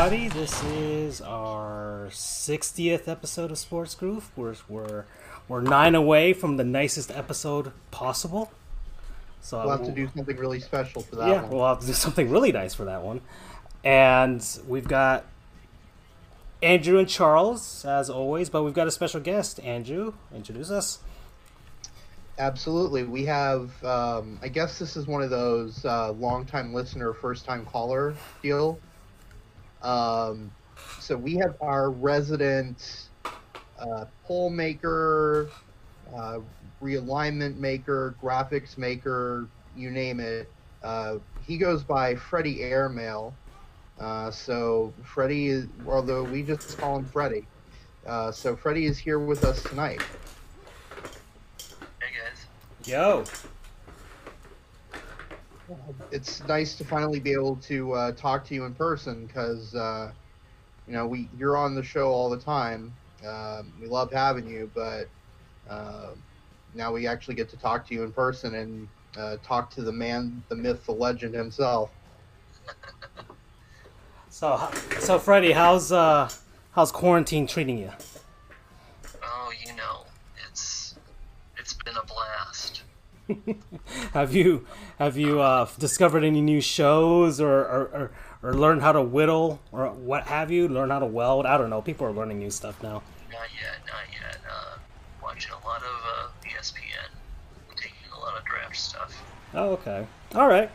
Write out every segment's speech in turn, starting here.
everybody. This is our 60th episode of Sports Goofs. We're, we're, we're nine away from the nicest episode possible. So we'll have to do something really special for that yeah, one. we'll have to do something really nice for that one. And we've got Andrew and Charles, as always, but we've got a special guest. Andrew, introduce us. Absolutely. We have, um, I guess this is one of those uh, long time listener, first time caller deal. Um, so we have our resident uh, poll maker, uh, realignment maker, graphics maker, you name it. Uh, he goes by Freddie Airmail. Uh, so Freddie is, although we just call him Freddie. Uh, so Freddie is here with us tonight. Hey guys. Yo. It's nice to finally be able to uh, talk to you in person because uh, you know we you're on the show all the time. Um, we love having you, but uh, now we actually get to talk to you in person and uh, talk to the man, the myth, the legend himself. So, so Freddie, how's uh, how's quarantine treating you? Oh, you know, it's it's been a blast. have you have you uh, discovered any new shows or, or, or, or learned how to whittle or what have you? Learn how to weld? I don't know. People are learning new stuff now. Not yet, not yet. Uh, watching a lot of uh, ESPN, taking a lot of draft stuff. Oh, okay. All right.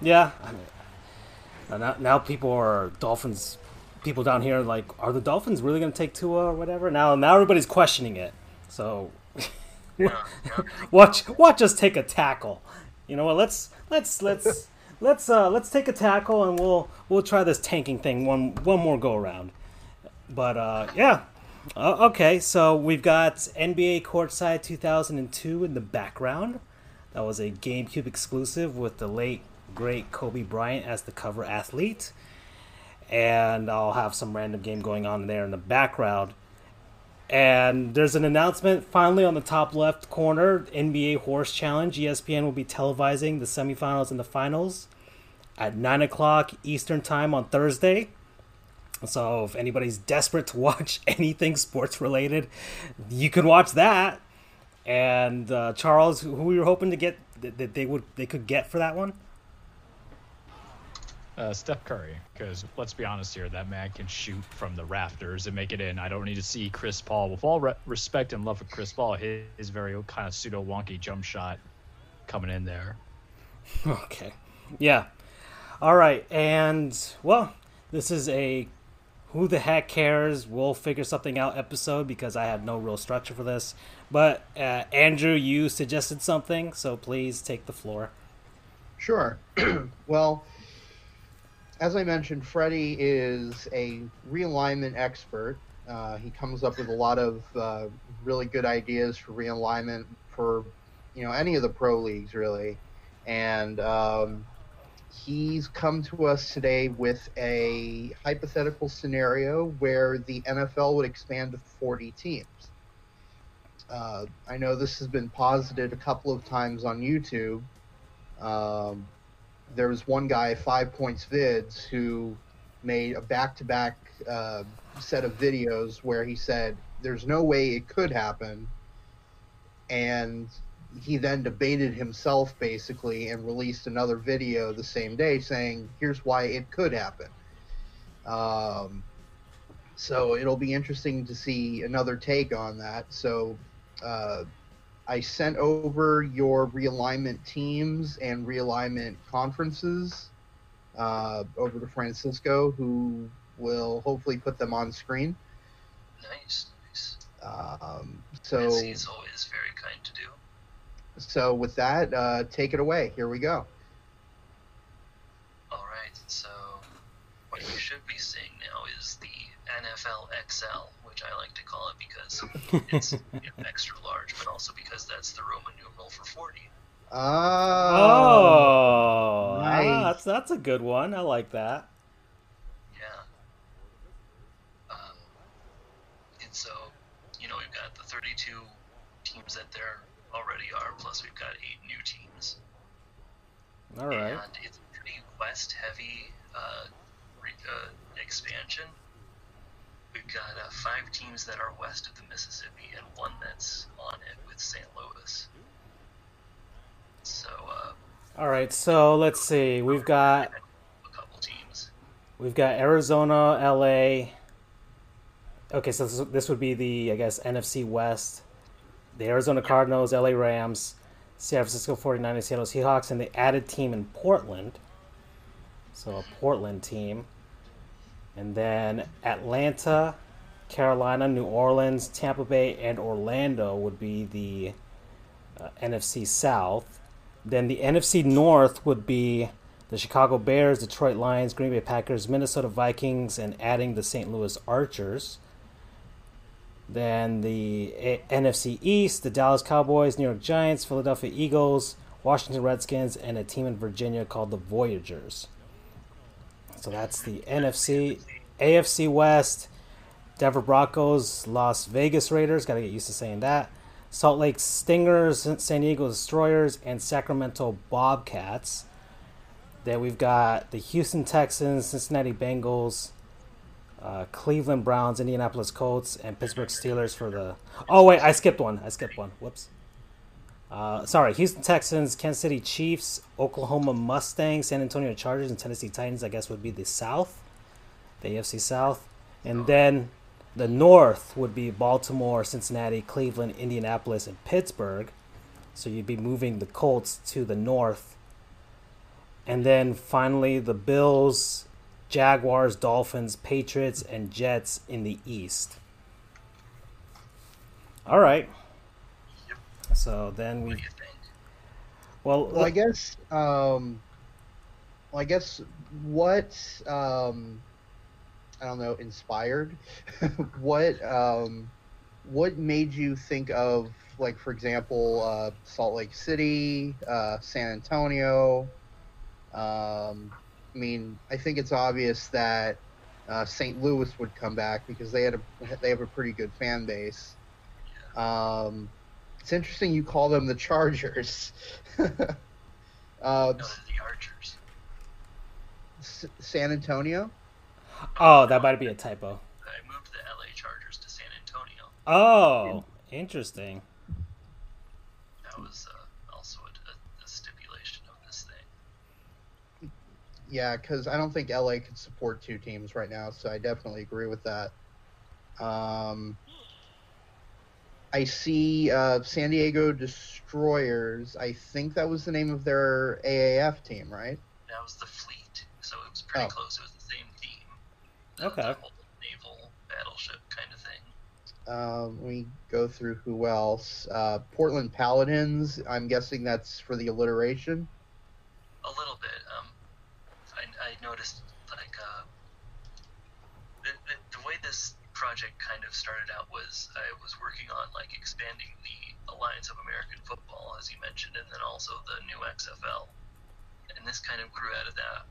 Yeah. I mean, now, now people are Dolphins. People down here like, are the Dolphins really going to take Tua or whatever? Now, now everybody's questioning it. So, Yeah, yeah. watch watch us take a tackle. You know what? Let's let's let's let's uh let's take a tackle and we'll we'll try this tanking thing one one more go around. But uh yeah. Uh, okay, so we've got NBA Courtside 2002 in the background. That was a GameCube exclusive with the late great Kobe Bryant as the cover athlete. And I'll have some random game going on there in the background. And there's an announcement finally on the top left corner NBA Horse Challenge. ESPN will be televising the semifinals and the finals at 9 o'clock Eastern Time on Thursday. So if anybody's desperate to watch anything sports related, you can watch that. And uh, Charles, who we were hoping to get that they would they could get for that one? Uh, Steph Curry, because let's be honest here, that man can shoot from the rafters and make it in. I don't need to see Chris Paul. With all re- respect and love for Chris Paul, his, his very kind of pseudo wonky jump shot coming in there. Okay. Yeah. All right. And, well, this is a who the heck cares? We'll figure something out episode because I had no real structure for this. But, uh, Andrew, you suggested something, so please take the floor. Sure. well, as I mentioned, Freddie is a realignment expert. Uh, he comes up with a lot of uh, really good ideas for realignment for you know any of the pro leagues really, and um, he's come to us today with a hypothetical scenario where the NFL would expand to 40 teams. Uh, I know this has been posited a couple of times on YouTube. Um, there was one guy, Five Points Vids, who made a back-to-back uh, set of videos where he said there's no way it could happen, and he then debated himself basically and released another video the same day saying here's why it could happen. Um, so it'll be interesting to see another take on that. So. Uh, I sent over your realignment teams and realignment conferences uh, over to Francisco, who will hopefully put them on screen. Nice, nice. Um, so, is always very kind to do. so with that, uh, take it away. Here we go. All right, so what you should be seeing now is the NFL XL, which I like to call it because it's extra large, but also because that's the Roman numeral for 40. Oh, oh ah, nice. ah, that's that's a good one. I like that. Yeah. Um, and so, you know, we've got the 32 teams that there already are, plus we've got eight new teams. All right. And it's pretty west-heavy uh, re- uh, expansion. We've got uh, five teams that are west of the Mississippi and one that's on it with St. Louis. So, uh, All right. So let's see. We've got a couple teams. we've got Arizona, LA. Okay, so this, this would be the I guess NFC West. The Arizona Cardinals, LA Rams, San Francisco 49ers, Seattle Seahawks, and the added team in Portland. So a Portland team. And then Atlanta, Carolina, New Orleans, Tampa Bay, and Orlando would be the uh, NFC South. Then the NFC North would be the Chicago Bears, Detroit Lions, Green Bay Packers, Minnesota Vikings, and adding the St. Louis Archers. Then the A- NFC East, the Dallas Cowboys, New York Giants, Philadelphia Eagles, Washington Redskins, and a team in Virginia called the Voyagers. So that's the NFC. AFC West, Denver Broncos, Las Vegas Raiders, got to get used to saying that. Salt Lake Stingers, San Diego Destroyers, and Sacramento Bobcats. Then we've got the Houston Texans, Cincinnati Bengals, uh, Cleveland Browns, Indianapolis Colts, and Pittsburgh Steelers for the. Oh wait, I skipped one. I skipped one. Whoops. Uh, sorry, Houston Texans, Kansas City Chiefs, Oklahoma Mustangs, San Antonio Chargers, and Tennessee Titans. I guess would be the South, the AFC South, and then the North would be Baltimore, Cincinnati, Cleveland, Indianapolis, and Pittsburgh. So you'd be moving the Colts to the North, and then finally the Bills, Jaguars, Dolphins, Patriots, and Jets in the East. All right. Yep. So then we think? well, Well, I guess. Um, well, I guess what um, I don't know inspired. what um, what made you think of like, for example, uh, Salt Lake City, uh, San Antonio? Um, I mean, I think it's obvious that uh, St. Louis would come back because they had a they have a pretty good fan base. Um, it's interesting you call them the Chargers. uh, No, the Archers. S- San Antonio. oh, that might be a typo. I moved the LA Chargers to San Antonio. Oh, interesting. That was uh, also a, a, a stipulation of this thing. Yeah, because I don't think LA could support two teams right now, so I definitely agree with that. Um, I see uh, San Diego Destroyers. I think that was the name of their AAF team, right? That was the fleet, so it was pretty Oh. close. It was the same theme. The, Okay. The whole naval battleship kind of thing. Um, we go through who else. Uh, Portland Paladins. I'm guessing that's for the alliteration. A little bit. Um, I, I noticed like uh, the, the, the way this project kind of started out was I was working on like expanding the Alliance of American Football, as you mentioned, and then also the new XFL. And this kind of grew out of that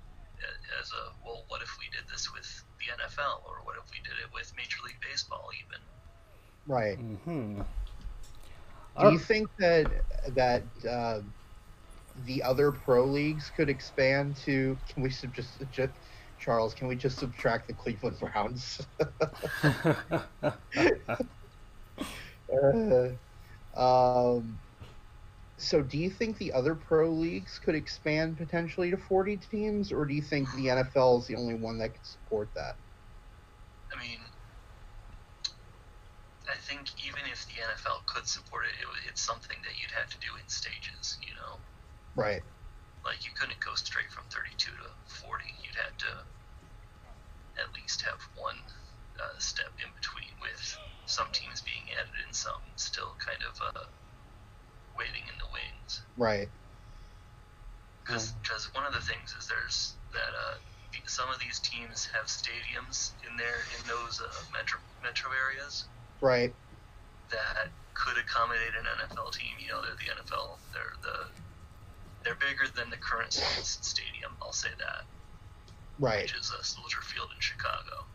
as a well, what if we did this with the NFL, or what if we did it with Major League Baseball, even? Right. Hmm. Do you think that that uh, the other pro leagues could expand to? Can we sub- just, just Charles? Can we just subtract the Cleveland Browns? Uh, um, so, do you think the other pro leagues could expand potentially to forty teams, or do you think the NFL is the only one that could support that? I mean, I think even if the NFL could support it, it it's something that you'd have to do in stages. You know, Right. Like you couldn't go straight from 32 to 40. You'd have to at least have one uh, step in between, with some teams being added and some still kind of uh, waiting in the wings. Right. Because one of the things is there's that uh, some of these teams have stadiums in there in those uh, metro metro areas. Right. that could accommodate an NFL team. You know, they're the NFL. They're the they're bigger than the current Saints stadium. I'll say that, Right. which is uh, Soldier Field in Chicago.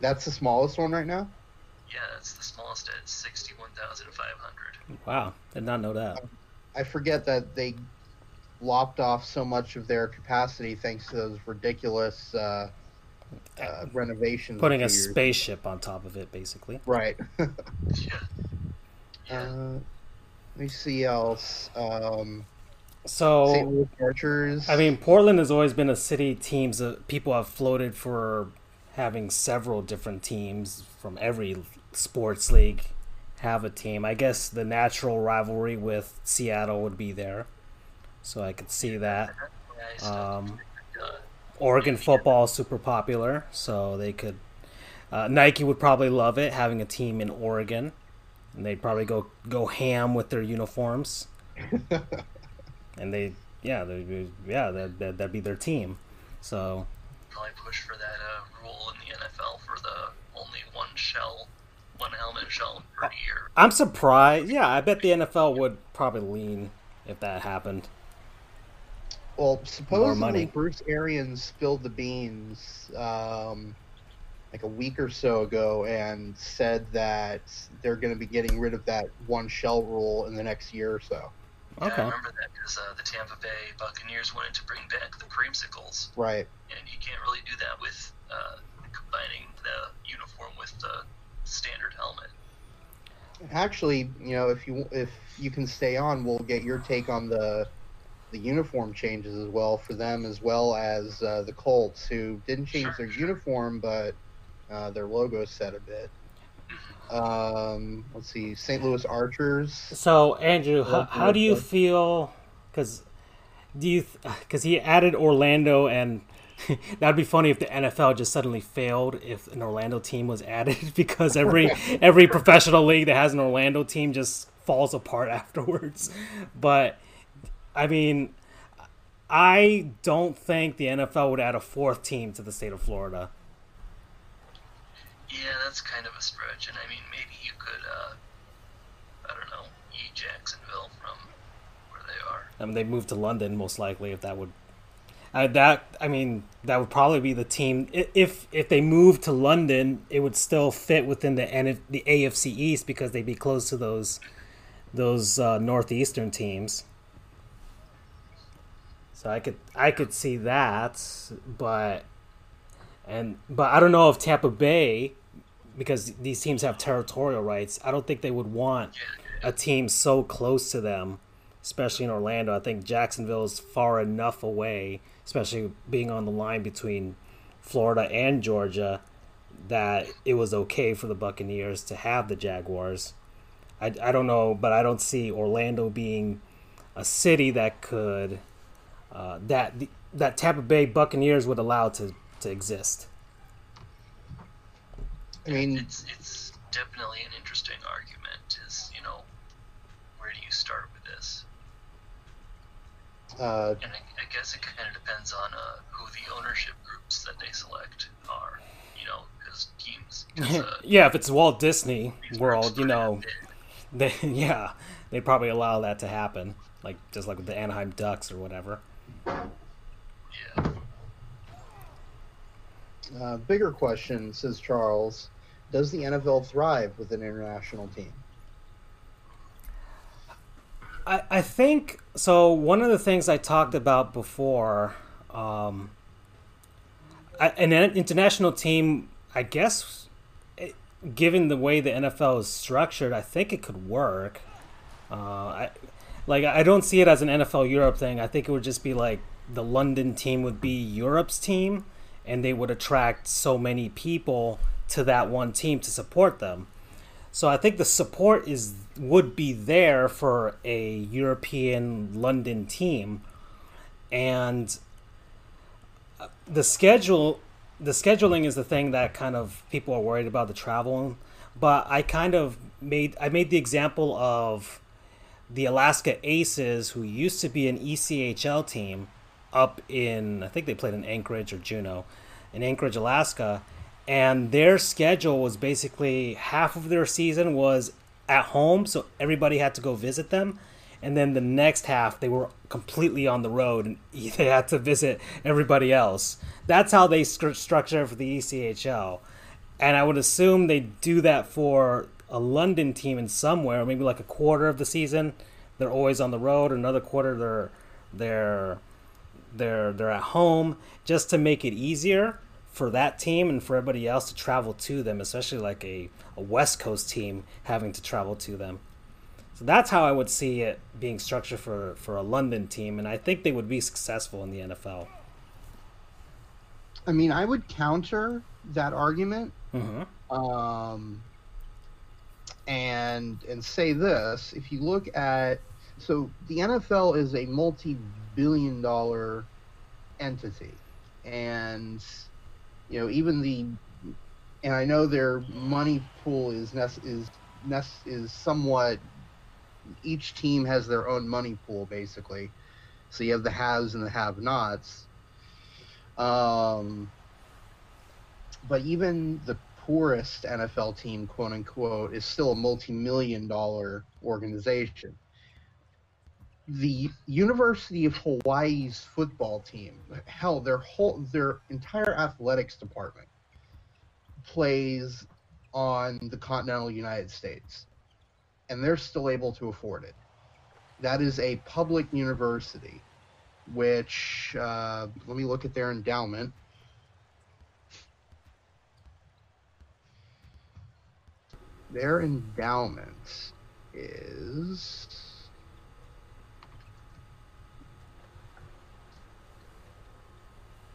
That's the smallest one right now. Yeah, it's the smallest at 61,500. Wow, did not know that. I forget that they lopped off so much of their capacity thanks to those ridiculous uh, uh, renovations. Putting a few years- spaceship on top of it, basically. Right. Yeah. Yeah. Uh, let me see else. Um, St. So, Archers. I mean, Portland has always been a city. Teams that people have floated for having several different teams from every sports league have a team. I guess the natural rivalry with Seattle would be there, so I could see that. Yeah, I still Um, Oregon football is super popular, so they could. Uh, Nike would probably love it having a team in Oregon, and they'd probably go go ham with their uniforms. and they, yeah, they, yeah, that that that'd be their team. So probably push for that uh, rule in the NFL for the only one shell, one helmet shell per year. I'm surprised. Yeah, I bet the NFL would probably lean if that happened. well, money. supposedly Bruce Arians spilled the beans um, like a week or so ago and said that they're going to be getting rid of that one shell rule in the next year or so. Yeah, Okay. I remember that because uh, the Tampa Bay Buccaneers wanted to bring back the creamsicles, Right. and you can't really do that with uh, combining the uniform with the standard helmet. Actually, you know, if you if you can stay on, we'll get your take on the the uniform changes as well for them, as well as uh, the Colts, who didn't change Sure, their sure. uniform, but uh, their logo set a bit. Um, let's see, St. Louis Archers. So Andrew, how, how do you feel? Because do you? Because he added Orlando, and that'd be funny if the NFL just suddenly failed if an Orlando team was added because every every professional league that has an Orlando team just falls apart afterwards. But I mean, I don't think the NFL would add a fourth team to the state of Florida. Yeah, that's kind of a stretch, and I mean, maybe you could, uh, I don't know, eat Jacksonville from where they are. I mean, they moved to London most likely if that would. Uh, that I mean, that would probably be the team. If if they moved to London, it would still fit within the N- the AFC East because they'd be close to those those uh, northeastern teams. So I could I could see that, but and but I don't know if Tampa Bay, because these teams have territorial rights. I don't think they would want a team so close to them, especially in Orlando. I think Jacksonville is far enough away, especially being on the line between Florida and Georgia, that it was okay for the Buccaneers to have the Jaguars. I, I don't know, but I don't see Orlando being a city that could uh, that that Tampa Bay Buccaneers would allow to to exist. I mean, it's it's definitely an interesting argument. Is you know, where do you start with this? uh, And I, I guess it kind of depends on uh, who the ownership groups that they select are. You know, because teams. 'cause, uh, yeah, if it's Walt Disney World, you know, big. They, yeah, they probably allow that to happen, like just like with the Anaheim Ducks or whatever. Yeah. uh, bigger question, says Charles. Does the NFL thrive with an international team? I, I think so. One of the things I talked about before, um, I, an international team, I guess, it, given the way the NFL is structured, I think it could work. Uh, I, like I don't see it as an NFL Europe thing. I think it would just be like the London team would be Europe's team, and they would attract so many people to that one team to support them. So I think the support is would be there for a European London team, and uh, the schedule, the scheduling is the thing that kind of people are worried about the travel. But I kind of made I made the example of the Alaska Aces, who used to be an ECHL team up in I think they played in Anchorage or Juneau, in Anchorage, Alaska, and their schedule was basically half of their season was at home, so everybody had to go visit them, and then the next half they were completely on the road and they had to visit everybody else. That's how they stru- structure for the ECHL. and I would assume they do that for a London team in somewhere, maybe like a quarter of the season. They're always on the road. Another quarter, they're they're they're they're at home, just to make it easier for that team and for everybody else to travel to them, especially like a, a West Coast team having to travel to them. So that's how I would see it being structured for, for a London team, and I think they would be successful in the NFL. I mean, I would counter that argument, Mm-hmm. um, and and say this: if you look at so the NFL is a multi-billion-dollar entity, and you know even the and I know their money pool is nec- is nec- is somewhat each team has their own money pool basically. So you have the haves and the have-nots. Um, but even the poorest NFL team, quote unquote, is still a multi-million dollar organization. The University of Hawaii's football team, hell, their whole their entire athletics department plays on the continental United States, and they're still able to afford it. That is a public university, which uh, let me look at their endowment. Their endowment is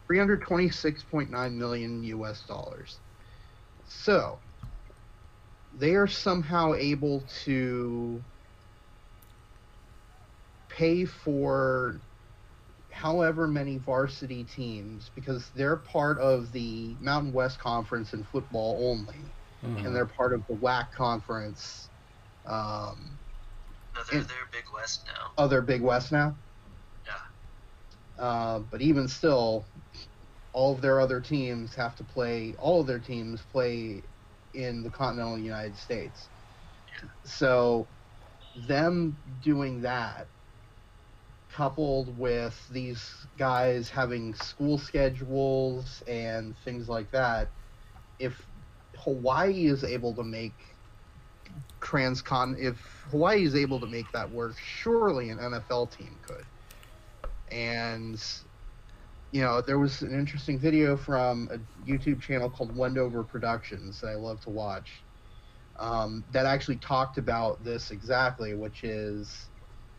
three hundred twenty-six point nine million U.S. dollars. So they are somehow able to pay for however many varsity teams because they're part of the Mountain West Conference in football only Mm-hmm. and they're part of the WAC conference. Um, No, they're, And- they're Big West now. oh, they're Big West now. Yeah. Uh, but even still, all of their other teams have to play. All of their teams play in the continental United States. So, them doing that, coupled with these guys having school schedules and things like that, if Hawaii is able to make transcon, if Hawaii is able to make that work, surely an NFL team could. And you know, there was an interesting video from a YouTube channel called Wendover Productions that I love to watch. Um, that actually talked about this exactly, which is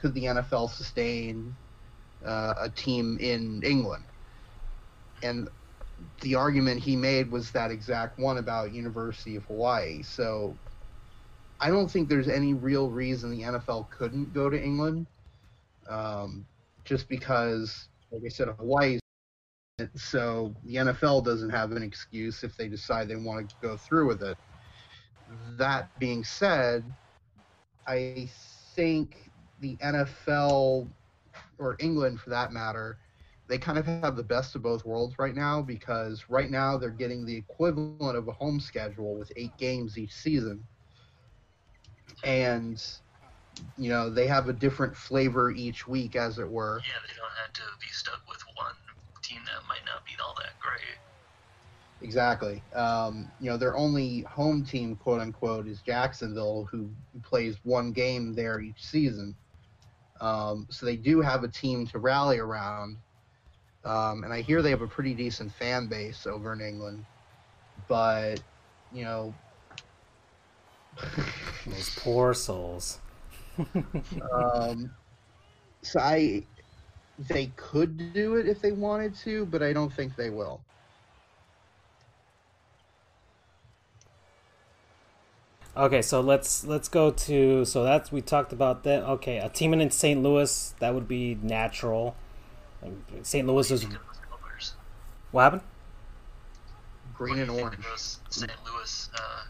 could the NFL sustain uh, a team in England? And the argument he made was that exact one about University of Hawaii. So I don't think there's any real reason the NFL couldn't go to England, um, just because, like I said, Hawaii's so the NFL doesn't have an excuse if they decide they want to go through with it. That being said, I think the NFL or England for that matter, they kind of have the best of both worlds right now because right now they're getting the equivalent of a home schedule with eight games each season. And you know, they have a different flavor each week as it were. Yeah, they don't have to be stuck with one team that might not be all that great. Exactly. Um, you know, their only home team, quote unquote, is Jacksonville, who plays one game there each season. Um, so they do have a team to rally around. Um, and I hear they have a pretty decent fan base over in England. But, you know, Those poor souls. um, so I, they could do it if they wanted to, but I don't think they will. Okay, so let's let's go to so that's we talked about that. Okay, a team in St. Louis that would be natural. St. Louis is Think of those colors. what happened? Green What and do you think orange. St. Louis uh,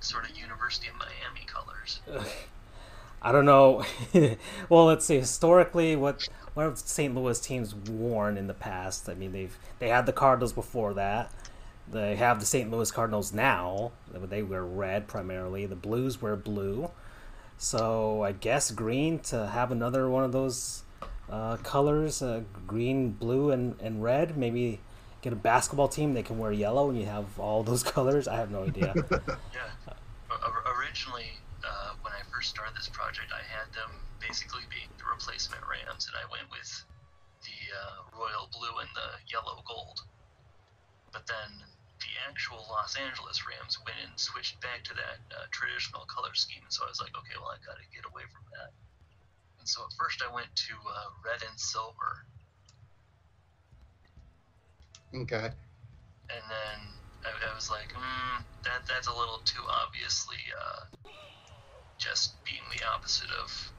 sort of University of Miami colors. I don't know. well, let's see. Historically, what what have St. Louis teams worn in the past? I mean, they've they had the Cardinals before that. They have the St. Louis Cardinals now. They wear red primarily. The Blues wear blue. So I guess green to have another one of those uh, colors, uh, green, blue, and, and red. Maybe get a basketball team they can wear yellow and you have all those colors. I have no idea. Yeah. Originally, first started this project, I had them basically being the replacement Rams, and I went with the uh, royal blue and the yellow gold. But then the actual Los Angeles Rams went and switched back to that uh, traditional color scheme, and so I was like, okay, well, I got to get away from that. And so at first I went to uh, red and silver, Okay. and then I, I was like, mm, that that's a little too obviously uh, just being the opposite of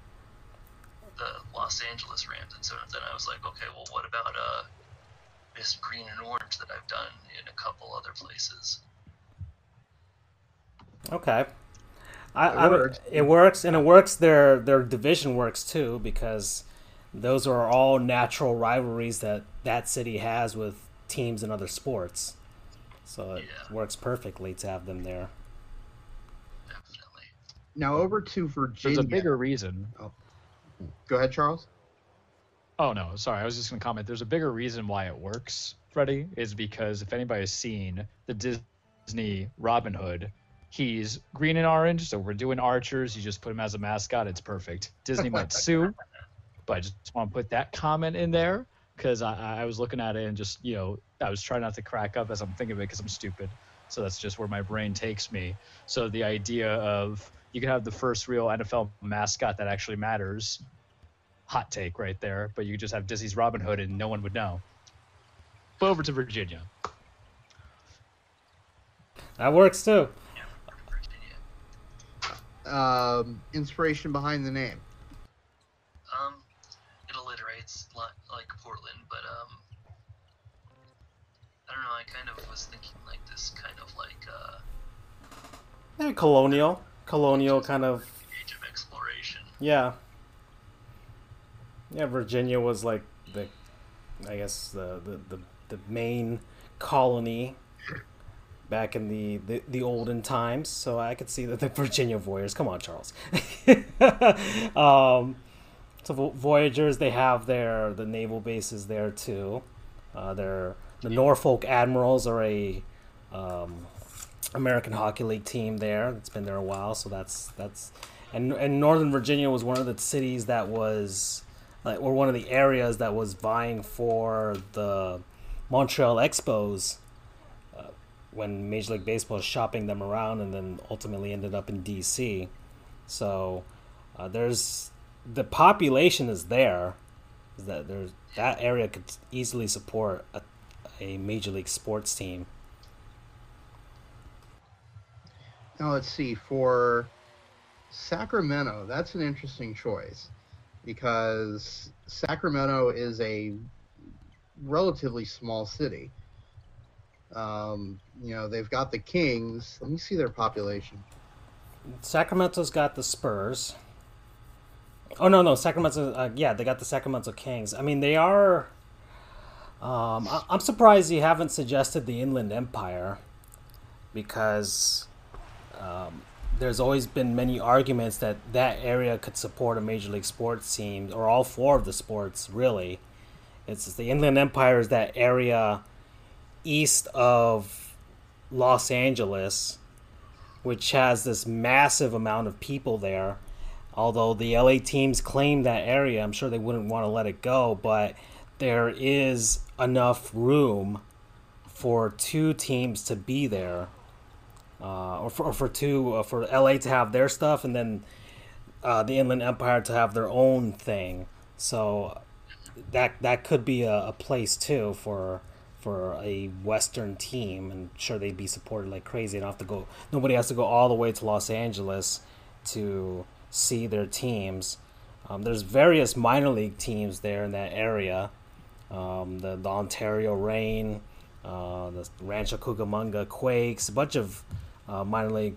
the Los Angeles Rams. And so then I was like, okay, well, what about uh, this green and orange that I've done in a couple other places? Okay. I, It I, works. it works, and it works. Their their division works too because those are all natural rivalries that that city has with teams in other sports. So it Yeah. works perfectly to have them there. Now over to Virginia. There's a bigger reason. Oh. Go ahead, Charles. Oh no, sorry. I was just gonna comment. There's a bigger reason why it works, Freddie, is because if anybody's seen the Disney Robin Hood, he's green and orange. So we're doing archers. You just put him as a mascot. It's perfect. Disney might sue, but I just want to put that comment in there because I, I was looking at it and just you know I was trying not to crack up as I'm thinking of it because I'm stupid. So that's just where my brain takes me. So the idea of you can have the first real NFL mascot that actually matters hot take right there, but you could just have Disney's Robin Hood and no one would know. But over to Virginia. That works too. Yeah, Um, inspiration behind the name. Um, it alliterates li- like Portland, but um, I don't know. I kind of was thinking like this kind of like uh, Yeah, colonial, colonial kind of. age of exploration. Yeah. Yeah, Virginia was like the, I guess the the, the, the main colony back in the, the, the olden times. So I could see that the Virginia Voyagers. Come on, Charles. um, so Voyagers, they have their the naval bases there too. Uh, they're the Norfolk Admirals are a um, American Hockey League team there. It's been there a while, so that's that's and and Northern Virginia was one of the cities that was like or one of the areas that was vying for the Montreal Expos uh, when Major League Baseball was shopping them around and then ultimately ended up in DC. So uh, there's the population is there that there's that area could easily support a, a major league sports team. Now let's see for Sacramento. That's an interesting choice because Sacramento is a relatively small city. Um, you know, they've got the Kings. Let me see their population. Sacramento's got the Spurs. Oh no, no, Sacramento. Uh, yeah, they got the Sacramento Kings. I mean, they are. Um, I- I'm surprised you haven't suggested the Inland Empire, because um, there's always been many arguments that that area could support a major league sports team or all four of the sports. Really, it's the Inland Empire is that area east of Los Angeles which has this massive amount of people there. Although the LA teams claim that area, I'm sure they wouldn't want to let it go, but there is enough room for two teams to be there, uh, or, for, or for two uh, for LA to have their stuff, and then uh, the Inland Empire to have their own thing. So that that could be a, a place too for for a Western team, and sure they'd be supported like crazy. And have to go. Nobody has to go all the way to Los Angeles to see their teams. Um, there's various minor league teams there in that area. Um, the, the Ontario Reign, uh, the Rancho Cucamonga Quakes, a bunch of uh, minor league.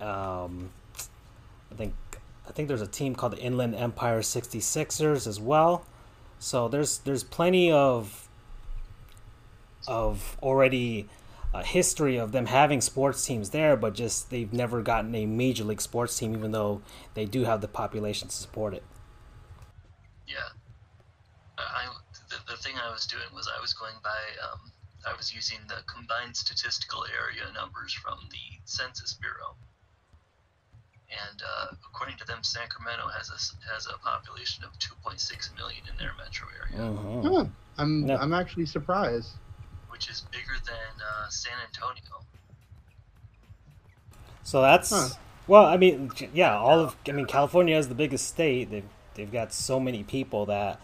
Um, I think I think there's a team called the Inland Empire 66ers as well. So there's there's plenty of of already a history of them having sports teams there, but just they've never gotten a major league sports team, even though they do have the population to support it. Yeah. I, I- the, the thing I was doing was I was going by um, I was using the combined statistical area numbers from the Census Bureau, and uh, according to them, Sacramento has a has a population of 2.6 million in their metro area, Mhm. Huh. I'm Yeah. I'm actually surprised. which is bigger than uh, San Antonio. So that's Huh. well. I mean, yeah. All of I mean, California is the biggest state. They've they've got so many people that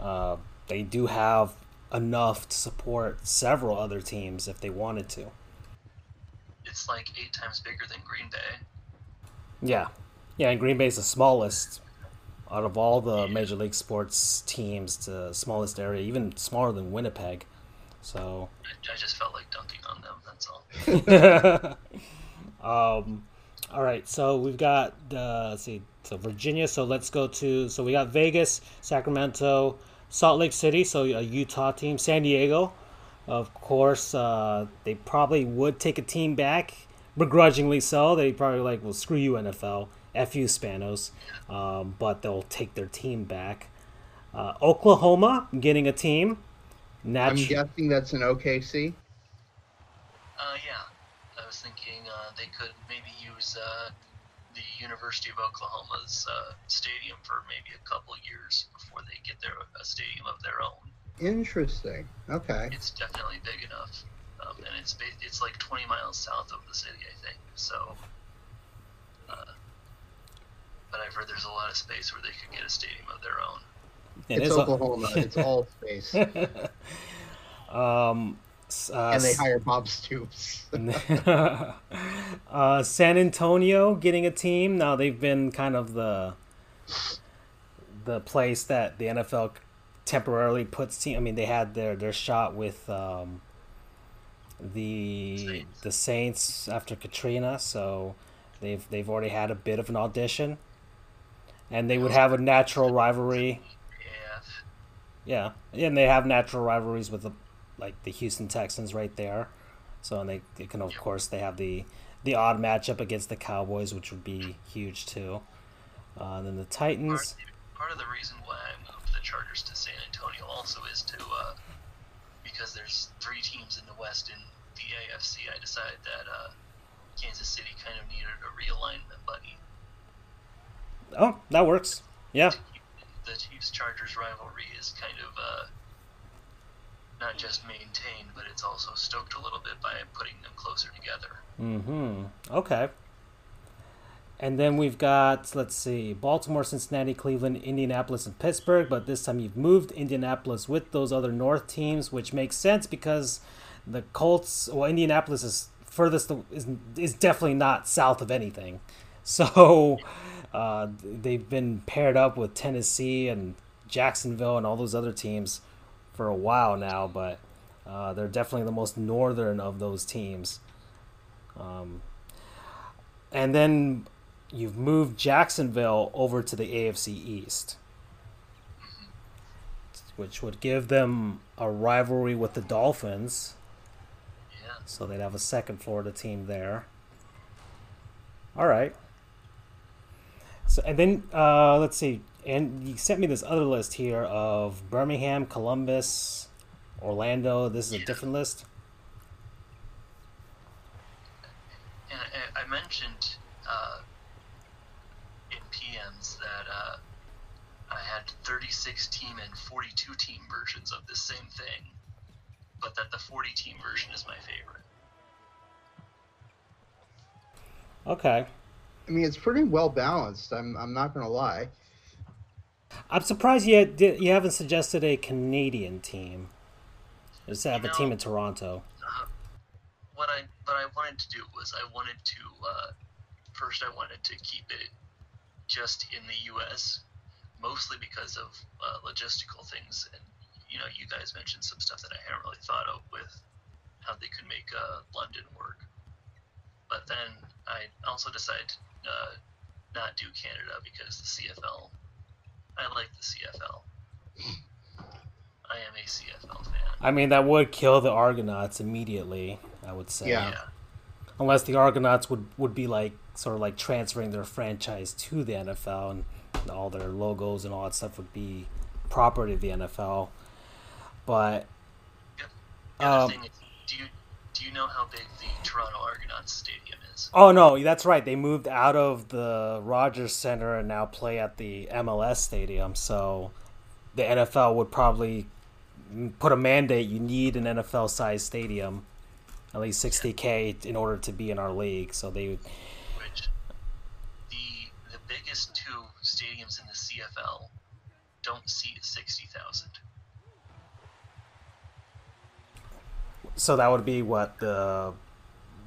uh, they do have enough to support several other teams if they wanted to. It's like eight times bigger than Green Bay. Yeah, yeah. And Green Bay is the smallest out of all the major league sports teams. The smallest area, even smaller than Winnipeg. So. I, I just felt like dunking on them. That's all. um, all right, so we've got uh, let's see, so Virginia. So let's go to so we got Vegas, Sacramento, Salt Lake City. So a Utah team, San Diego, of course. Uh, they probably would take a team back, begrudgingly so. They probably like, well, screw you, NFL, f you, Spanos, um, but they'll take their team back. Uh, Oklahoma getting a team. I'm guessing that's an OKC. Uh, yeah, I was thinking uh, they could maybe use uh, the University of Oklahoma's uh, stadium for maybe a couple years before they get their a stadium of their own. Interesting. Okay. It's definitely big enough, um, and it's it's like 20 miles south of the city, I think. So, uh, but I've heard there's a lot of space where they could get a stadium of their own. It it's is a- Oklahoma. it's all space. um, s- uh, and they hire Bob Stoops. uh, San Antonio getting a team. Now they've been kind of the the place that the NFL temporarily puts team. I mean, they had their their shot with um, the Saints. the Saints after Katrina, so they've they've already had a bit of an audition, and they would have a natural rivalry. Yeah, Yeah, and they have natural rivalries with the like the Houston Texans right there. So and they, they can of course they have the the odd matchup against the Cowboys, which would be huge too. Uh, then the part, Titans. part of the reason why I moved the Chargers to San Antonio also is to uh, because there's three teams in the West in the AFC. I decided that uh, Kansas City kind of needed a realignment buddy. Oh, that works. Yeah, The Chiefs Chargers rivalry is kind of uh, not just maintained, but it's also stoked a little bit by putting them closer together. Mm-hmm. Okay. And then we've got, let's see, Baltimore, Cincinnati, Cleveland, Indianapolis, and Pittsburgh. But this time you've moved Indianapolis with those other North teams, which makes sense because the Colts, well, Indianapolis is furthest, is, is definitely not south of anything. So uh, they've been paired up with Tennessee and Jacksonville and all those other teams for a while now, but uh, they're definitely the most northern of those teams. Um, and then you've moved Jacksonville over to the AFC East, which would give them a rivalry with the Dolphins. Yeah. So they'd have a second Florida team there. All right. So and then uh, let's see, and you sent me this other list here of Birmingham, Columbus, Orlando. This is a different list. And I, I mentioned uh, in PMs that uh, I had 36 team and 42 team versions of the same thing, but that the 40 team version is my favorite. Okay. I mean, it's pretty well balanced. I'm I'm not gonna lie. I'm surprised you you haven't suggested a Canadian team. Just have You a team in Toronto. What I what I wanted to do was I wanted to uh, first I wanted to keep it just in the U.S. mostly because of uh, logistical things and you know you guys mentioned some stuff that I hadn't really thought of with how they could make uh, London work. But then I also decided to uh, not do Canada because the CFL. I like the CFL. I am a CFL fan. I mean, that would kill the Argonauts immediately. I would say. Yeah. yeah. Unless the Argonauts would would be like sort of like transferring their franchise to the NFL and all their logos and all that stuff would be property of the NFL. But The other Um, thing is, do you do you know how big the Toronto Argonauts Stadium Oh no, that's right. They moved out of the Rogers Center and now play at the MLS Stadium. So the NFL would probably put a mandate. You need an NFL-sized stadium, at least 60k, in order to be in our league. So they would. Which the the biggest two stadiums in the CFL don't seat sixty thousand. So that would be what the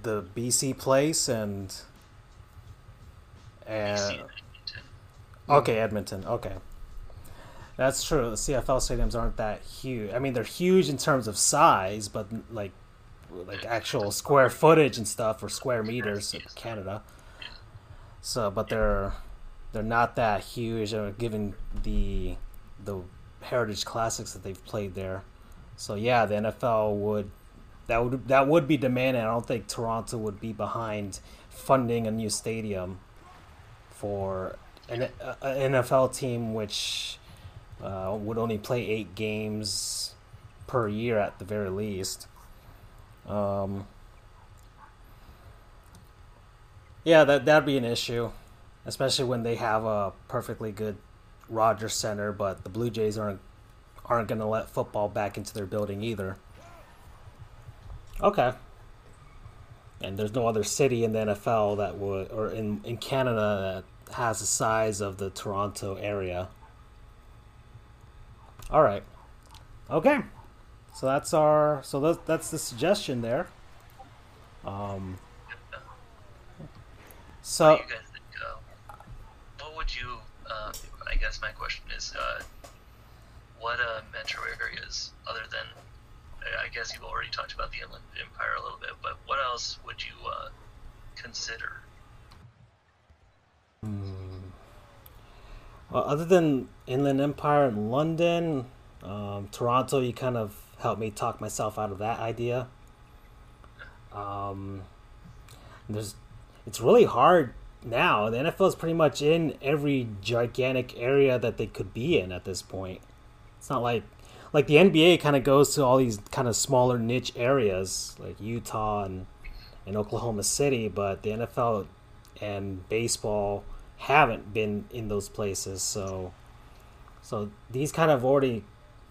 the BC place and and and Edmonton. okay Edmonton. Okay, that's true. The CFL stadiums aren't that huge. I mean, they're huge in terms of size, but like like actual square footage and stuff or square meters in Canada. So, but they're they're not that huge. uh, Given the the Heritage Classics that they've played there, so yeah, the NFL would that would that would be demanding. I don't think Toronto would be behind funding a new stadium for an a- a NFL team which uh, would only play eight games per year at the very least. Um, yeah, that that'd be an issue, especially when they have a perfectly good Rogers Center, but the Blue Jays aren't aren't going to let football back into their building either. Okay. And there's no other city in the NFL that would, or in, in Canada that has the size of the Toronto area. All right. Okay. So that's our, so that, that's the suggestion there. Um, so, think? Uh, what would you? Uh, I guess my question is, uh, what uh, metro areas other than? I guess you've already talked about the Inland Empire a little bit, but what else would you uh, consider? Well, other than Inland Empire and London, um, Toronto, you kind of helped me talk myself out of that idea. Um, there's, it's really hard now. The NFL is pretty much in every gigantic area that they could be in at this point. It's not like, like the NBA kind of goes to all these kind of smaller niche areas like Utah and, and Oklahoma City, but the NFL and baseball haven't been in those places. So, so these kind of already,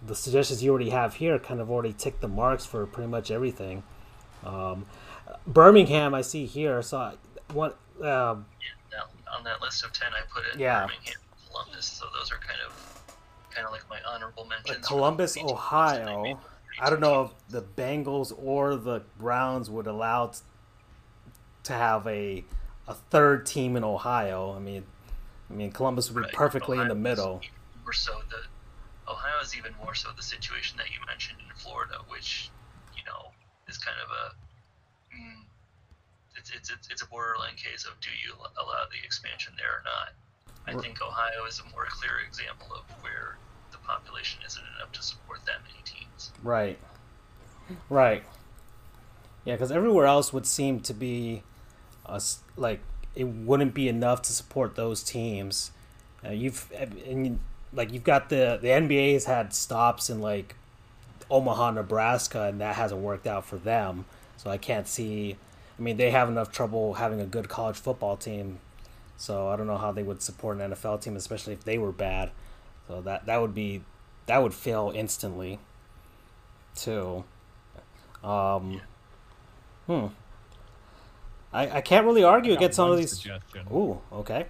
the suggestions you already have here kind of already tick the marks for pretty much everything. Um, Birmingham, I see here. So, I, what? Um, Now, on that list of ten, I put in Yeah. Birmingham, Columbus. So those are kind of, kind of like my honorable mentions. like Columbus, for the teams that I Ohio. I don't know if the Bengals or the Browns would allow t- to have a a third team in Ohio. I mean, I mean Columbus would be Right. perfectly in the middle. More so the Ohio is even more so the situation that you mentioned in Florida, which you know is kind of a mm, it's, it's it's it's a borderline case of do you allow the expansion there or not. I think Ohio is a more clear example of where the population isn't enough to support that many teams. Right. Right. Yeah, because everywhere else would seem to be, us like it wouldn't be enough to support those teams. Uh, you've and you- like you've got the the NBA's had stops in like Omaha, Nebraska, and that hasn't worked out for them. So I can't see. I mean, they have enough trouble having a good college football team. So I don't know how they would support an NFL team, especially if they were bad. So that that would be that would fail instantly too. Um, hmm. I, I can't really argue against some of these. suggestion. Ooh, okay.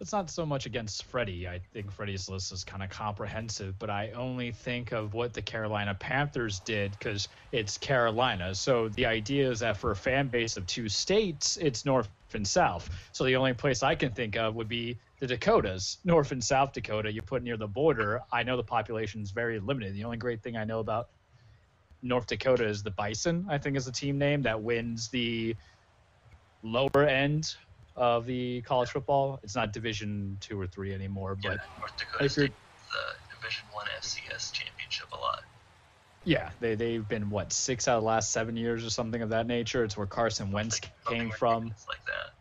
It's not so much against Freddie. I think Freddie's list is kind of comprehensive, but I only think of what the Carolina Panthers did because it's Carolina. So the idea is that for a fan base of two states, it's North and South. So the only place I can think of would be the Dakotas, North and South Dakota. You put near the border. I know the population is very limited. The only great thing I know about North Dakota is the Bison, I think is the team name that wins the lower end of the college football. It's not Division two or three anymore, but North Dakota if you're- State the uh, Division One FCS championship a lot. Yeah, they they've been what six out of the last seven years or something of that nature. It's where Carson Wentz Something came from. Like that.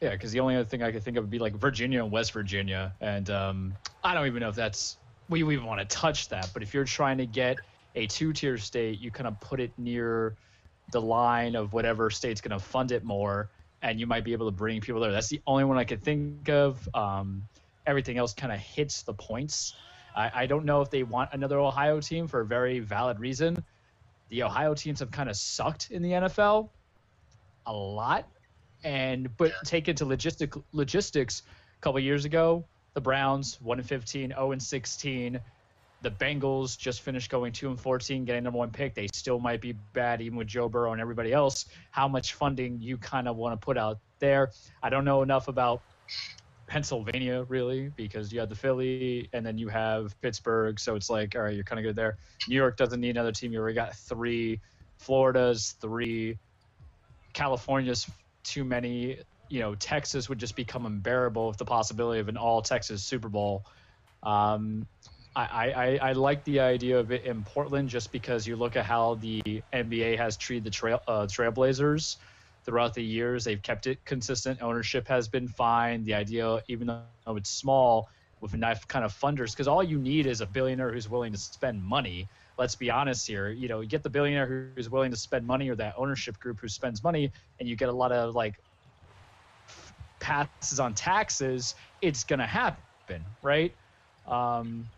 Yeah, because the only other thing I could think of would be like Virginia and West Virginia, and um, I don't even know if that's we even want to touch that. But if you're trying to get a two-tier state, you kind of put it near the line of whatever state's going to fund it more, and you might be able to bring people there. That's the only one I could think of. Um, everything else kind of hits the points. I, I don't know if they want another Ohio team for a very valid reason. The Ohio teams have kind of sucked in the NFL a lot, and but take it to logistic logistics. A couple years ago, the Browns one and 15, 0 and 16. The Bengals just finished going two and 14, getting number one pick. They still might be bad, even with Joe Burrow and everybody else. How much funding you kind of want to put out there? I don't know enough about Pennsylvania really because you have the Philly and then you have Pittsburgh. So it's like, all right, you're kind of good there. New York doesn't need another team. You already got three. Florida's three. California's too many. You know, Texas would just become unbearable with the possibility of an all Texas Super Bowl. Um, I, I, I like the idea of it in Portland just because you look at how the NBA has treated the trail uh, Trailblazers throughout the years. They've kept it consistent. Ownership has been fine. The idea, even though it's small, with enough kind of funders, because all you need is a billionaire who's willing to spend money. Let's be honest here. You know, you get the billionaire who's willing to spend money, or that ownership group who spends money, and you get a lot of like passes on taxes. It's gonna happen, right? Um,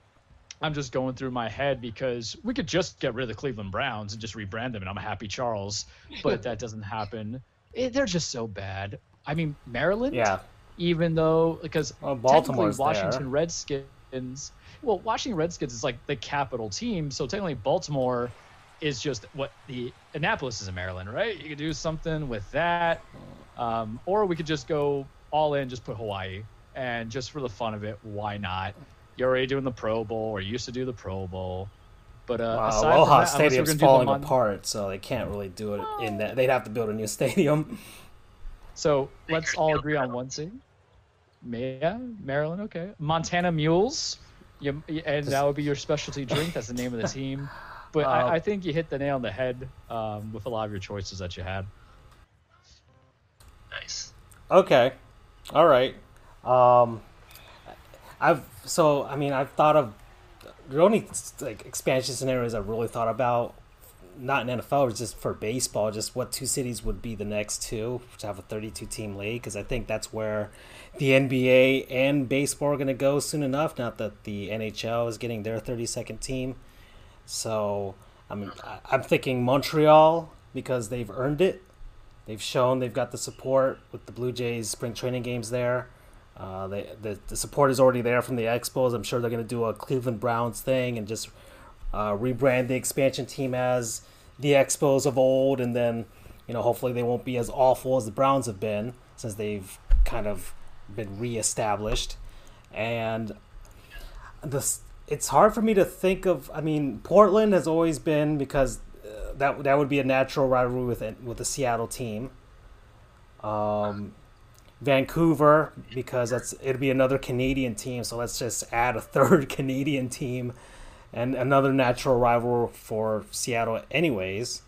I'm just going through my head because we could just get rid of the Cleveland Browns and just rebrand them, and I'm a happy Charles. But that doesn't happen. It, they're just so bad. I mean, Maryland. Yeah. Even though, because Well, technically Washington there. Redskins. Well, Washington Redskins is like the capital team, so technically Baltimore is just what the Annapolis is in Maryland, right? You could do something with that, um, or we could just go all in, just put Hawaii, and just for the fun of it, why not? You're already doing the Pro Bowl, or you used to do the Pro Bowl, but uh, Wow, aside from Aloha that, unless we're Stadium's gonna do the falling Mon- apart, so they can't really do it in that. They'd have to build a new stadium. So let's all agree on one thing. Yeah, Maryland, okay. Montana Mules, you, and that would be your specialty drink. That's the name of the team. But Uh, I, I think you hit the nail on the head um, with a lot of your choices that you had. Nice. Okay, all right. Um, I've so I mean I've thought of the only like expansion scenarios I've really thought about, not in NFL, was just for baseball. Just what two cities would be the next two to have a 32 team league because I think that's where the NBA and baseball are going to go soon enough. Not that the NHL is getting their 32nd team. So I mean I'm thinking Montreal because they've earned it. They've shown they've got the support with the Blue Jays spring training games there. Uh, they, the, the support is already there from the Expos. I'm sure they're going to do a Cleveland Browns thing and just uh, rebrand the expansion team as the Expos of old, and then you know hopefully they won't be as awful as the Browns have been since they've kind of been reestablished. And this it's hard for me to think of. I mean, Portland has always been because uh, that that would be a natural rivalry with it- with the Seattle team. Um, Vancouver because that's it'd be another Canadian team. So let's just add a third Canadian team and another natural rival for Seattle, anyways.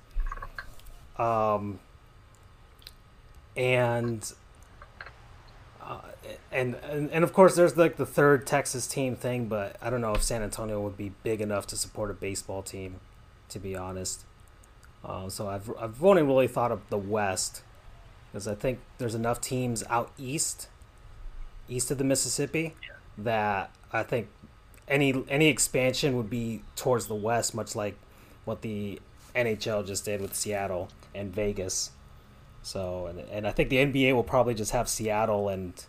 Um, and, uh, and and and of course, there's like the third Texas team thing, but I don't know if San Antonio would be big enough to support a baseball team, to be honest. Uh, so I've I've only really thought of the West because I think there's enough teams out east, east of the Mississippi, that I think any any expansion would be towards the west, much like what the NHL just did with Seattle and Vegas. So, and, and I think the NBA will probably just have Seattle and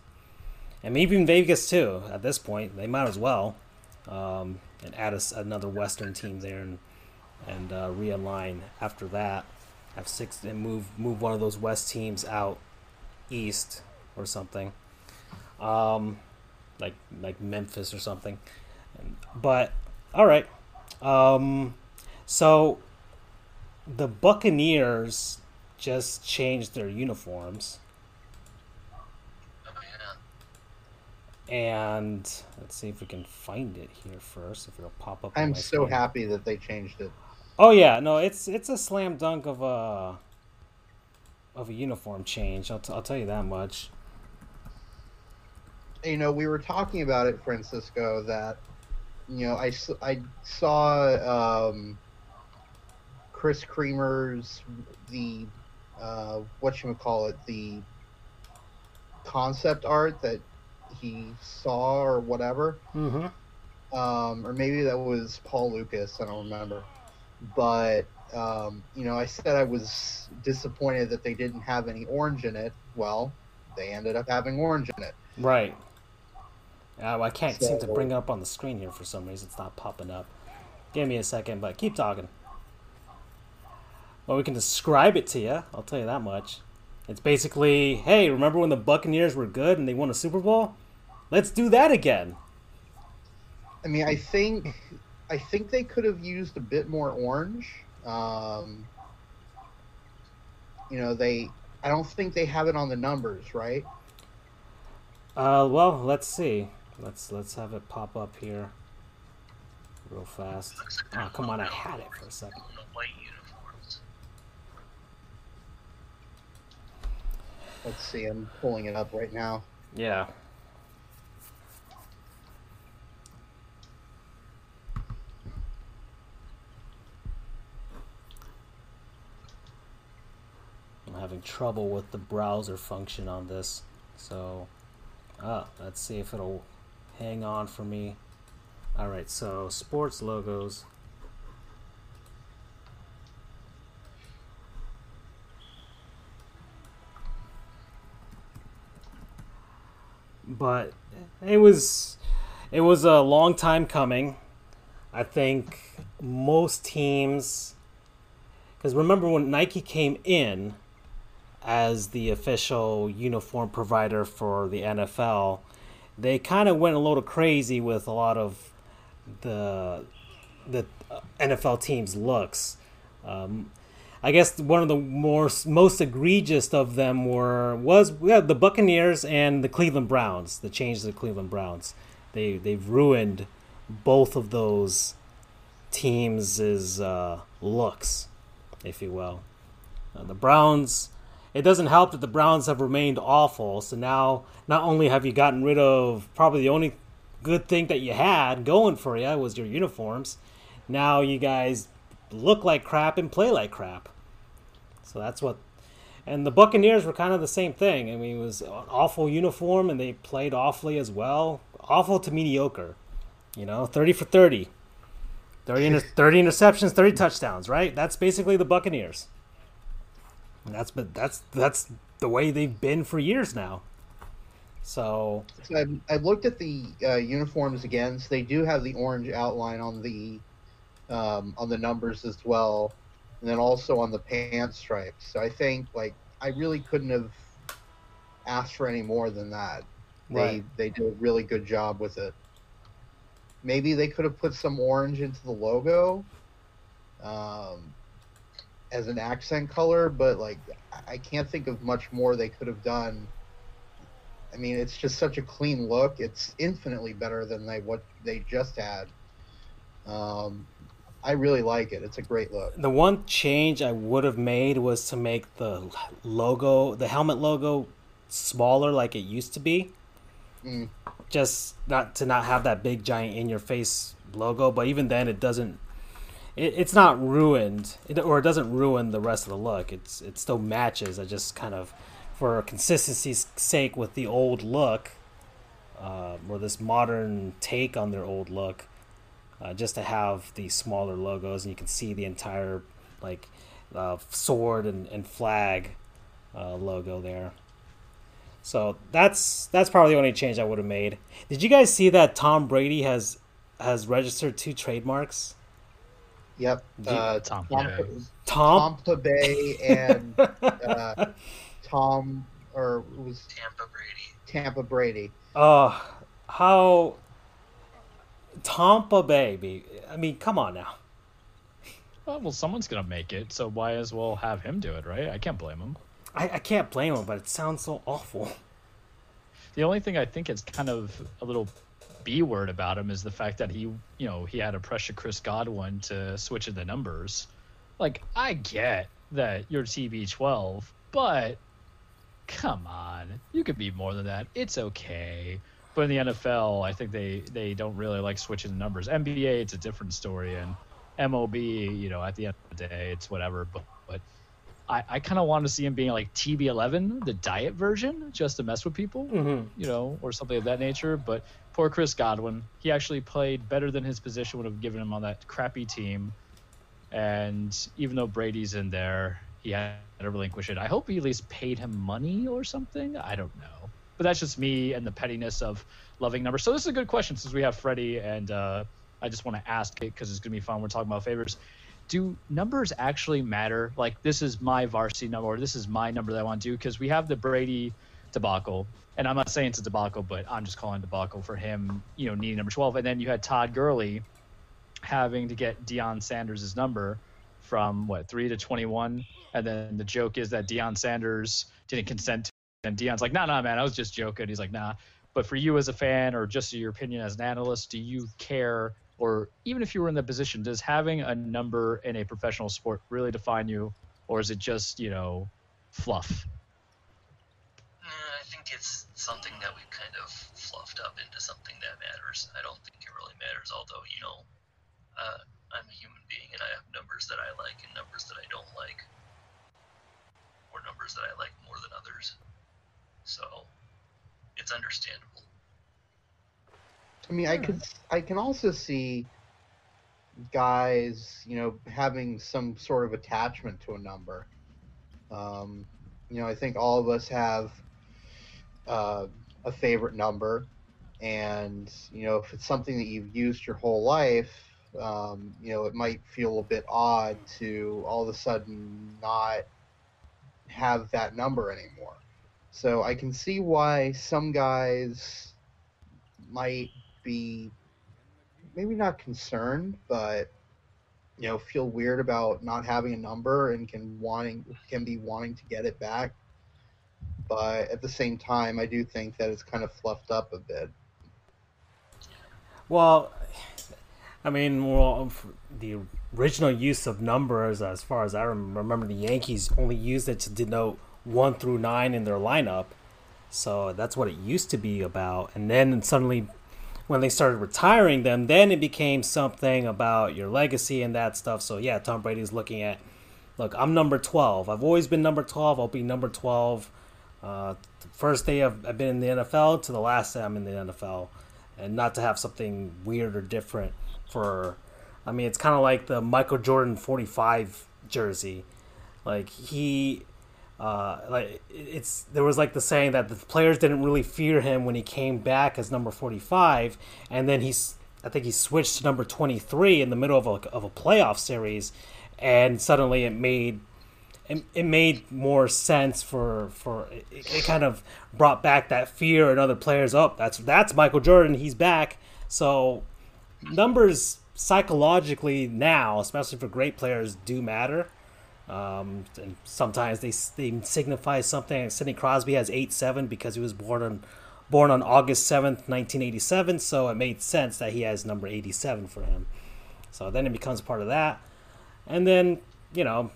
and maybe even Vegas too. At this point, they might as well um, and add another Western team there and and uh, realign after that. Have six and move move one of those West teams out east or something, um, like like Memphis or something. But all right, um, so the Buccaneers just changed their uniforms, Oh and let's see if we can find it here first. If it'll pop up. I'm so screen. happy that they changed it. Oh yeah, no, it's it's a slam dunk of a of a uniform change. I'll, t- I'll tell you that much. you know, we were talking about it, Francisco, that, you know, I I saw um, Chris Creamer's the uh, what you call it the concept art that he saw or whatever, Mm-hmm. um, or maybe that was Paul Lukas. I don't remember, but um, you know, I said I was disappointed that they didn't have any orange in it. Well, they ended up having orange in it. Right. Uh, I can't seem to bring it up on the screen here for some reason. It's not popping up. Give me a second, but keep talking. Well, we can describe it to you. I'll tell you that much. It's basically, hey, remember when the Buccaneers were good and they won a Super Bowl? Let's do that again. I mean, I think I think they could have used a bit more orange. Um, you know, they I don't think they have it on the numbers, right? Uh, well, let's see. Let's let's have it pop up here, real fast. Oh, come on! I had it for a second. on the white uniforms. Let's see. I'm pulling it up right now. Yeah. Having trouble with the browser function on this. So, ah, let's see if it'll hang on for me. Alright, so sports logos. but it was it was a long time coming. I think most teams because remember when Nike came in as the official uniform provider for the NFL, they kind of went a little crazy with a lot of the the NFL teams' looks. Um, I guess one of the more most egregious of them were was the Buccaneers and the Cleveland Browns. The change to the Cleveland Browns, they they've ruined both of those teams' uh, looks, if you will. Uh, the Browns. It doesn't help that the Browns have remained awful. So now, not only have you gotten rid of probably the only good thing that you had going for you was your uniforms, now you guys look like crap and play like crap. So that's what. And the Buccaneers were kind of the same thing. I mean, it was an awful uniform, and they played awfully as well. Awful to mediocre. You know, 30 for 30. 30, inter- 30 interceptions, 30 touchdowns, right? That's basically the Buccaneers. And that's but that's that's the way they've been for years now. So So I, I looked at the uh, uniforms again. So they do have the orange outline on the um, on the numbers as well, and then also on the pant stripes. So I think like I really couldn't have asked for any more than that. They Right. they did a really good job with it. Maybe they could have put some orange into the logo um, as an accent color, but like I- can't think of much more they could have done. I mean, it's just such a clean look. It's infinitely better than they what they just had. Um, I really like it. It's a great look. the one change I would have made was to make the logo, the helmet logo, smaller like it used to be. Mm. Just not to not have that big giant in your face logo, but even then, it doesn't. It, it's not ruined, it, or it doesn't ruin the rest of the look. It's it still matches. I just kind of, for consistency's sake, with the old look, uh, or this modern take on their old look, uh, just to have the smaller logos and you can see the entire like uh, sword and, and flag uh, logo there. So that's that's probably the only change I would have made. Did you guys see that Tom Brady has has registered two trademarks? Yep. Uh, Tom Tampa, Bay. Tom, Tampa Bay and uh, Tom, or it was Tampa Brady. Tampa Brady. uh, how Tampa Bay? be- I mean, come on now. Well, well, someone's gonna make it, so why as well have him do it, right? I can't blame him. I, I can't blame him, but it sounds so awful. The only thing I think is kind of a little B word about him is the fact that he, you know, he had to pressure Chris Godwin to switch in the numbers. Like, I get that you're TB12, but come on, you could be more than that. It's okay. But in the NFL, I think they they don't really like switching the numbers. NBA, it's a different story, and MOB, you know, at the end of the day, it's whatever. But, but I, I kind of want to see him being like TB11, the diet version, just to mess with people, Mhm. you know, or something of that nature. But poor Chris Godwin, he actually played better than his position would have given him on that crappy team. And even though Brady's in there, he had to relinquish it. I hope he at least paid him money or something. I don't know. But that's just me and the pettiness of loving numbers. So this is a good question since we have Freddie, and uh, I just want to ask it because it's going to be fun. We're talking about favors. Do numbers actually matter? Like, this is my varsity number, or this is my number that I want to do? Because we have the Brady debacle, and I'm not saying it's a debacle, but I'm just calling debacle for him, you know, needing number 12. And then you had Todd Gurley having to get Deion Sanders' number from what three to 21, and then the joke is that Deion Sanders didn't consent to, it. and Deion's like, "Nah, nah, man, I was just joking." He's like, "Nah." But for you as a fan, or just your opinion as an analyst, do you care, or even if you were in the position, does having a number in a professional sport really define you, or is it just you know, fluff? I think it's something that we've kind of fluffed up into something that matters. I don't think it really matters, although, you know, uh, I'm a human being and I have numbers that I like and numbers that I don't like, or numbers that I like more than others. So it's understandable. I mean, I could, I can also see guys, you know, having some sort of attachment to a number. Um, you know, I think all of us have uh, a favorite number, and you know, if it's something that you've used your whole life, um, you know, it might feel a bit odd to all of a sudden not have that number anymore. So I can see why some guys might be maybe not concerned, but you know, feel weird about not having a number and can wanting can be wanting to get it back. But at the same time, I do think that it's kind of fluffed up a bit. Well, I mean, well, um, the original use of numbers, as far as I remember, remember the Yankees only used it to denote one through nine in their lineup. So that's what it used to be about. And then suddenly, when they started retiring them, then it became something about your legacy and that stuff. So yeah, Tom Brady's looking at, look, I'm number 12. I've always been number 12. I'll be number 12. Uh, first day I've, I've been in the NFL to the last day I'm in the NFL and not to have something weird or different for I mean it's kind of like the Michael Jordan 45 jersey. Like he uh, like it's there was like the saying that the players didn't really fear him when he came back as number 45 and then he's I think he switched to number 23 in the middle of a, of a playoff series. And suddenly it made it, it made more sense for for it, it kind of brought back that fear in other players. Up that's that's Michael Jordan. He's back. So numbers psychologically now especially for great players do matter. Um, and sometimes they they signify something. Sidney Crosby has 8-7 because he was born on born on August 7th 1987 so it made sense that he has number 87 for him. So then it becomes part of that. And then you know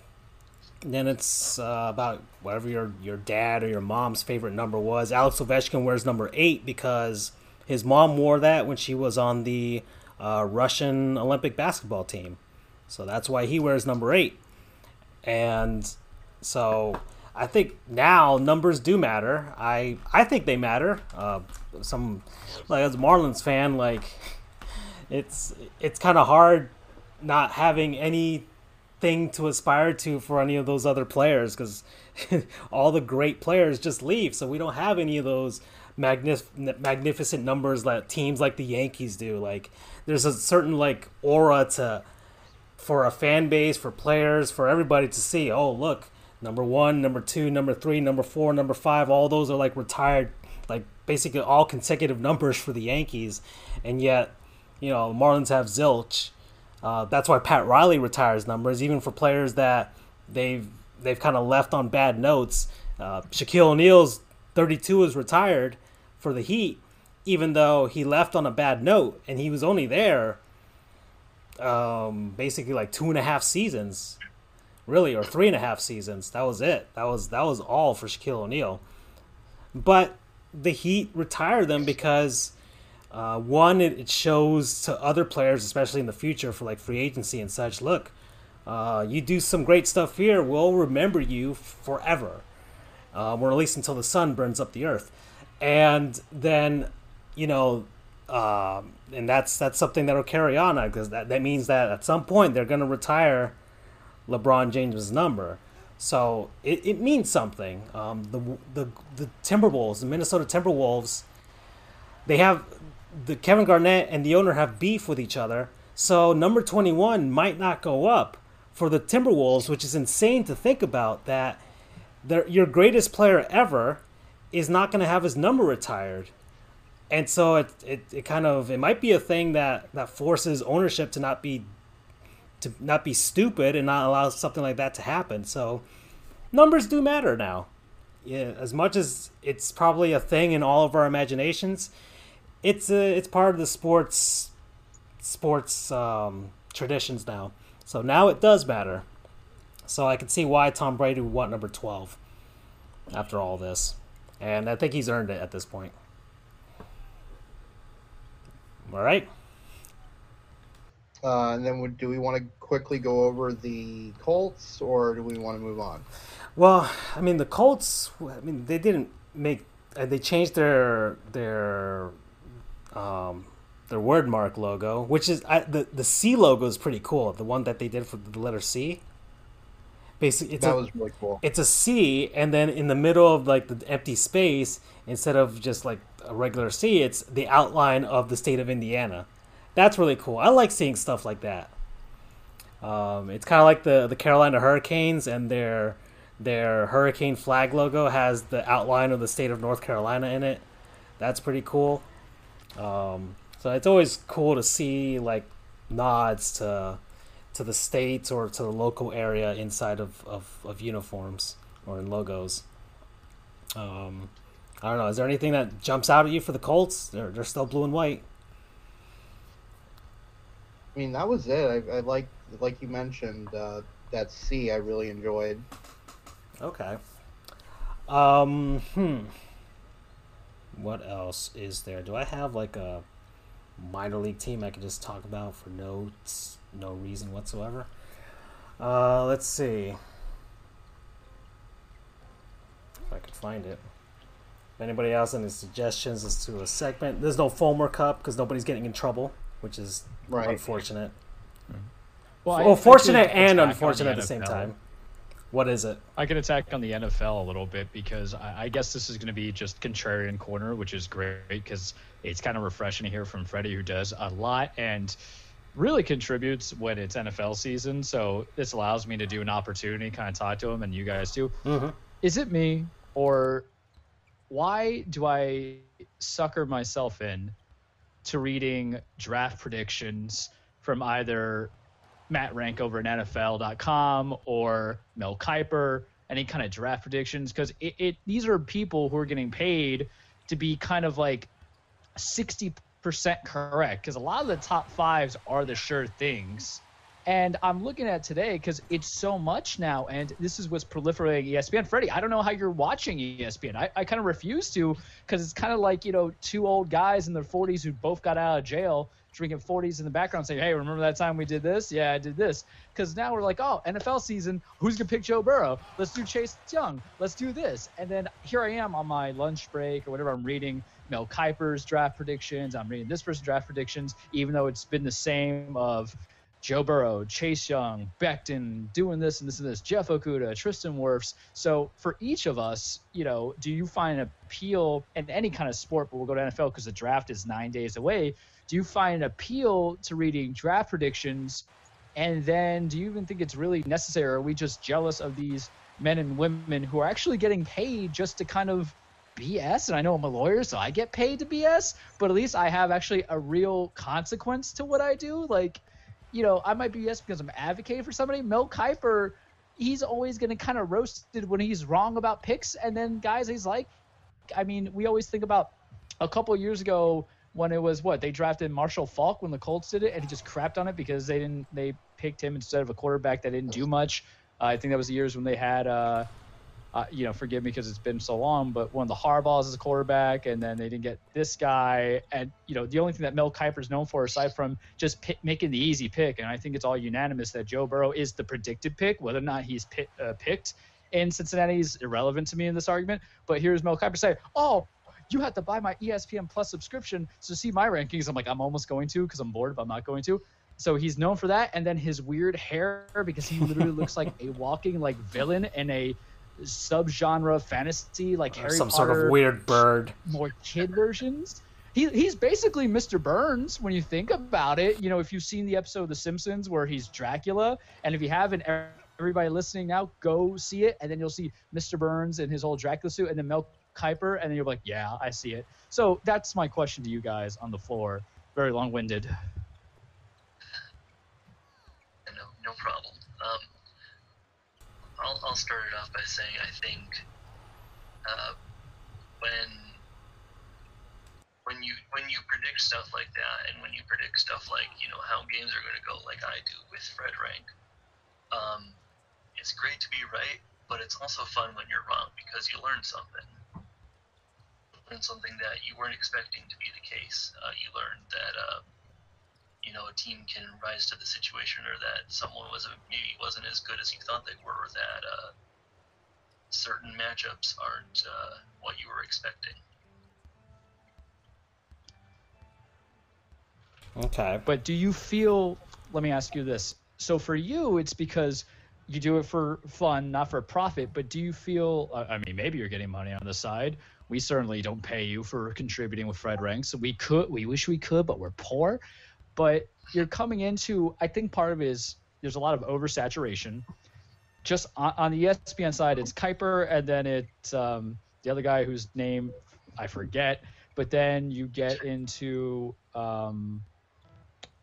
then it's uh, about whatever your your dad or your mom's favorite number was. Alex Ovechkin wears number eight because his mom wore that when she was on the uh, Russian Olympic basketball team, so that's why he wears number eight. And so I think now numbers do matter. I I think they matter. Uh, some like as a Marlins fan, like it's it's kind of hard not having any thing to aspire to for any of those other players because all the great players just leave. So we don't have any of those magnif- magnificent numbers that teams like the Yankees do. Like there's a certain like aura to for a fan base, for players, for everybody to see. Oh, look, number one, number two, number three, number four, number five. All those are like retired, like basically all consecutive numbers for the Yankees, and yet, you know, Marlins have zilch. Uh, that's why Pat Riley retires numbers, even for players that they've they've kind of left on bad notes. Uh, Shaquille O'Neal's 32 is retired for the Heat, even though he left on a bad note, and he was only there um, basically like two and a half seasons, really, or three and a half seasons. That was it. That was that was all for Shaquille O'Neal. But the Heat retired them because Uh, one, it, it shows to other players, especially in the future for like free agency and such. Look, uh, you do some great stuff here, we'll remember you forever, uh, or at least until the sun burns up the earth. And then, you know, um, and that's that's something that'll carry on because that, that means that at some point they're going to retire LeBron James's number. So it, it means something. Um, the, the the Timberwolves, the Minnesota Timberwolves, they have the Kevin Garnett and the owner have beef with each other. So number 21 might not go up for the Timberwolves, which is insane to think about that your greatest player ever is not going to have his number retired. And so it, it, it kind of it might be a thing that, that forces ownership to not be to not be stupid and not allow something like that to happen. So numbers do matter now. Yeah, as much as it's probably a thing in all of our imaginations, it's a, it's part of the sports sports um, traditions now. So now it does matter. So I can see why Tom Brady would want number 12 after all this. And I think he's earned it at this point. All right. Uh, and then would, do we want to quickly go over the Colts or do we want to move on? Well, I mean the Colts. I mean they didn't make. Uh, they changed their their um, their word mark logo, which is I, the the C logo is pretty cool. The one that they did for the letter C. Basically, it's that a, was really cool. It's a C, and then in the middle of like the empty space, instead of just like a regular C, it's the outline of the state of Indiana. That's really cool. I like seeing stuff like that. Um, it's kind of like the the Carolina Hurricanes and their their hurricane flag logo has the outline of the state of North Carolina in it. That's pretty cool. Um, so it's always cool to see like nods to to the states or to the local area inside of, of, of uniforms or in logos. Um, I don't know. Is there anything that jumps out at you for the Colts? They're, they're still blue and white. I mean, that was it. I, I like, like you mentioned, uh, that C I really enjoyed. Okay. Um, hmm. What else is there? Do I have like a minor league team I could just talk about for no no reason whatsoever? Uh, let's see if I could find it. If anybody else any suggestions as to a segment? There's no Fulmer Cup because nobody's getting in trouble, which is right. unfortunate. Mm-hmm. Well, well I, fortunate I and unfortunate at the same time. What is it? I can attack on the NFL a little bit because I, I guess this is going to be just contrarian corner, which is great because it's kind of refreshing to hear from Freddie, who does a lot and really contributes when it's NFL season. So this allows me to do an opportunity, kind of talk to him, and you guys too. Mm-hmm. Is it me or why do I sucker myself in to reading draft predictions from either Matt Rank over at NFL.com or Mel Kiper, any kind of draft predictions, because it, it these are people who are getting paid to be kind of like 60% correct, because a lot of the top fives are the sure things. And I'm looking at today because it's so much now, and this is what's proliferating ESPN. Freddie, I don't know how you're watching ESPN. I, I kind of refuse to because it's kind of like, you know, two old guys in their 40s who both got out of jail drinking 40s in the background saying, hey, remember that time we did this? Yeah, I did this. Because now we're like, oh, NFL season, who's going to pick Joe Burrow? Let's do Chase Young. Let's do this. And then here I am on my lunch break or whatever. I'm reading Mel Kiper's draft predictions. I'm reading this person's draft predictions, even though it's been the same of Joe Burrow, Chase Young, Becton, doing this and this and this, Jeff Okudah, Tristan Wirfs. So for each of us, you know, do you find appeal in any kind of sport, but we'll go to NFL because the draft is nine days away do you find an appeal to reading draft predictions? And then do you even think it's really necessary? Are we just jealous of these men and women who are actually getting paid just to kind of BS? And I know I'm a lawyer, so I get paid to BS, but at least I have actually a real consequence to what I do. Like, you know, I might be BS because I'm advocating for somebody. Mel Kiper, he's always going to kind of roasted when he's wrong about picks. And then guys, he's like, I mean, we always think about a couple years ago when it was what they drafted Marshall Faulk when the Colts did it, and he just crapped on it because they didn't they picked him instead of a quarterback that didn't do much. Uh, I think that was the years when they had uh, uh, you know, forgive me because it's been so long, but one of the Harbaughs is a quarterback, and then they didn't get this guy. And, you know, the only thing that Mel Kiper's known for, aside from just pick, making the easy pick, and I think it's all unanimous that Joe Burrow is the predicted pick, whether or not he's pick, uh, picked in Cincinnati is irrelevant to me in this argument. But here's Mel Kiper saying, oh, you have to buy my ESPN Plus subscription to see my rankings. I'm like, I'm almost going to because I'm bored, but I'm not going to. So he's known for that, and then his weird hair because he literally looks like a walking like villain in a subgenre fantasy like Harry Some Potter, sort of weird bird. more kid versions. He, he's basically Mr. Burns when you think about it. You know, if you've seen the episode of The Simpsons where he's Dracula, and if you haven't, everybody listening now, go see it, and then you'll see Mr. Burns in his old Dracula suit, and then Mel Kiper, and then you're like, yeah, I see it. So that's my question to you guys on the floor. Very long-winded. No, no problem. Um, I'll, I'll start it off by saying I think uh, when when you when you predict stuff like that, and when you predict stuff like you know how games are going to go, like I do with Fred Rank, um, it's great to be right, but it's also fun when you're wrong because you learn something. Learn something that you weren't expecting to be the case. Uh, you learned that uh, you know a team can rise to the situation, or that someone was maybe wasn't as good as you thought they were, or that uh, certain matchups aren't uh, what you were expecting. Okay. But do you feel? Let me ask you this. So for you, it's because you do it for fun, not for profit. But do you feel? I mean, maybe you're getting money on the side. We certainly don't pay you for contributing with Fred Ranks. We could, we wish we could, but we're poor. But you're coming into. I think part of it is there's a lot of oversaturation. Just on, on the ESPN side, it's Kiper, and then it's um, the other guy whose name I forget. But then you get into um,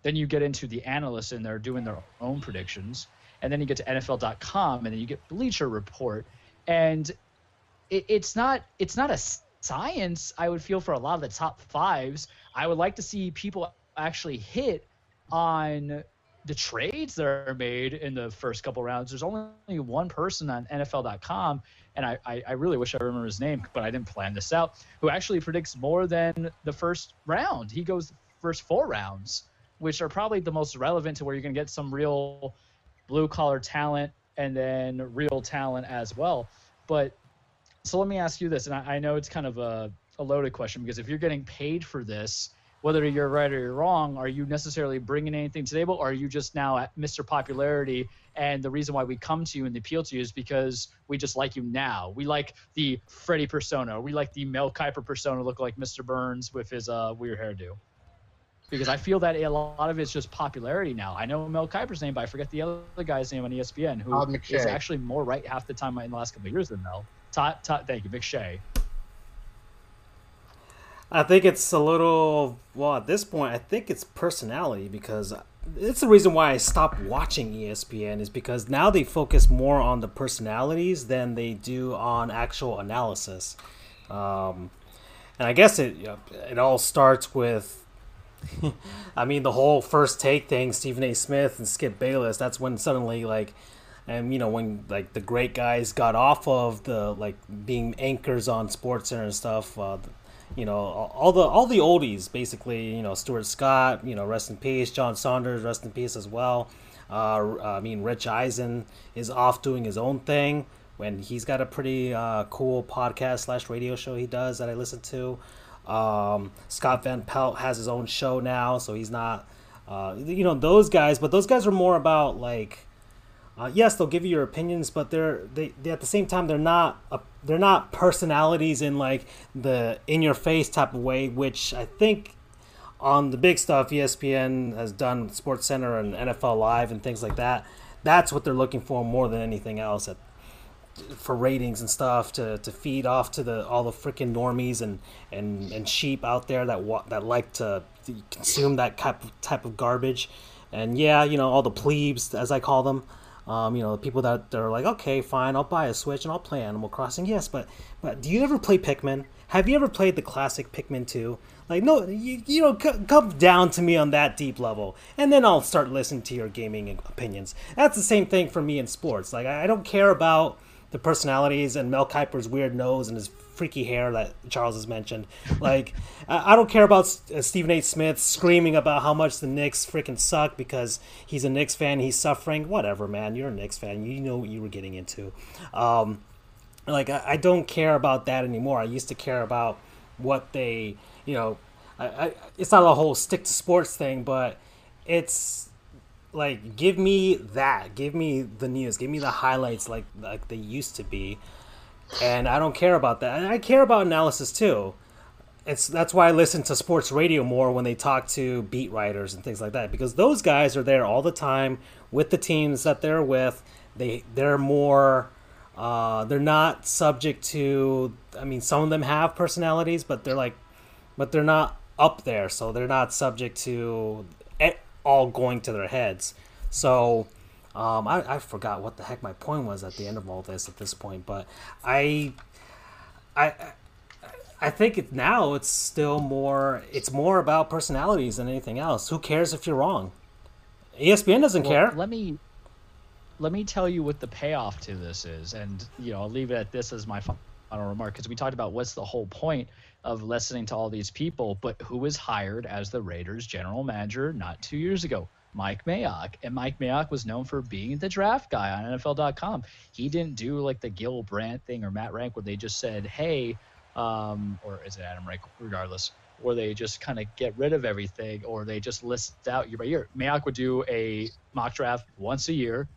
then you get into the analysts and they're doing their own predictions. And then you get to NFL.com and then you get Bleacher Report. And it, it's not it's not a science, I would feel, for a lot of the top fives. I would like to see people actually hit on the trades that are made in the first couple rounds. There's only one person on NFL.com, and I, I, I really wish I remember his name, but I didn't plan this out, who actually predicts more than the first round. He goes first four rounds which are probably the most relevant to where you're going to get some real blue collar talent and then real talent as well. But so let me ask you this, and I, I know it's kind of a, a loaded question because if you're getting paid for this, whether you're right or you're wrong, are you necessarily bringing anything to the table, or are you just now at Mr. Popularity? And the reason why we come to you and appeal to you is because we just like you now. We like the Freddie persona. We like the Mel Kiper persona, look like Mr. Burns with his uh, weird hairdo because I feel that a lot of it's just popularity now. I know Mel Kiper's name, but I forget the other guy's name on ESPN, who is actually more right half the time in the last couple of years than Mel. Todd, Todd, thank you, McShay. I think it's a little well at this point. I think it's personality because it's the reason why I stopped watching ESPN is because now they focus more on the personalities than they do on actual analysis. Um, and I guess it it all starts with. I mean, the whole first take thing, Stephen A. Smith and Skip Bayless. That's when suddenly like and you know when like the great guys got off of the like being anchors on sports center and stuff uh, you know all the all the oldies basically you know stuart scott you know rest in peace john saunders rest in peace as well. Uh, i mean rich eisen is off doing his own thing when he's got a pretty uh, cool podcast slash radio show he does that i listen to. Um, scott van pelt has his own show now so he's not uh, you know those guys but those guys are more about like uh, yes, they'll give you your opinions, but they're they, they at the same time they're not uh, they're not personalities in like the in your face type of way, which I think on the big stuff ESPN has done Sports Center and NFL Live and things like that. That's what they're looking for more than anything else at, for ratings and stuff to, to feed off to the all the freaking normies and, and, and sheep out there that wa- that like to, to consume that type of, type of garbage. And yeah, you know all the plebes as I call them. Um, you know, the people that are like, okay, fine, I'll buy a Switch and I'll play Animal Crossing. Yes, but but do you ever play Pikmin? Have you ever played the classic Pikmin 2? Like, no, you, you know, c- come down to me on that deep level, and then I'll start listening to your gaming opinions. That's the same thing for me in sports. Like, I I don't care about the personalities and Mel Kiper's weird nose and his freaky hair that Charles has mentioned. Like, I don't care about uh, Stephen A. Smith screaming about how much the Knicks freaking suck because he's a Knicks fan. He's suffering. Whatever, man. You're a Knicks fan. You know what you were getting into. Um, like, I, I don't care about that anymore. I used to care about what they, you know, I, I, it's not a whole stick to sports thing, but it's like give me that give me the news give me the highlights like like they used to be and i don't care about that. And i care about analysis too. It's that's why i listen to sports radio more when they talk to beat writers and things like that because those guys are there all the time with the teams that they're with. They they're more uh, they're not subject to i mean some of them have personalities but they're like but they're not up there so they're not subject to all going to their heads. So um, I, I forgot what the heck my point was at the end of all this at this point but i i I think it, now it's still more it's more about personalities than anything else. Who cares if you're wrong? ESPN doesn't Well, care. Let me let me tell you what the payoff to this is, and you know I'll leave it at this as my final remark because we talked about what's the whole point of listening to all these people, but who was hired as the Raiders general manager not two years ago? Mike Mayock, and Mike Mayock was known for being the draft guy on NFL.com. He didn't do like the Gil Brandt thing or Matt Rank where they just said, "Hey," um, or is it Adam Rank? Regardless, where they just kind of get rid of everything, or they just list out year by year. Mayock would do a mock draft once a year,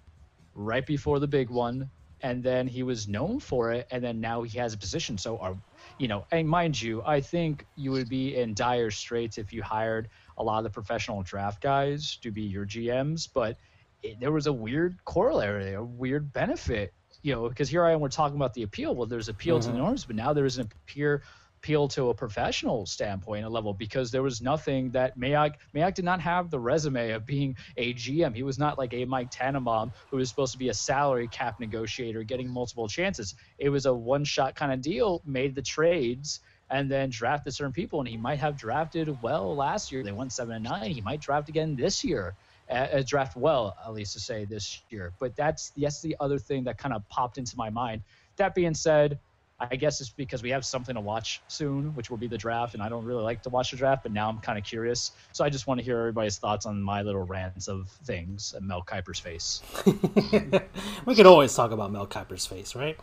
right before the big one, and then he was known for it, and then now he has a position. So, are you know, and mind you, I think you would be in dire straits if you hired a lot of the professional draft guys to be your GMs, but it, there was a weird corollary, a weird benefit, you know, because here I am, we're talking about the appeal. Well, there's appeal to mm-hmm. the norms, but now there is an appeal appeal to a professional standpoint, a level, because there was nothing that Mayock Mayock did not have the resume of being a GM. He was not like a Mike Tannenbaum who was supposed to be a salary cap negotiator, getting multiple chances. It was a one shot kind of deal, made the trades. And then drafted certain people, and he might have drafted well last year. They won seven and nine. He might draft again this year uh, uh, draft well, at least to say this year. But that's that's the other thing that kind of popped into my mind. That being said, I guess it's because we have something to watch soon, which will be the draft, and I don't really like to watch the draft, but now I'm kind of curious. So I just want to hear everybody's thoughts on my little rants of things and Mel Kiper's face. we could always talk about Mel Kiper's face, right?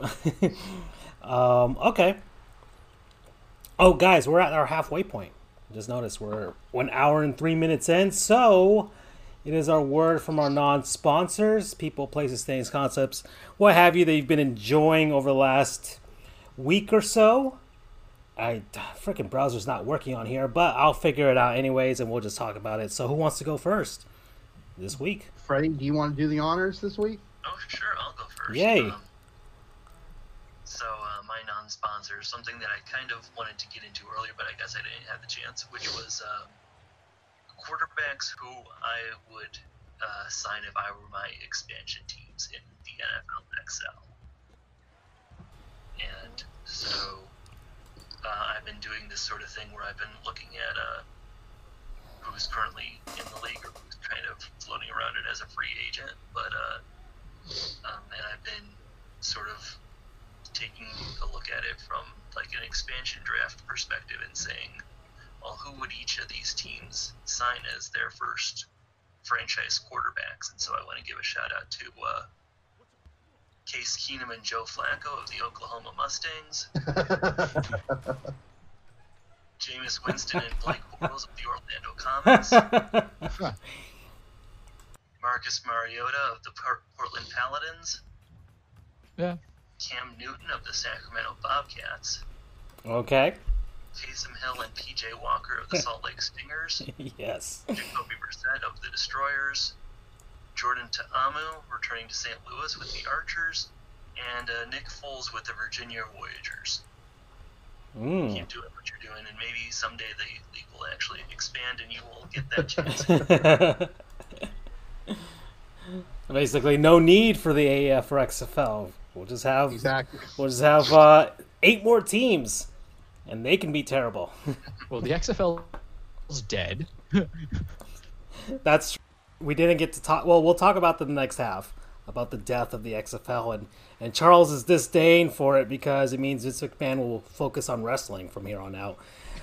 um, okay. Oh, guys, we're at our halfway point. Just notice we're one hour and three minutes in, so it is our word from our non-sponsors, people, places, things, concepts, what have you that you've been enjoying over the last week or so. I freaking browser's not working on here, but I'll figure it out anyways, and we'll just talk about it. So, who wants to go first this week? Freddie, do you want to do the honors this week? Oh, sure, I'll go first. Yay. Um, so, uh, my non sponsor, something that I kind of wanted to get into earlier, but I guess I didn't have the chance, which was um, quarterbacks who I would uh, sign if I were my expansion teams in the NFL XL. And so, uh, I've been doing this sort of thing where I've been looking at uh, who's currently in the league or who's kind of floating around it as a free agent, but uh, um, and I've been sort of taking a look at it from like an expansion draft perspective and saying, well, who would each of these teams sign as their first franchise quarterbacks? And so I want to give a shout out to uh, Case Keenum and Joe Flacco of the Oklahoma Mustangs, Jameis Winston and Blake Bortles of the Orlando Comets, Marcus Mariota of the Portland Paladins, Yeah. Cam Newton of the Sacramento Bobcats, Okay. Taysom Hill and PJ Walker of the Salt Lake Stingers, yes. Jacoby Brissett of the Destroyers, Jordan Ta'amu returning to St. Louis with the Archers, and uh, Nick Foles with the Virginia Voyagers. Mm. Keep doing what you're doing, and maybe someday the league will actually expand and you will get that chance. Basically, no need for the AF or XFL. We'll just have Exactly. we'll just have uh, eight more teams, and they can be terrible. Well, the XFL is dead. That's we didn't get to talk. Well, we'll talk about the next half. about the death of the XFL and and Charles' disdain for it because it means Vince McMahon will focus on wrestling from here on out.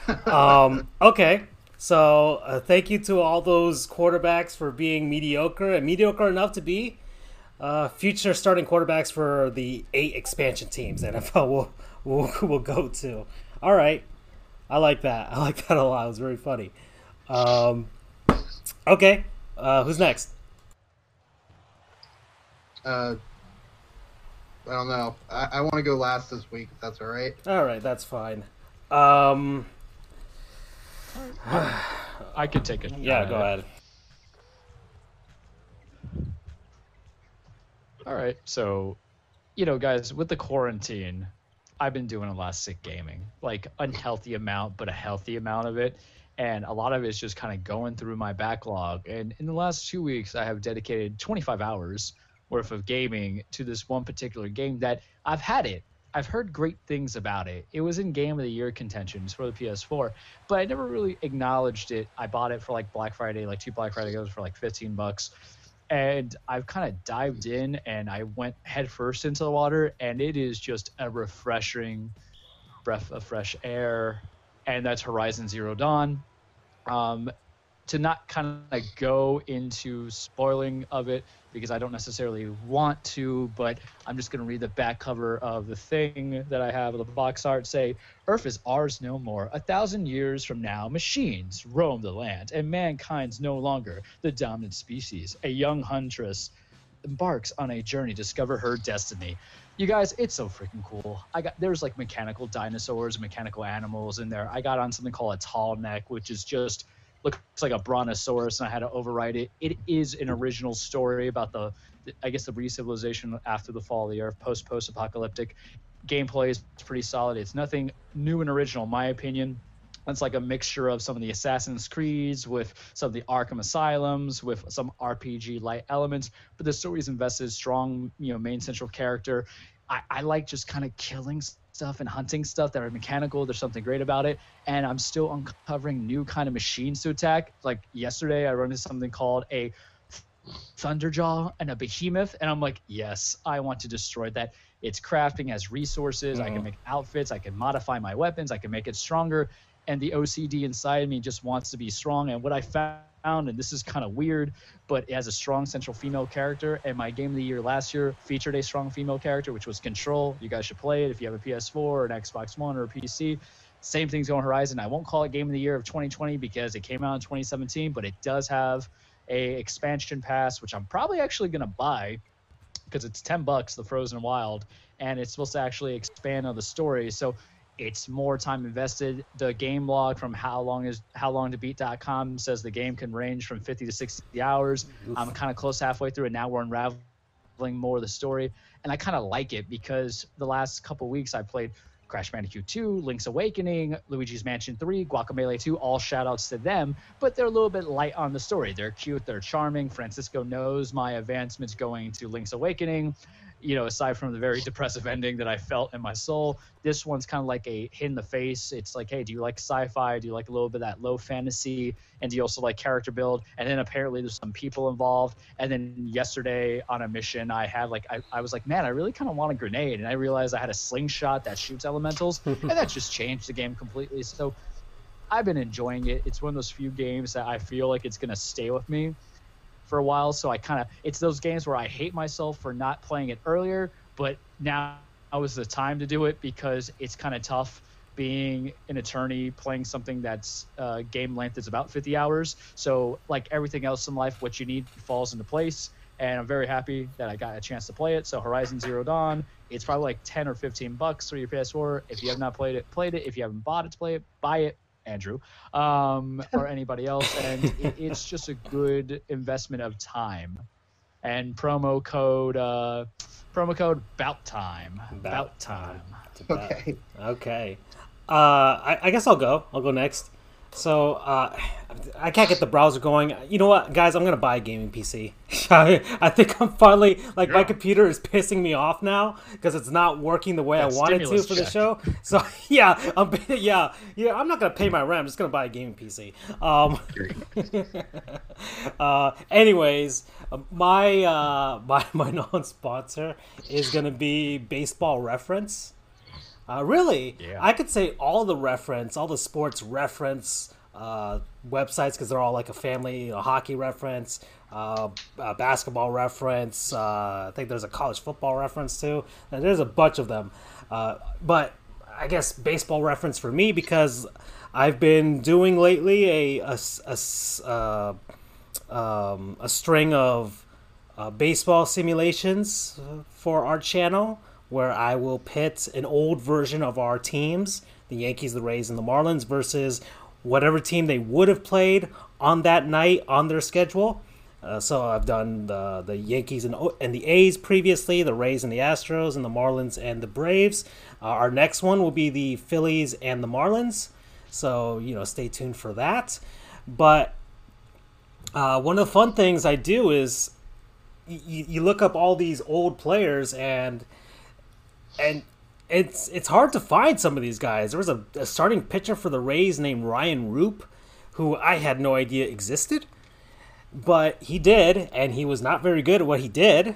Um, okay, so uh, thank you to all those quarterbacks for being mediocre and mediocre enough to be uh, future starting quarterbacks for the eight expansion teams NFL will will will go to. All right, I like that. I like that a lot. It was very funny. Um, okay, uh, who's next? Uh, I don't know. I, I want to go last this week, if that's all right. All right, that's fine. Um, I could take a yeah, go ahead. All right, so you know, guys, with the quarantine, I've been doing a lot of sick gaming, like unhealthy amount, but a healthy amount of it. And a lot of it is just kind of going through my backlog. And in the last two weeks, I have dedicated 25 hours worth of gaming to this one particular game that I've had it. I've heard great things about it. It was in Game of the Year contentions for the PS4, but I never really acknowledged it. I bought it for like Black Friday, like two Black Friday goes for like 15 bucks. And I've kind of dived in and I went headfirst into the water, and it is just a refreshing breath of fresh air. And that's Horizon Zero Dawn. Um, to not kind of like go into spoiling of it because I don't necessarily want to, but I'm just going to read the back cover of the thing that I have the box art. Say, Earth is ours no more. A thousand years from now, machines roam the land, and mankind's no longer the dominant species. A young huntress embarks on a journey to discover her destiny. You guys, it's so freaking cool. I got there's like mechanical dinosaurs, mechanical animals in there. I got on something called a tall neck, which is just looks like a brontosaurus and I had to overwrite it. It is an original story about the, I guess, the re-civilization after the fall of the earth, post post apocalyptic. Gameplay is pretty solid. It's nothing new and original, in my opinion. It's like a mixture of some of the Assassin's Creeds with some of the Arkham Asylums with some RPG light elements, but the story is invested, strong, you know, main central character. I, I like just kind of killing stuff and hunting stuff that are mechanical. There's something great about it, and I'm still uncovering new kind of machines to attack. Like yesterday, I run into something called a Thunderjaw and a Behemoth, and I'm like, yes, I want to destroy that. It's crafting as resources. Mm-hmm. I can mm-hmm. make outfits. I can modify my weapons. I can make it stronger. And the OCD inside me just wants to be strong. And what I found and this is kind of weird, but it has a strong central female character. And my game of the year last year featured a strong female character, which was Control. You guys should play it if you have a PS4 or an Xbox One or a PC. Same thing's going on Horizon. I won't call it game of the year of 2020 because it came out in 2017, but it does have a expansion pass, which I'm probably actually going to buy because it's 10 bucks, the Frozen Wild, and it's supposed to actually expand on the story. So it's more time invested. The game log from how long is how long to beat.com says the game can range from 50 to 60 hours. Oof. I'm kind of close halfway through, and now we're unraveling more of the story. And I kind of like it because the last couple weeks I played Crash Bandicoot 2, Link's Awakening, Luigi's Mansion 3, Guacamelee 2, all shout outs to them, but they're a little bit light on the story. They're cute, they're charming. Francisco knows my advancements going to Link's Awakening you know, aside from the very depressive ending that I felt in my soul, this one's kind of like a hit in the face. It's like, hey, do you like sci-fi? Do you like a little bit of that low fantasy? And do you also like character build? And then apparently there's some people involved. And then yesterday on a mission, I had like, I, I was like, man, I really kind of want a grenade. And I realized I had a slingshot that shoots elementals, and that just changed the game completely. So I've been enjoying it. It's one of those few games that I feel like it's gonna stay with me for a while. So I kind of it's those games where I hate myself for not playing it earlier, but now was the time to do it because it's kind of tough being an attorney playing something that's uh, game length is about 50 hours. So like everything else in life, what you need falls into place. And I'm very happy that I got a chance to play it. So Horizon Zero Dawn, it's probably like 10 or 15 bucks for your PS4. If you have not played it, played it. If you haven't bought it to play it, buy it. Andrew, um, or anybody else, and it, it's just a good investment of time. And promo code, uh, promo code Bout Time. Bout Time. Okay. Okay. Uh, I, I, guess I'll go. I'll go next. So uh, I can't get the browser going. You know what, guys? I'm gonna buy a gaming PC. I, I think I'm finally like my computer is pissing me off now because it's not working the way I wanted to stimulus for the show. So yeah, I'm yeah yeah. I'm not gonna pay my rent. I'm just gonna buy a gaming PC. Um, uh, anyways, uh, my uh, my my non-sponsor is gonna be Baseball Reference. Uh, really, Yeah. I could say all the reference, all the sports reference uh, websites because they're all like a family. You know, hockey reference, uh, uh, basketball reference. Uh, I think there's a college football reference too. And there's a bunch of them, uh, but I guess baseball reference for me because I've been doing lately a a, a uh, um, a string of uh, baseball simulations uh, for our channel where I will pit an old version of our teams, the Yankees, the Rays, and the Marlins, versus whatever team they would have played on that night on their schedule. Uh, so I've done the the Yankees and, and the A's previously, the Rays and the Astros, and the Marlins and the Braves. Uh, our next one will be the Phillies and the Marlins. So you know, stay tuned for that. But uh, one of the fun things I do is you, you look up all these old players and and it's it's hard to find some of these guys. There was a, a starting pitcher for the Rays named Ryan Rupe, who I had no idea existed, but he did, and he was not very good at what he did.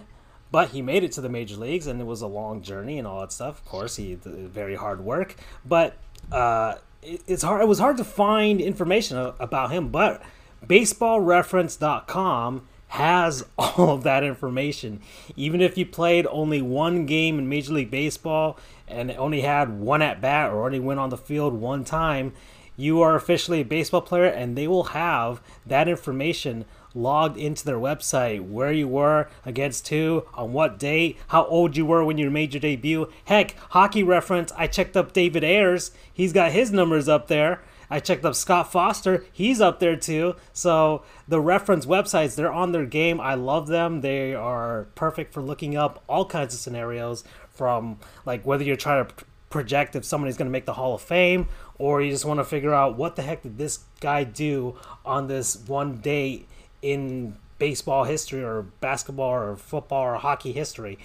But he made it to the major leagues, and it was a long journey and all that stuff. Of course, he very hard work, but uh, it, it's hard. It was hard to find information about him. But BaseballReference.com has all of that information. Even if you played only one game in Major League Baseball and only had one at bat or only went on the field one time, you are officially a baseball player, and they will have that information logged into their website where you were against who, on what date, how old you were when you made your debut. Heck, hockey reference, I checked up David Ayres. He's got his numbers up there. I checked up Scott Foster. He's up there too. So the reference websites, they're on their game. I love them. They are perfect for looking up all kinds of scenarios from like whether you're trying to project if somebody's going to make the Hall of Fame or you just want to figure out what the heck did this guy do on this one day in baseball history or basketball or football or hockey history.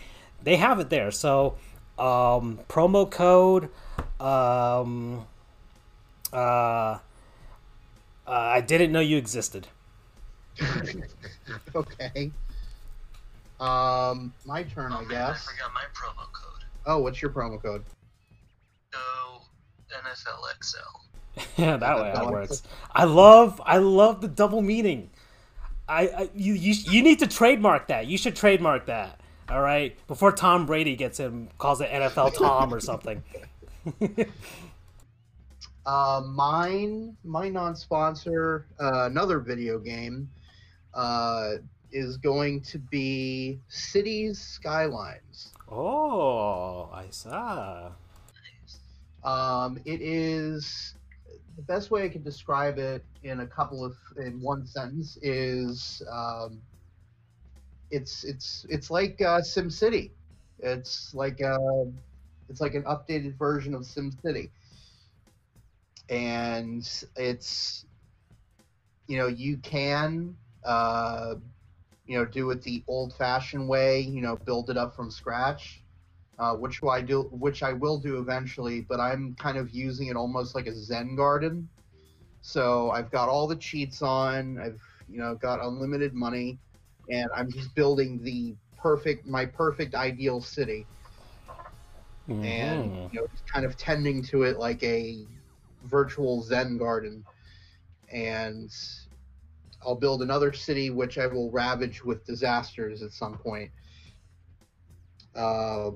They have it there. So um, promo code um, uh, uh, I didn't know you existed. Okay. Um, my turn, Oh, I man, guess. I forgot my promo code. Oh, what's your promo code? Go NFLXL. Yeah, that way that works. I love, I love the double meaning. I, I you, you, you need to trademark that. You should trademark that. All right, before Tom Brady gets him, calls it NFL Tom or something. Uh, mine, my non-sponsor, uh, another video game, uh, is going to be Cities Skylines. Oh, I saw. Um, it is the best way I can describe it in a couple of in one sentence is um, it's it's it's like uh, SimCity. It's like a, it's like an updated version of SimCity, and it's you know you can uh, you know do it the old-fashioned way. You know, build it up from scratch uh, which I do, which I will do eventually. But I'm kind of using it almost like a Zen garden. So I've got all the cheats on. I've you know got unlimited money, and I'm just building the perfect, my perfect ideal city, and Mhm. you know kind of tending to it like a virtual Zen garden. And I'll build another city which I will ravage with disasters at some point. Uh,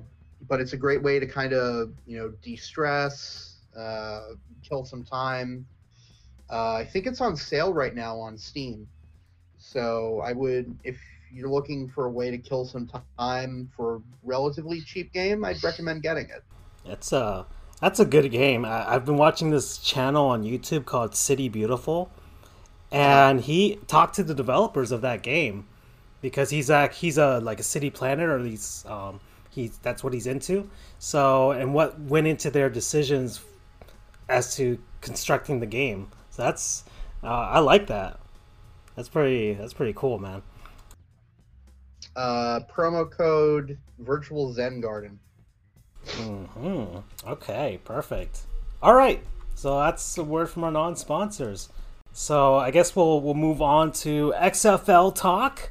but it's a great way to kind of you know de-stress, uh, kill some time. Uh, I think it's on sale right now on Steam, so I would if you're looking for a way to kill some time for a relatively cheap game, I'd recommend getting it. That's a that's a good game. I, I've been watching this channel on YouTube called City Beautiful, and he talked to the developers of that game because he's a he's a like a city planner or he's um he's that's what he's into. So and what went into their decisions as to constructing the game. So that's uh, I like that. That's pretty. That's pretty cool, man. Uh, promo code Virtual Zen Garden. Hmm. Okay. Perfect. All right. So that's a word from our non-sponsors. So I guess we'll we'll move on to XFL talk.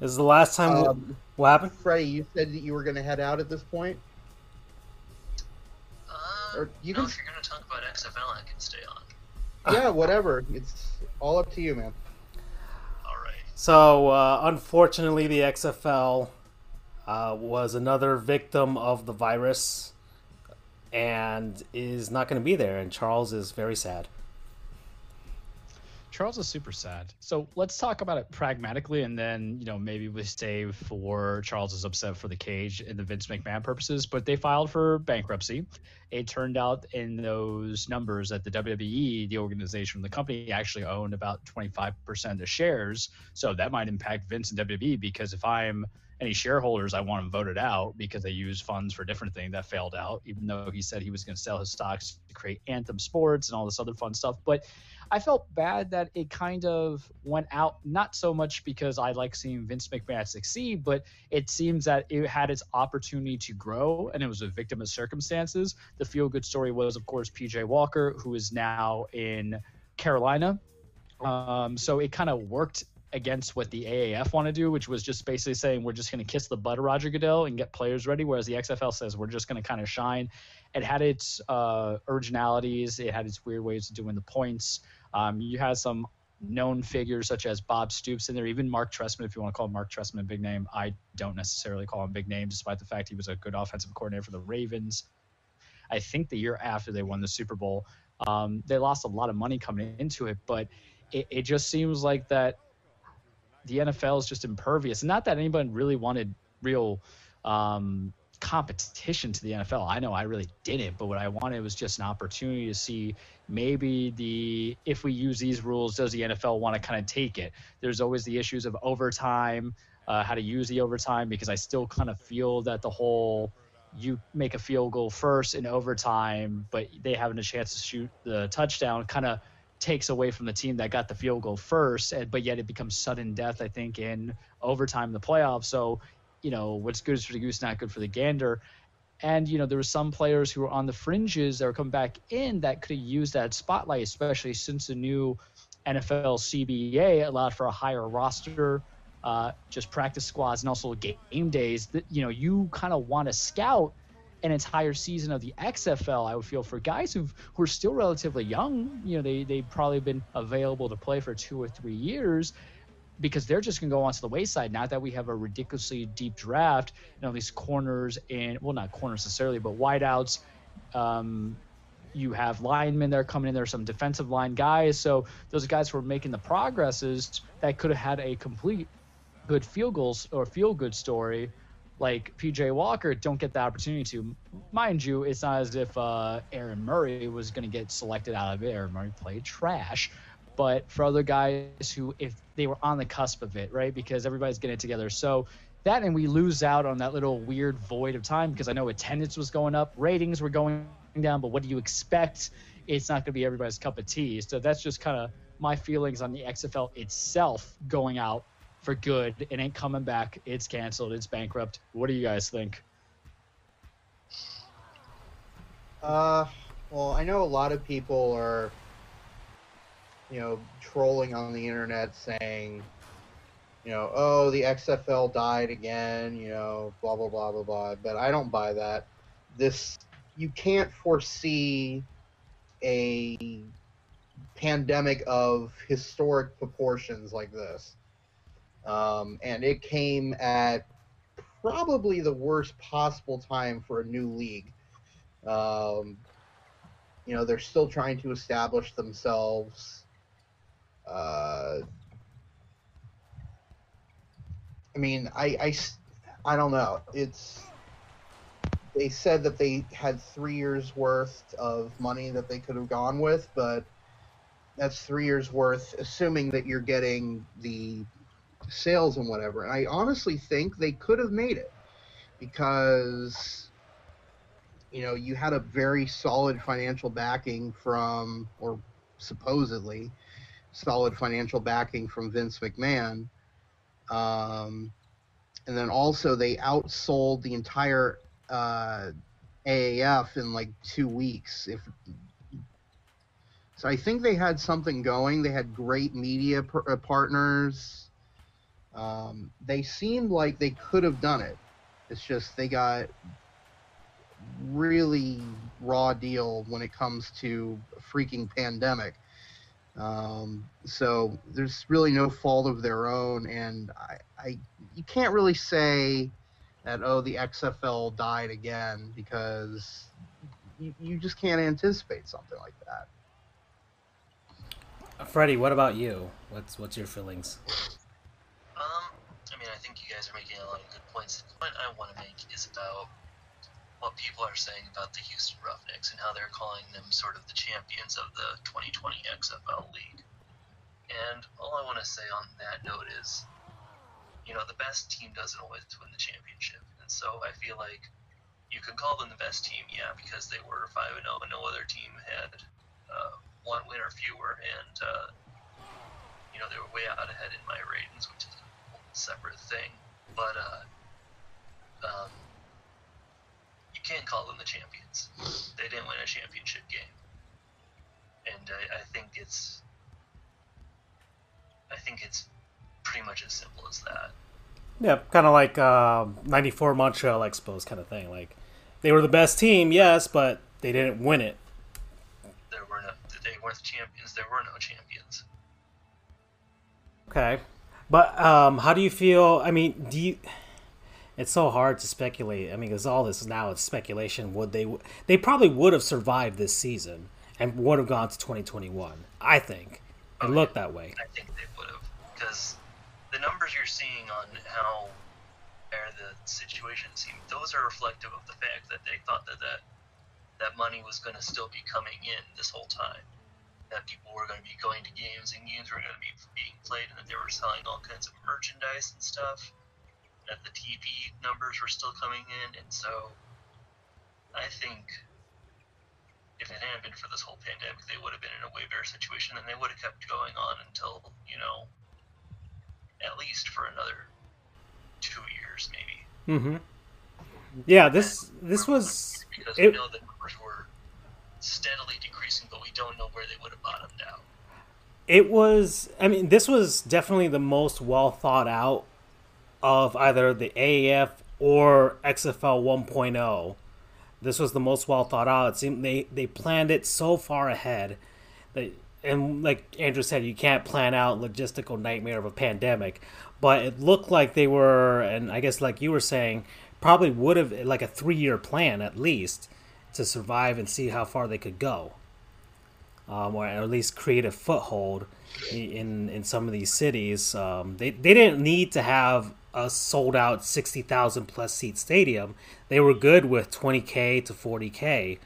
This is the last time. we'll- Um, what happened? Freddie, you said that you were going to head out at this point. Uh, Or you no, can- if you're going to talk about XFL, I can stay on. Yeah, whatever. It's all up to you, man. All right. So uh, unfortunately, the XFL uh, was another victim of the virus, and is not going to be there. And Charles is very sad. Charles is super sad. So let's talk about it pragmatically, and then you know maybe we save for Charles is upset for the cage and the Vince McMahon purposes. But they filed for bankruptcy. It turned out in those numbers that the WWE, the organization, the company, actually owned about 25% of the shares. So that might impact Vince and WWE because if I'm any shareholders, I want them voted out because they use funds for different things that failed out. Even though he said he was going to sell his stocks to create Anthem Sports and all this other fun stuff, but I felt bad that it kind of went out, not so much because I like seeing Vince McMahon succeed, but it seems that it had its opportunity to grow and it was a victim of circumstances. The feel good story was, of course, PJ Walker, who is now in Carolina. Um, so it kind of worked against what the AAF want to do, which was just basically saying we're just going to kiss the butt of Roger Goodell and get players ready, whereas the XFL says we're just going to kind of shine. It had its uh, originalities, it had its weird ways of doing the points. Um, you had some known figures such as Bob Stoops in there, even Mark Trestman, if you want to call Mark Trestman a big name. I don't necessarily call him a big name, despite the fact he was a good offensive coordinator for the Ravens. I think the year after they won the Super Bowl, um, they lost a lot of money coming into it, but it, it just seems like that the NFL is just impervious. Not that anyone really wanted real um, competition to the NFL. I know I really didn't, but what I wanted was just an opportunity to see maybe the if we use these rules, does the NFL want to kind of take it? There's always the issues of overtime, uh, how to use the overtime, because I still kind of feel that the whole you make a field goal first in overtime, but they having a chance to shoot the touchdown kind of takes away from the team that got the field goal first, but yet it becomes sudden death, I think, in overtime in the playoffs. So, you know, what's good for the goose, not good for the gander. And, you know, there were some players who were on the fringes that were coming back in that could have used that spotlight, especially since the new NFL CBA allowed for a higher roster, uh, just practice squads, and also game days. That, you know, you kind of want to scout an entire season of the XFL, I would feel for guys who've, who are still relatively young. You know, they they've probably been available to play for two or three years because they're just going to go onto the wayside. Now that we have a ridiculously deep draft, you know, these corners and well, not corners necessarily, but wideouts. Um, you have linemen that are coming in there, some defensive line guys. So those guys who are making the progresses that could have had a complete good field goals or field good story like PJ Walker don't get the opportunity to. Mind you, it's not as if uh, Aaron Murray was going to get selected out of it. Aaron Murray played trash. But for other guys who, if they were on the cusp of it, right, because everybody's getting it together. So that, and we lose out on that little weird void of time because I know attendance was going up, ratings were going down, but what do you expect? It's not going to be everybody's cup of tea. So that's just kind of my feelings on the XFL itself going out for good. It ain't coming back. It's canceled. It's bankrupt. What do you guys think? Uh, well, I know a lot of people are, you know, trolling on the internet saying, you know, oh, the XFL died again, you know, blah, blah, blah, blah, blah. But I don't buy that. This, you can't foresee a pandemic of historic proportions like this. Um, and it came at probably the worst possible time for a new league. Um, you know, they're still trying to establish themselves. Uh, I mean, I I don't know. It's they said that they had three years worth of money that they could have gone with, but that's three years worth, assuming that you're getting the sales and whatever. And I honestly think they could have made it because you know you had a very solid financial backing from or supposedly solid financial backing from Vince McMahon. Um, and then also they outsold the entire uh, AAF in like two weeks. If so, I think they had something going. They had great media uh, partners. Um, they seemed like they could have done it. It's just they got really raw deal when it comes to freaking pandemic. Um, so there's really no fault of their own, and I, I, you can't really say that oh the XFL died again because you, you just can't anticipate something like that. Freddie, what about you? What's what's your feelings? I mean, I think you guys are making a lot of good points. The point I want to make is about what people are saying about the Houston Roughnecks and how they're calling them sort of the champions of the 2020 XFL League. And all I want to say on that note is, you know, the best team doesn't always win the championship. And so I feel like you can call them the best team, yeah, because they were 5 and 0 and no other team had uh, one win or fewer. And, uh, you know, they were way out ahead in my ratings, which is separate thing. But, uh, um, you can't call them the champions. They didn't win a championship game. And I, I think it's I think it's pretty much as simple as that. Yeah, kind of like uh, '94 Montreal Expos kind of thing. Like they were the best team, yes, but they didn't win it. There were no, they weren't champions. There were no champions. Okay, but um, how do you feel? I mean, do you? It's so hard to speculate. I mean, because all this now is speculation. Would they? They probably would have survived this season and would have gone to 2021. I think it looked that way. I think they would have because the numbers you're seeing on how or the situation seemed, those are reflective of the fact that they thought that that, that money was going to still be coming in this whole time. That people were going to be going to games and games were going to be being played, and that they were selling all kinds of merchandise and stuff. That the TV numbers were still coming in, and so I think if it hadn't been for this whole pandemic, they would have been in a way better situation, and they would have kept going on until you know, at least for another two years, maybe. Mm-hmm. Yeah, this this was because it- we know were steadily decreasing, but we don't know where they would have bottomed out. it was. I mean, this was definitely the most well thought out of either the AAF or XFL 1.0. This was the most well thought out. It seemed they they planned it so far ahead that and like Andrew said, you can't plan out logistical nightmare of a pandemic. But it looked like they were, and I guess like you were saying, probably would have like a three year plan at least to survive and see how far they could go, um, or at least create a foothold in in some of these cities. Um, they they didn't need to have a sold out sixty thousand plus seat stadium. They were good with twenty k to forty k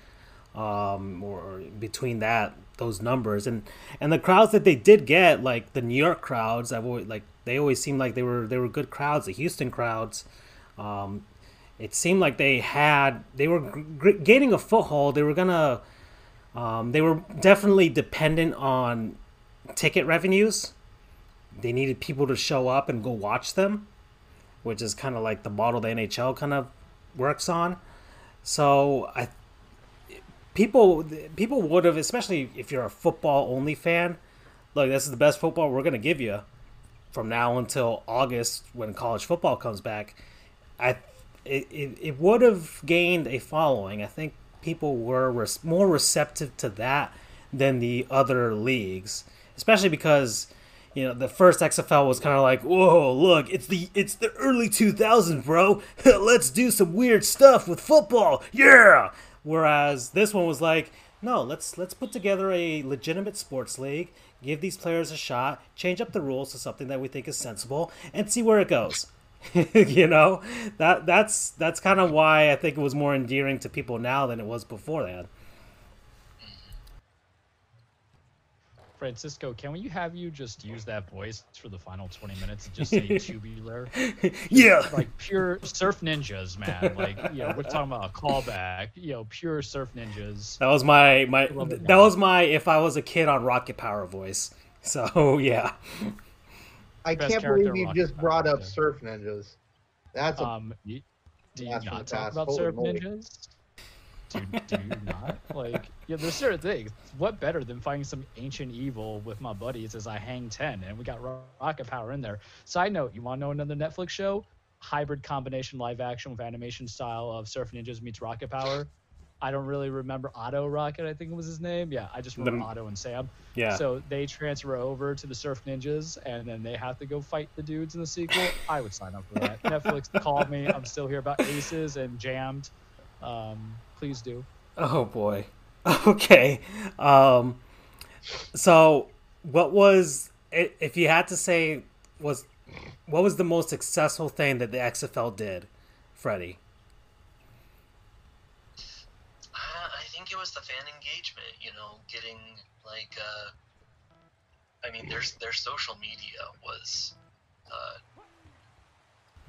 um, or between that those numbers and and the crowds that they did get like the New York crowds I've always like they always seemed like they were they were good crowds the Houston crowds um, it seemed like they had they were gr- gaining a foothold they were gonna um, they were definitely dependent on ticket revenues they needed people to show up and go watch them which is kind of like the model the NHL kind of works on so I people people would have, especially if you're a football only fan. Look, this is the best football we're gonna give you from now until August when college football comes back. I it, it, it would have gained a following. I think people were res- more receptive to that than the other leagues, especially because you know the first XFL was kind of like, whoa, look, it's the it's the early 2000s, bro. Let's do some weird stuff with football, yeah. Whereas this one was like, no, let's let's put together a legitimate sports league, give these players a shot, change up the rules to something that we think is sensible, and see where it goes. you know, that that's that's kind of why I think it was more endearing to people now than it was before that. Francisco, can we have you just use that voice for the final 20 minutes and just say tubular? yeah. Like pure surf ninjas, man. Like, you know, we're talking about a callback. You know, pure surf ninjas. That was my my that was my if I was a kid on Rocket Power voice. So yeah. I can't believe you just brought up. Surf Ninjas. That's a Um, you, do you not talk about Holy surf moly. ninjas? Do, do you not? Like, yeah, there's certain things. What better than fighting some ancient evil with my buddies as I hang 10 and we got rocket power in there. Side note, you want to know another Netflix show? Hybrid combination live action with animation style of Surf Ninjas meets Rocket Power. I don't really remember Otto Rocket, I think was his name. Yeah, I just remember The- Otto and Sam. Yeah. So they transfer over to the Surf Ninjas, and then they have to go fight the dudes in the sequel. I would sign up for that. Netflix called me. I'm still here about Aces and Jammed. Um, please do. Oh boy. Okay. Um so what was if you had to say was what was the most successful thing that the XFL did, Freddie? Uh, I think it was the fan engagement. You know, getting like, uh, I mean, their their social media was uh,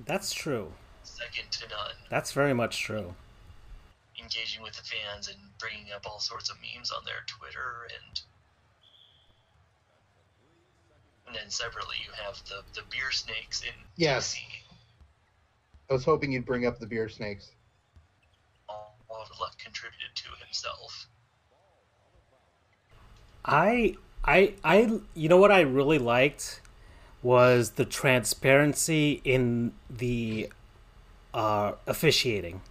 That's true. second to none. That's very much true. Engaging with the fans and bringing up all sorts of memes on their Twitter and. And then separately, you have the, the beer snakes in Yes. DC. I was hoping you'd bring up the beer snakes. All, all of luck contributed to himself. I I I you know what I really liked was the transparency in the uh, officiating.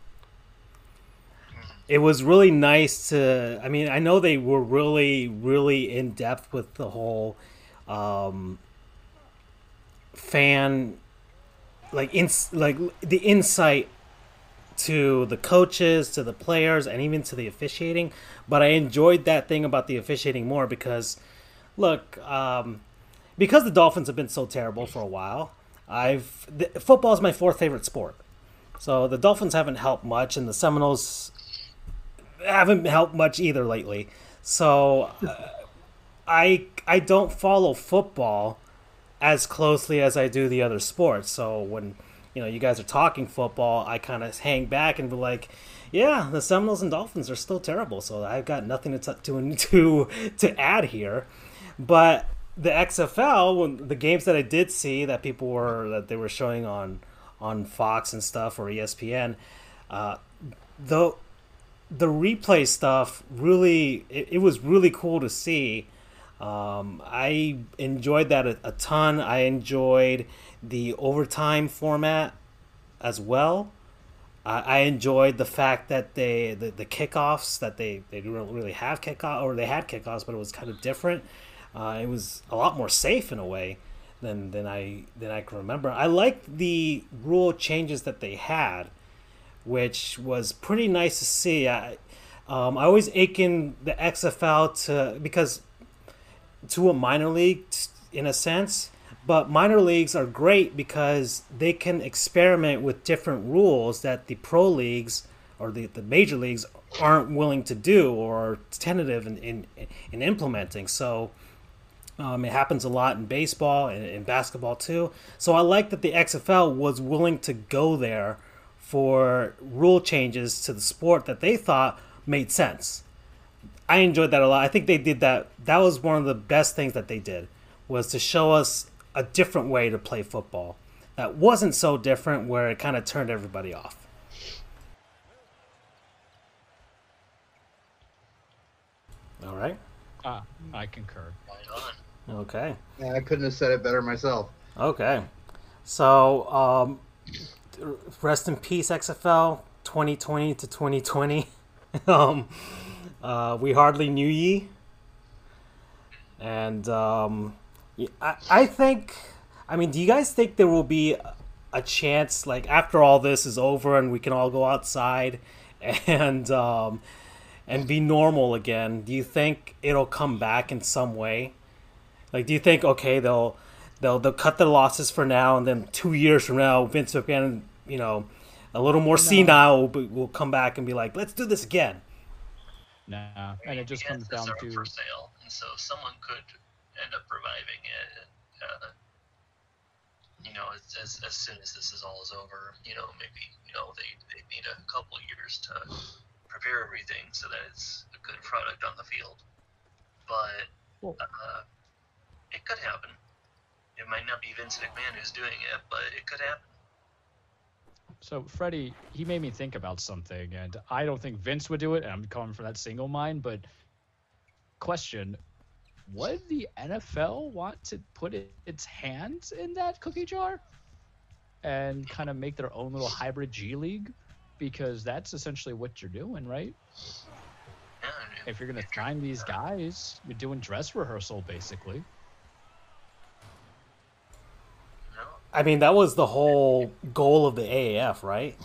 It was really nice to. I mean, I know they were really, really in depth with the whole um, fan, like ins, like the insight to the coaches, to the players, and even to the officiating. But I enjoyed that thing about the officiating more because, look, um, because the Dolphins have been so terrible for a while, I've the, football is my fourth favorite sport. So the Dolphins haven't helped much, and the Seminoles haven't helped much either lately. So uh, I I don't follow football as closely as I do the other sports. So when you know you guys are talking football, I kind of hang back and be like, "Yeah, the Seminoles and Dolphins are still terrible." So I've got nothing to t- to to to add here. But the XFL, when the games that I did see that people were that they were showing on on Fox and stuff or ESPN, uh, the the replay stuff really it, it was really cool to see. Um, I enjoyed that a, a ton. I enjoyed the overtime format as well. I, I enjoyed the fact that they the, the kickoffs that they they didn't really have kickoff or they had kickoffs, but it was kind of different. Uh, it was a lot more safe in a way than than I than I can remember. I liked the rule changes that they had, which was pretty nice to see. I um, I always aching the XFL to because to a minor league in a sense, but minor leagues are great because they can experiment with different rules that the pro leagues or the, the major leagues aren't willing to do or tentative in, in, in implementing. So um, it happens a lot in baseball and in basketball too. So I like that the XFL was willing to go there for rule changes to the sport that they thought made sense. I enjoyed that a lot. I think they did that. That was one of the best things that they did was to show us a different way to play football that wasn't so different where it kind of turned everybody off. All right. Ah, I concur. Okay. Yeah, I couldn't have said it better myself. Okay. So, um, rest in peace, XFL 2020 to 2020. um, uh, we hardly knew ye. And um, y- I, I think, I mean, do you guys think there will be a- a chance, like, after all this is over and we can all go outside and, um, and be normal again? Do you think it'll come back in some way? Like, do you think okay they'll they'll they'll cut their losses for now, and then two years from now, Vince McMahon, you know, a little more senile, will, be- will come back and be like, let's do this again. Nah, and it just comes down to for sale, and so someone could end up reviving it. Uh, you know, as, as, as soon as this is all is over, you know, maybe you know they, they need a couple of years to prepare everything so that it's a good product on the field. But Well- uh, it could happen. It might not be Vince McMahon who's doing it, but it could happen. So Freddie, he made me think about something, and I don't think Vince would do it. And I'm coming from that single mind, but question: Would the NFL want to put it, its hands in that cookie jar and kind of make their own little hybrid G League? Because that's essentially what you're doing, right? Yeah, I mean, If you're gonna sign these guys, you're doing dress rehearsal basically. I mean, that was the whole goal of the AAF, right?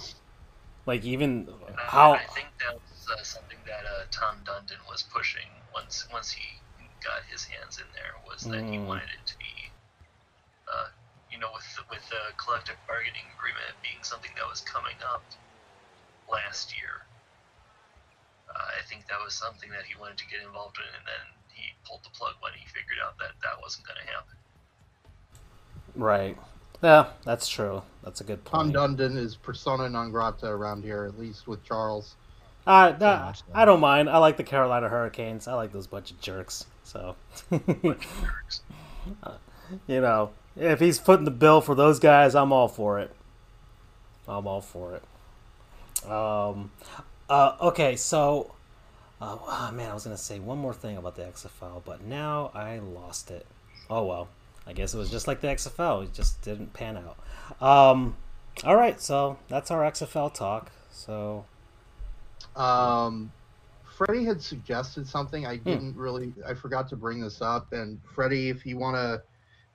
Like even how I think that was uh, something that uh, Tom Dundon was pushing once once he got his hands in there was that he Mm. wanted it to be, uh, you know, with the, with the collective bargaining agreement being something that was coming up last year. Uh, I think that was something that he wanted to get involved in, and then he pulled the plug when he figured out that that wasn't going to happen. right? Yeah, that's true. That's a good point. Tom point. Dundon is persona non grata around here, at least with Charles. Uh, nah. I don't mind. I like the Carolina Hurricanes. I like those bunch of jerks. So, you know, if he's footing the bill for those guys, I'm all for it. I'm all for it. Um, uh, okay, so, uh, oh, man, I was gonna say one more thing about the XFL, but now I lost it. Oh well, I guess it was just like the XFL. It just didn't pan out. Um, all right, so that's our XFL talk. So. Um, Freddie had suggested something. I didn't really. I forgot to bring this up. And Freddie, if you want to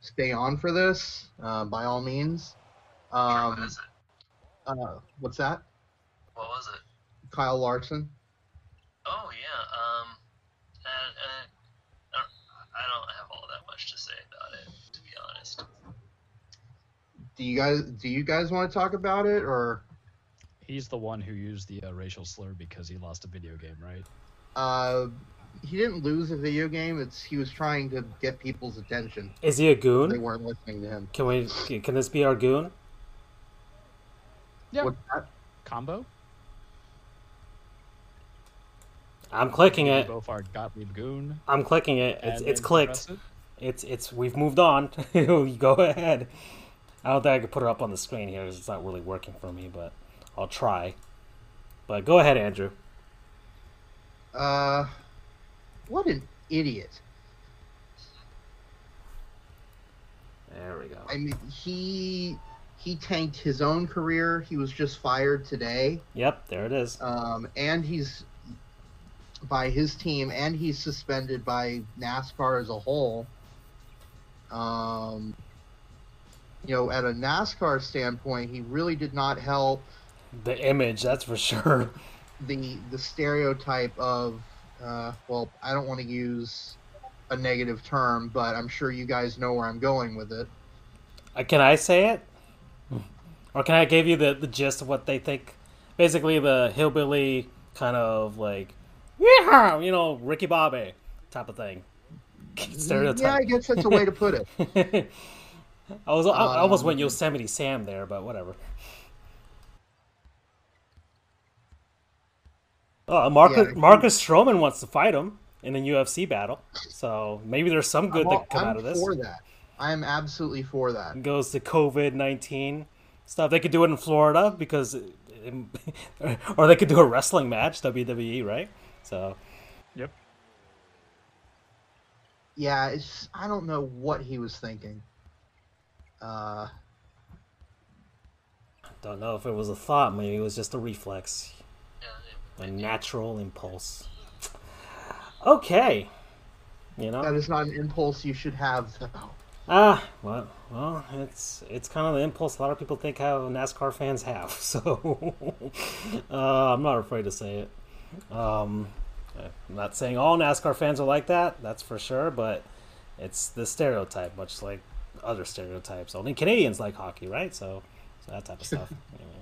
stay on for this, uh, by all means. Sure, what Um, it? uh, what's that? What was it? Kyle Larson. Oh yeah. Um, and, and I don't- I don't have all that much to say about it, to be honest. Do you guys do you guys want to talk about it or? He's the one who used the uh, racial slur because he lost a video game, right? Uh, he didn't lose a video game. It's he was trying to get people's attention. Is he a goon? They weren't listening to him. Can we? Can this be our goon? Yeah. What's that? Combo. I'm clicking it. both are Gottlieb Goon. I'm clicking it. It's it's clicked. Progressive. It's it's. We've moved on. go ahead. I don't think I could put it up on the screen here because it's not really working for me, but I'll try. But go ahead, Andrew. Uh, what an idiot! There we go. I mean, he he tanked his own career. He was just fired today, Yep, there it is. um, and he's by his team, and he's suspended by NASCAR as a whole. Um, you know, at a NASCAR standpoint, he really did not help The image, that's for sure. the the stereotype of uh, well, I don't want to use a negative term, but I'm sure you guys know where I'm going with it. Uh, Can I say it? Or can I give you the, the gist of what they think? Basically, the hillbilly kind of like, yeah, you know, Ricky Bobby type of thing. Stereotype. Yeah, I guess that's a way to put it. I was I, I almost went Um, Yosemite Sam there, but whatever. Oh, Marcus Yeah, Marcus Stroman wants to fight him in a UFC battle, so maybe there's some good all- that come I'm out of this. for that. I am absolutely for that. goes to COVID nineteen stuff. They could do it in Florida because, or they could do a wrestling match WWE, right? So Yep. Yeah, it's I don't know what he was thinking. Uh, don't know if it was a thought. Maybe it was just a reflex, A natural impulse. Okay, you know. that is not an impulse you should have, though. Ah, well, well, it's it's kind of the impulse a lot of people think how NASCAR fans have. So uh, I'm not afraid to say it. Um, I'm not saying all NASCAR fans are like that. That's for sure, but it's the stereotype, much like other stereotypes. Only Canadians like hockey, right? So, so that type of stuff. anyway.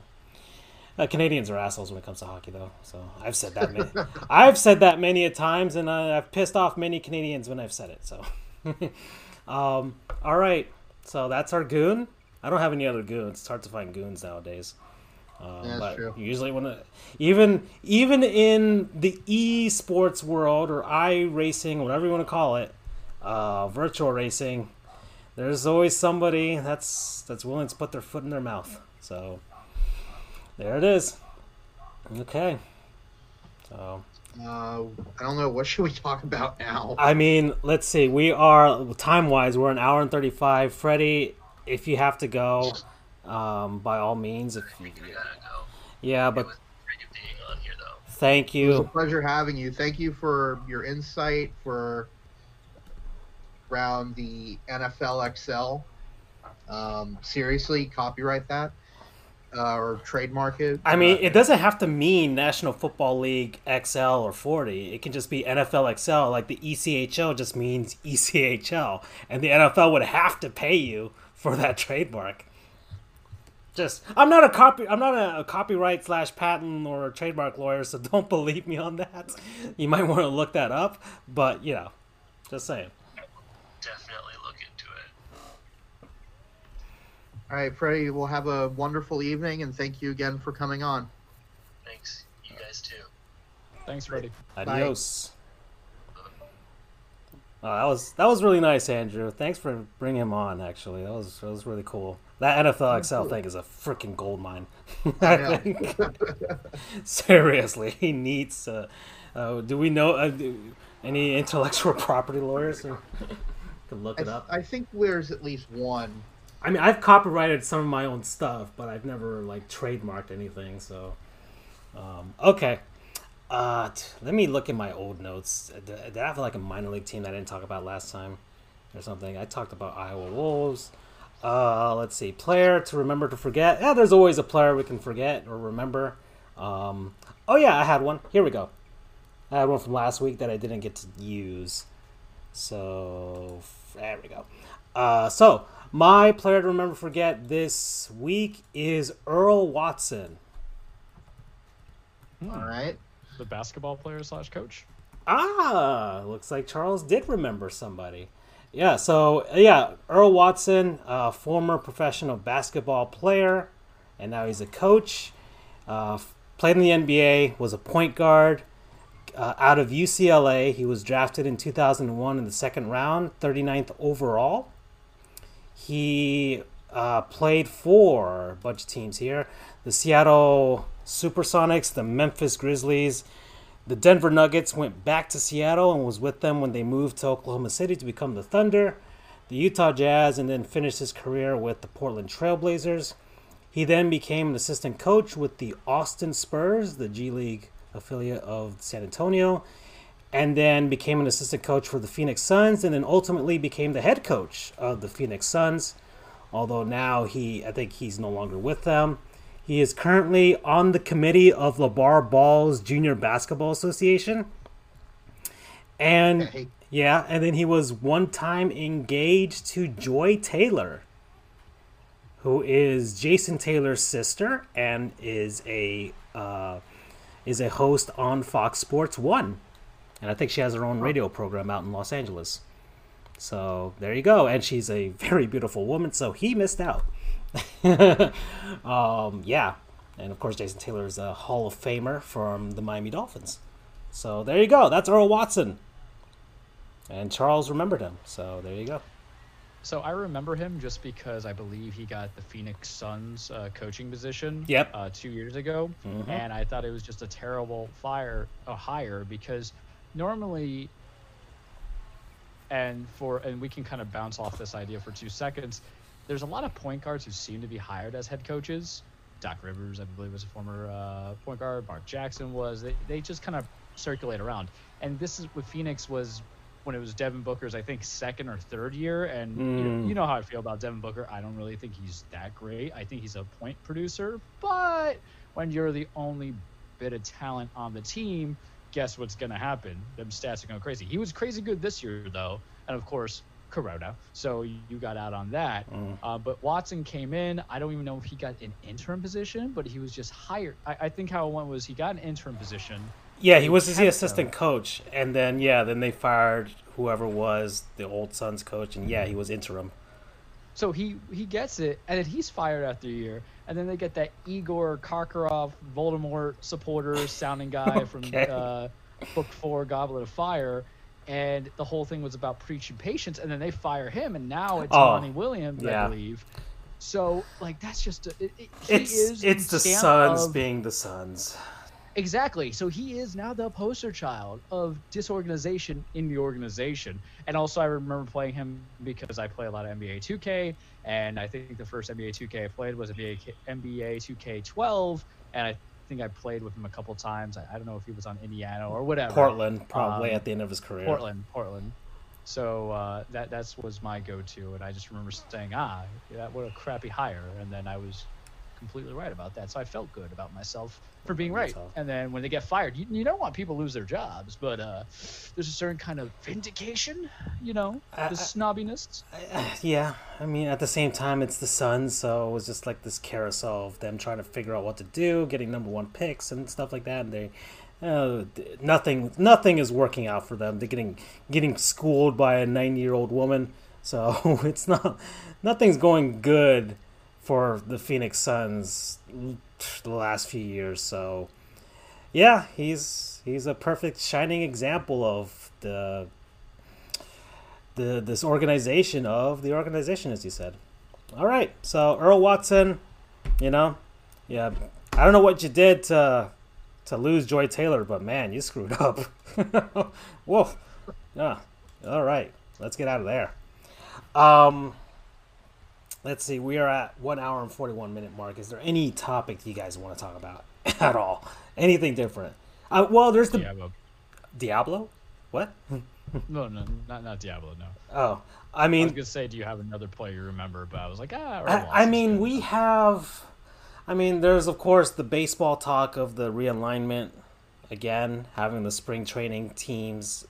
Uh, Canadians are assholes when it comes to hockey, though. So I've said that. Many, I've said that many a times, and uh, I've pissed off many Canadians when I've said it. So. um, all right, so that's our goon. I don't have any other goons. It's hard to find goons nowadays. Um, That's but true. usually when it, even even in the esports world or iRacing, whatever you want to call it, uh, virtual racing, there's always somebody that's that's willing to put their foot in their mouth. So there it is. Okay. So Uh, I don't know. What should we talk about now? I mean, let's see. We are time wise, we're an hour and thirty five. Freddie, if you have to go, um, by all means. If you, think gotta go. yeah, but was great being on here, though. thank It was a pleasure having you. Thank you for your insight for around the NFL XL. Um, seriously, copyright that uh, or trademark it. I mean, Uh, it doesn't have to mean National Football League XL or 40. It can just be NFL XL. Like the ECHL just means ECHL. And the NFL would have to pay you for that trademark. Just, I'm not a copy, I'm not a, a copyright slash patent or trademark lawyer, so don't believe me on that. You might want to look that up, but you know, just saying. Definitely look into it. All right, Freddie. We'll have a wonderful evening, and thank you again for coming on. Thanks. You guys too. Thanks, Freddie. Adios. Oh, that was that was really nice, Andrew. Thanks for bringing him on. Actually, that was that was really cool. That NFL XL thing is a freaking gold mine. I I think. Seriously, he needs. Uh, uh, do we know uh, do- any intellectual property lawyers who can look I, it th- up? I think there's at least one. I mean, I've copyrighted some of my own stuff, but I've never like trademarked anything. So, um, okay. Uh, t- let me look at my old notes. Did, did I have like a minor league team that I didn't talk about last time, or something? I talked about Iowa Wolves. Uh, let's see. Player to remember to forget. Yeah, there's always a player we can forget or remember. Um, oh yeah, I had one. Here we go. I had one from last week that I didn't get to use. So there we go. Uh, so my player to remember forget this week is Earl Watson. Hmm. All right. The basketball player slash coach. Ah, looks like Charles did remember somebody. Yeah, so yeah, Earl Watson, uh, former professional basketball player, and now he's a coach. Uh, played in the NBA, was a point guard. Uh, out of UCLA, he was drafted in 2001 in the second round, 39th overall. He uh, played for a bunch of teams here the Seattle Supersonics, the Memphis Grizzlies, the Denver Nuggets went back to Seattle and was with them when they moved to Oklahoma City to become the Thunder, the Utah Jazz, and then finished his career with the Portland Trailblazers. He then became an assistant coach with the Austin Spurs, the G League affiliate of San Antonio, and then became an assistant coach for the Phoenix Suns, and then ultimately became the head coach of the Phoenix Suns. Although now he, I think he's no longer with them. He is currently on the committee of LaVar Ball's Junior Basketball Association. And Okay. yeah, and then he was one time engaged to Joy Taylor, who is Jason Taylor's sister and is a uh, is a host on Fox Sports One, and I think she has her own radio program out in Los Angeles. So there you go, and she's a very beautiful woman. So he missed out. um, yeah, and of course Jason Taylor is a Hall of Famer from the Miami Dolphins. So there you go. That's Earl Watson, and Charles remembered him. So there you go. So I remember him just because I believe he got the Phoenix Suns uh, coaching position. Yep. Uh, two years ago, Mhm. and I thought it was just a terrible fire a hire because normally, and for and we can kind of bounce off this idea for two seconds. There's a lot of point guards who seem to be hired as head coaches. Doc Rivers, I believe, was a former uh, point guard. Mark Jackson was. They, they just kind of circulate around. And this is with Phoenix was when it was Devin Booker's, I think, second or third year. And you, Mm. know, you know how I feel about Devin Booker. I don't really think he's that great. I think he's a point producer. But when you're the only bit of talent on the team, guess what's going to happen? Them stats are going crazy. He was crazy good this year, though. And of course, Corona. So you got out on that. Mm. Uh, but Watson came in. I don't even know if he got an interim position, but he was just hired. I, I think how it went was he got an interim position, Yeah, he was the assistant coach, and then yeah, then they fired whoever was the old Suns coach, and yeah, he was interim. So he he gets it, and then he's fired after a year, and then they get that Igor Karkaroff, Voldemort supporter sounding guy from uh, Book Four, Goblet of Fire, and the whole thing was about preaching patience, and then they fire him, and now it's Oh, Monty Williams, yeah. I believe. So like that's just a, it, it, he It's is it's the Suns of- being the Suns. Exactly. So he is now the poster child of disorganization in the organization. And also, I remember playing him because I play a lot of NBA 2K, and I think the first NBA 2K I played was NBA, NBA 2K12, and I think I played with him a couple times. I, I don't know if he was on Indiana or whatever. Portland, probably Um, at the end of his career. Portland, Portland. So uh, that that's was my go-to, and I just remember saying, "Ah, yeah, what a crappy hire," and then I was completely right about that. So I felt good about myself for being right. And then when they get fired, you, you don't want people to lose their jobs, but uh, there's a certain kind of vindication, you know, I- the I- snobbiness. Yeah, I mean, at the same time, it's the Suns, so it was just like this carousel of them trying to figure out what to do, getting number one picks and stuff like that. And they, uh, nothing, nothing is working out for them. They're getting getting schooled by a ninety year old woman, so it's not, nothing's going good for the Phoenix Suns the last few years. So, yeah, he's he's a perfect shining example of the the this organization of the organization, as you said. All right, so Earl Watson, you know, yeah, I don't know what you did to to lose Joy Taylor, but man, you screwed up. Whoa, yeah. All right, let's get out of there. Um, let's see, we are at one hour and forty one minute mark. Is there any topic you guys want to talk about at all? Anything different? Uh, well, there's the but Diablo. What? no, no, not not Diablo. No, Oh, I mean, I was gonna say, do you have another player you remember? But I was like, ah. I, I mean, we have. I mean, there's of course the baseball talk of the realignment. Again, having the spring training teams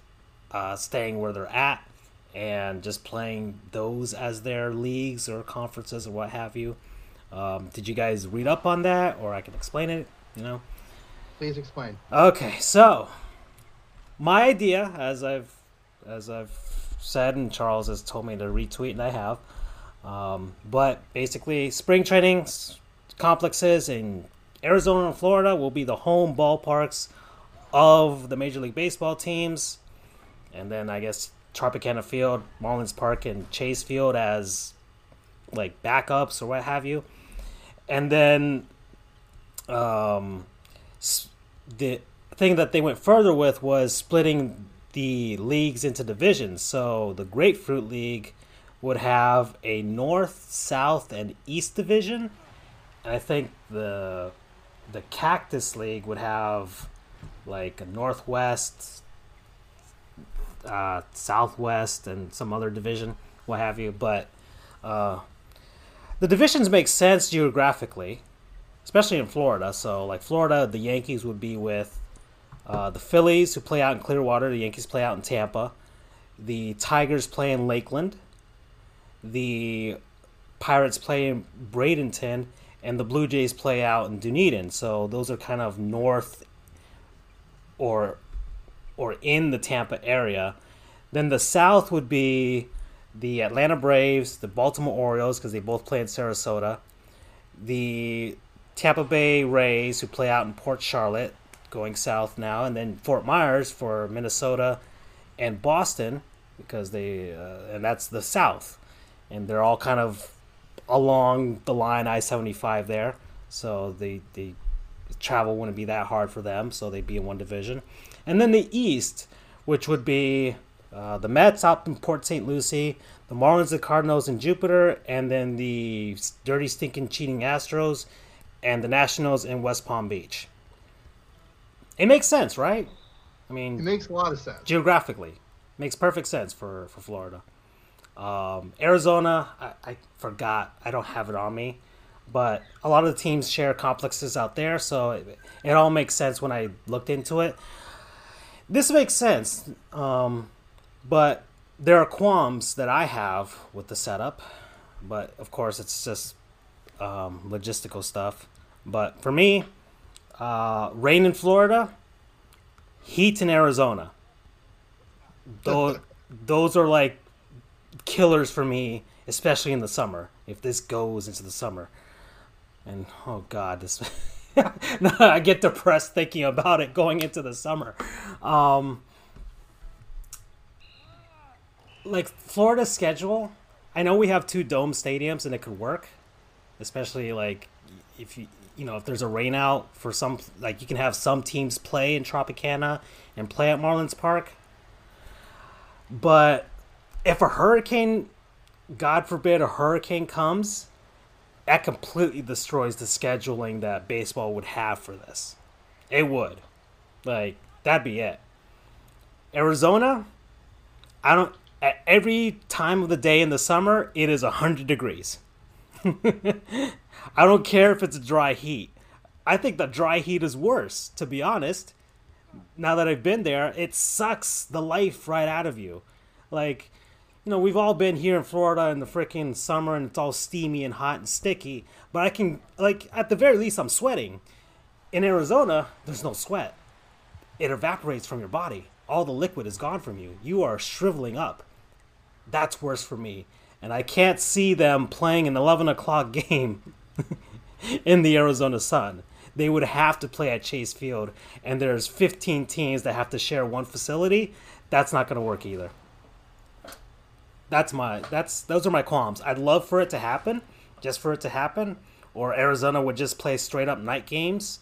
uh, staying where they're at and just playing those as their leagues or conferences or what have you. Um, did you guys read up on that, or I can explain it? You know. Please explain. Okay, so my idea, as I've as I've said, and Charles has told me to retweet, and I have. Um, but basically, spring training complexes in Arizona and Florida will be the home ballparks of the Major League Baseball teams, and then I guess Tropicana Field, Marlins Park, and Chase Field as like backups or what have you, and then um, the thing that they went further with was splitting the leagues into divisions. So the Grapefruit League would have a North, South, and East division, and I think the the Cactus League would have like a Northwest, uh, Southwest, and some other division, what have you. But uh, the divisions make sense geographically especially in Florida. So, like Florida, the Yankees would be with uh, the Phillies, who play out in Clearwater. The Yankees play out in Tampa. The Tigers play in Lakeland. The Pirates play in Bradenton, and the Blue Jays play out in Dunedin. So those are kind of north or or in the Tampa area. Then the South would be the Atlanta Braves, the Baltimore Orioles, because they both play in Sarasota the Tampa Bay Rays, who play out in Port Charlotte, going south now, and then Fort Myers for Minnesota and Boston, because they uh, and that's the south, and they're all kind of along the line I seventy five there, so the the travel wouldn't be that hard for them, so they'd be in one division, and then the East, which would be uh, the Mets out in Port St. Lucie, the Marlins, the Cardinals, and Jupiter, and then the dirty, stinking, cheating Astros, and the Nationals in West Palm Beach. It makes sense, right? I mean, It makes a lot of sense. geographically, makes perfect sense for for Florida. Um, Arizona, I, I forgot, I don't have it on me, but a lot of the teams share complexes out there, so it, it all makes sense when I looked into it. This makes sense, um, but there are qualms that I have with the setup, but of course it's just um, logistical stuff. But for me, uh, rain in Florida, Heat in Arizona. Those those are like killers for me, especially in the summer. If this goes into the summer, and oh god, this I get depressed thinking about it going into the summer. Um, like Florida's schedule, I know we have two dome stadiums and it could work, especially like if you you know if there's a rain out for some like you can have some teams play in Tropicana and play at Marlins Park. But if a hurricane, God forbid, a hurricane comes, that completely destroys the scheduling that baseball would have for this. It would. Like, that'd be it. Arizona, I don't. At every time of the day in the summer, it is 100 degrees. I don't care if it's a dry heat. I think the dry heat is worse, to be honest. Now that I've been there, it sucks the life right out of you. Like, you know, we've all been here in Florida in the freaking summer and it's all steamy and hot and sticky, but I can, like, at the very least, I'm sweating. In Arizona, there's no sweat, it evaporates from your body. All the liquid is gone from you. You are shriveling up. That's worse for me. And I can't see them playing an 11 o'clock game in the Arizona sun. They would have to play at Chase Field, and there's 15 teams that have to share one facility. That's not going to work either. That's my that's those are my qualms. I'd love for it to happen, just for it to happen, or Arizona would just play straight up night games.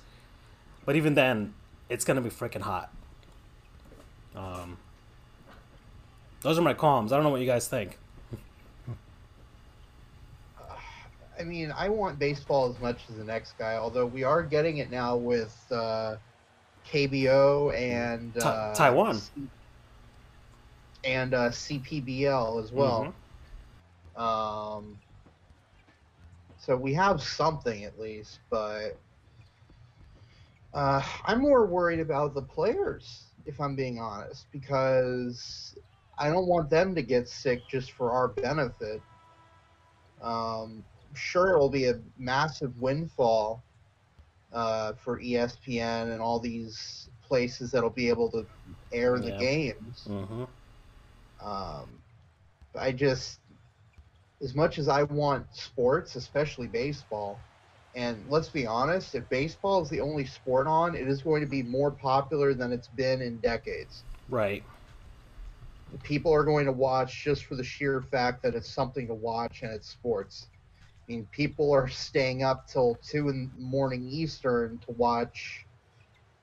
But even then, it's gonna be freaking hot. Um, those are my qualms. I don't know what you guys think. I mean, I want baseball as much as the next guy, although we are getting it now with uh, KBO and uh, Taiwan. And uh, CPBL as well. Mhm. Um, so we have something at least, but uh, I'm more worried about the players, if I'm being honest, because I don't want them to get sick just for our benefit. Um, sure, it'll be a massive windfall uh, for ESPN and all these places that'll be able to air the Yeah. games. Mhm. Um, I just, as much as I want sports, especially baseball, and let's be honest, if baseball is the only sport on, it is going to be more popular than it's been in decades. Right. People are going to watch just for the sheer fact that it's something to watch and it's sports. I mean, people are staying up till two in the morning Eastern to watch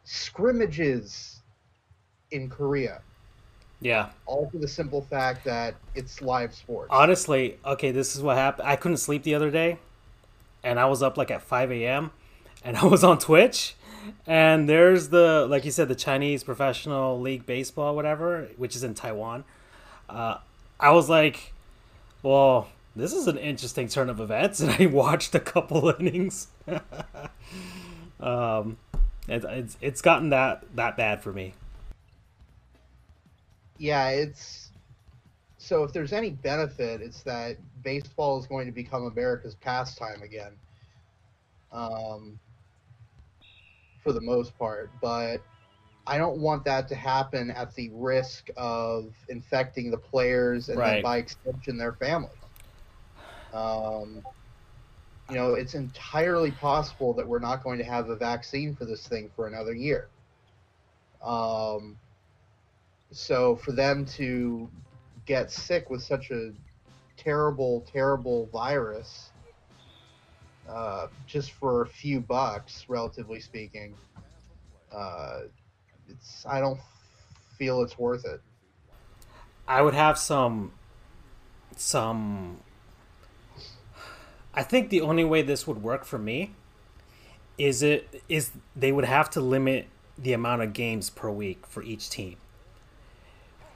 scrimmages in Korea, Yeah. all for the simple fact that it's live sports. Honestly, okay, this is what happened. I couldn't sleep the other day, and I was up like at 5 a.m. and I was on Twitch, and there's the like you said the Chinese professional league baseball, whatever, which is in Taiwan. Uh, I was like, well, this is an interesting turn of events, and I watched a couple innings. um, it, it's it's gotten that that bad for me. Yeah, it's so if there's any benefit, it's that baseball is going to become America's pastime again. Um, for the most part, but I don't want that to happen at the risk of infecting the players and then by extension their families. Um, you know, it's entirely possible that we're not going to have a vaccine for this thing for another year. Um, so for them to get sick with such a terrible, terrible virus, uh, just for a few bucks, relatively speaking, uh, it's I don't feel it's worth it. I would have some some I think the only way this would work for me is it is they would have to limit the amount of games per week for each team.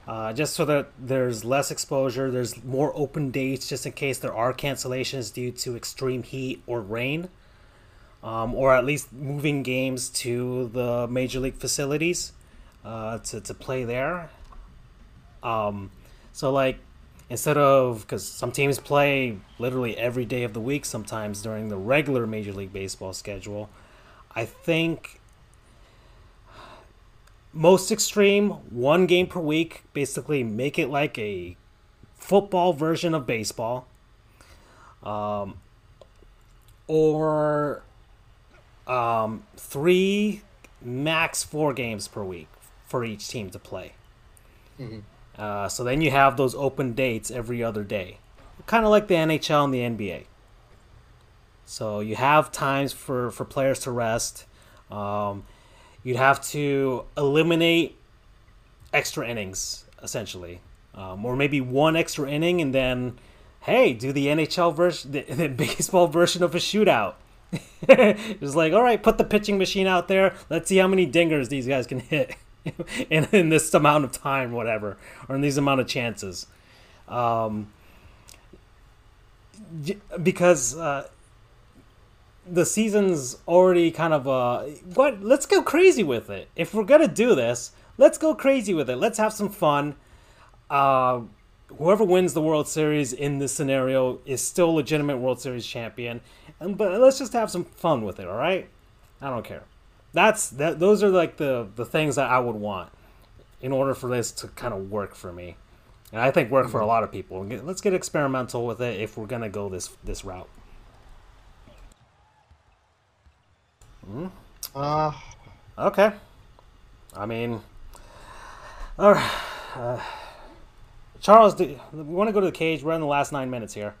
Uh, just so that there's less exposure, there's more open dates, just in case there are cancellations due to extreme heat or rain, um, or at least moving games to the major league facilities uh, to to play there. Um, so like instead of because some teams play literally every day of the week sometimes during the regular Major League Baseball schedule, I think most extreme, one game per week. Basically, make it like a football version of baseball. Um, or um, three, max four games per week for each team to play. Mhm. Uh, so then you have those open dates every other day, kind of like the NHL and the NBA. So you have times for, for players to rest. Um, you'd have to eliminate extra innings, essentially. Um, or maybe one extra inning and then, hey, do the NHL version, the, the baseball version of a shootout. it's like, all right, put the pitching machine out there. Let's see how many dingers these guys can hit in, in this amount of time, whatever, or in these amount of chances. Um, because uh, the season's already kind of uh what let's go crazy with it. If we're gonna do this let's go crazy with it. Let's have some fun. Uh whoever wins the world series in this scenario is still legitimate world series champion. And but let's just have some fun with it all right i don't care. That's that those are like the the things that i would want in order for this to kind of work for me. And i think work for a lot of people. Let's get experimental with it if we're gonna go this this route Uh, Okay. I mean, all right. Uh, Charles, do, we want to go to the cage. We're in the last nine minutes here.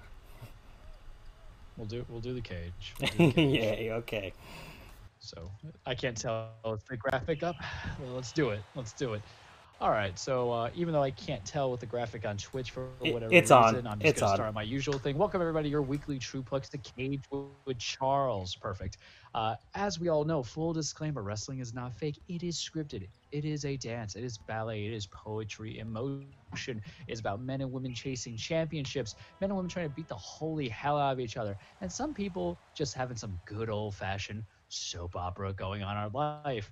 We'll do we'll do the cage. We'll do the cage. Yay. Okay. So I can't tell if the graphic up. Well, let's do it. Let's do it. All right. So uh, even though I can't tell with the graphic on Twitch for whatever it's on. reason, I'm just It's gonna on. start my usual thing. Welcome everybody your weekly TruePlex, the cage with, Charles. Perfect. Uh, as we all know, full disclaimer: wrestling is not fake. It is scripted. It is a dance. It is ballet. It is poetry Emotion is about men and women chasing championships. Men and women trying to beat the holy hell out of each other. And some people just having some good old-fashioned soap opera going on in our life.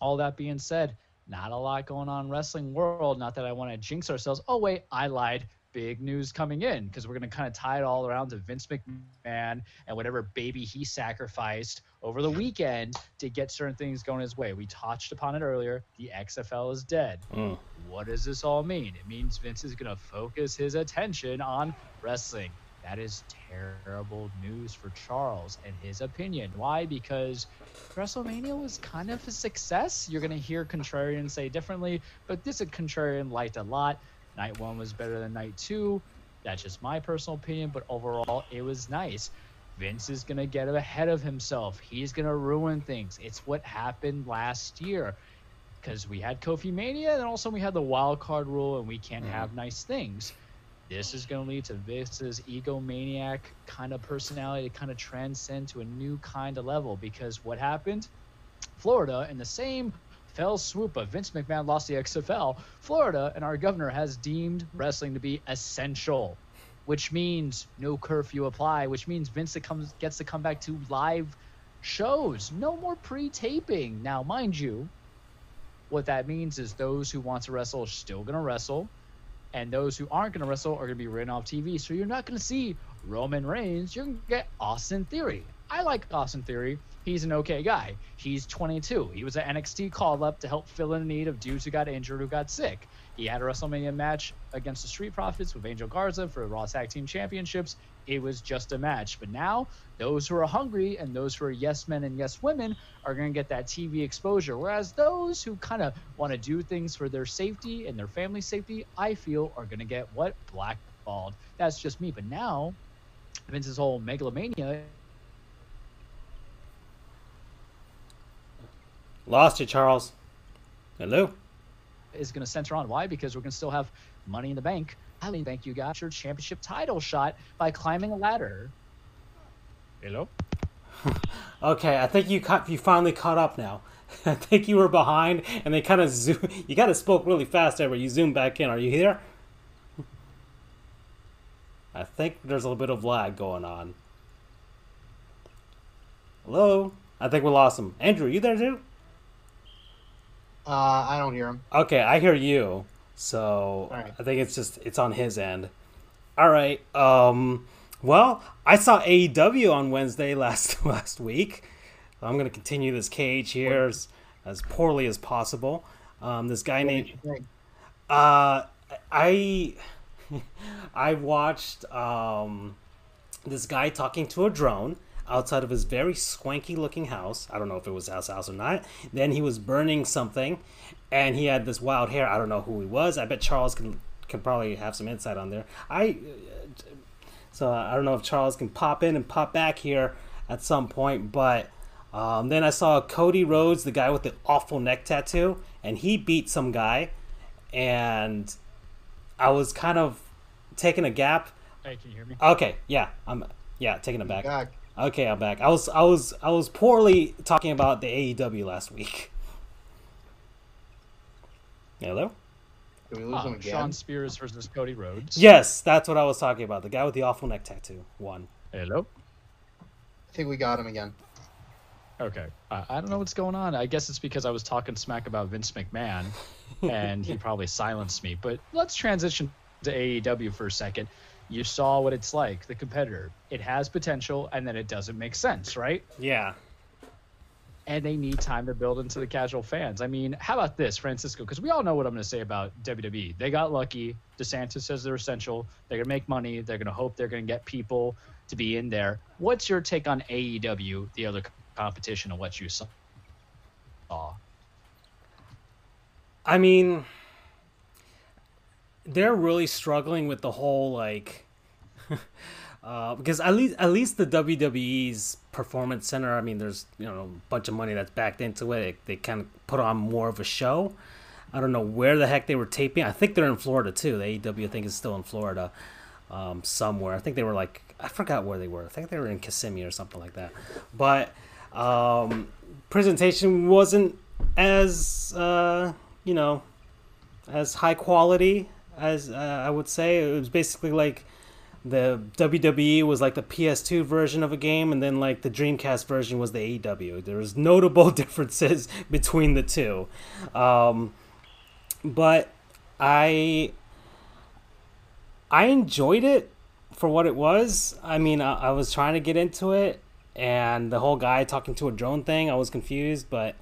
All that being said, not a lot going on in wrestling world. Not that I want to jinx ourselves. Oh wait, I lied. Big news coming in because we're gonna kind of tie it all around to Vince McMahon and whatever baby he sacrificed over the weekend to get certain things going his way. We touched upon it earlier. The XFL is dead. Mm. What does this all mean? It means Vince is gonna focus his attention on wrestling. That is terrible news for Charles and his opinion. Why? Because WrestleMania was kind of a success. You're going to hear contrarians say differently, but this contrarian liked a lot. Night one was better than night two. That's just my personal opinion, but overall, it was nice. Vince is going to get ahead of himself. He's going to ruin things. It's what happened last year because we had Kofi Mania and also we had the wild card rule and we can't mm-hmm. have nice things. This is going to lead to Vince's egomaniac kind of personality to kind of transcend to a new kind of level because what happened? Florida, in the same fell swoop of Vince McMahon lost the XFL, Florida and our governor has deemed wrestling to be essential, which means no curfew apply, which means Vince comes, gets to come back to live shows. No more pre-taping. Now, mind you, what that means is those who want to wrestle are still going to wrestle and those who aren't going to wrestle are going to be written off TV. So you're not going to see Roman Reigns. You're going to get Austin Theory. I like Austin Theory. He's an okay guy. He's 22. He was an NXT call up to help fill in the need of dudes who got injured, who got sick. He had a WrestleMania match against the Street Profits with Angel Garza for the Raw Tag Team Championships. It was just a match. But now, those who are hungry and those who are yes men and yes women are going to get that TV exposure. Whereas those who kind of want to do things for their safety and their family safety, I feel are going to get what? Blackballed. That's just me. But now, Vince's whole megalomania Lost you, Charles. Hello. is going to center on. Why? Because we're going to still have money in the bank. I mean, thank you, got your championship title shot by climbing a ladder. Hello? Okay, I think you caught, you finally caught up now. I think you were behind, and they kind of zoom. You kind of spoke really fast there, but you zoomed back in. Are you here? I think there's a little bit of lag going on. Hello. I think we lost him. Andrew, you there too? uh, I don't hear him. Okay, I hear you. So Alright. I think it's just it's on his end. All right. Um well, I saw AEW on Wednesday last last week. I'm going to continue this cage here as, as poorly as possible. Um, this guy What named did you think? uh, I I watched um, this guy talking to a drone outside of his very swanky looking house. I don't know if it was his house or not. Then he was burning something, and he had this wild hair. I don't know who he was. I bet Charles can can probably have some insight on there. I so I don't know if Charles can pop in and pop back here at some point, but. Um, then I saw Cody Rhodes, the guy with the awful neck tattoo, and he beat some guy, and I was kind of taking a gap. Hey, can you hear me? Okay, yeah, I'm yeah taking it back. Back. Okay, I'm back. I was I was I was poorly talking about the AEW last week. Hello. Did we lose him Uh, again? Shawn Spears versus Cody Rhodes. Yes, that's what I was talking about. The guy with the awful neck tattoo won. Hello. I think we got him again. Okay. I I don't know what's going on. I guess it's because I was talking smack about Vince McMahon, and he probably silenced me. But let's transition to AEW for a second. You saw what it's like, the competitor. It has potential, and then it doesn't make sense, right? Yeah. And they need time to build into the casual fans. I mean, how about this, Francisco? Because we all know what I'm going to say about WWE. They got lucky. DeSantis says they're essential. They're going to make money. They're going to hope they're going to get people to be in there. What's your take on AEW, the other competition, and what you saw? I mean, they're really struggling with the whole like, uh, because at least at least the WWE's Performance Center. I mean, there's you know a bunch of money that's backed into it. They kind of put on more of a show. I don't know where the heck they were taping. I think they're in Florida too. The AEW I think is still in Florida, um, somewhere. I think they were like I forgot where they were. I think they were in Kissimmee or something like that. But um, presentation wasn't as uh, you know as high quality as uh, I would say. It was basically like the WWE was like the PS2 version of a game, and then like the Dreamcast version was the AEW. There was notable differences between the two, um, but I I enjoyed it for what it was. I mean, I, I was trying to get into it, and the whole guy talking to a drone thing, I was confused, but.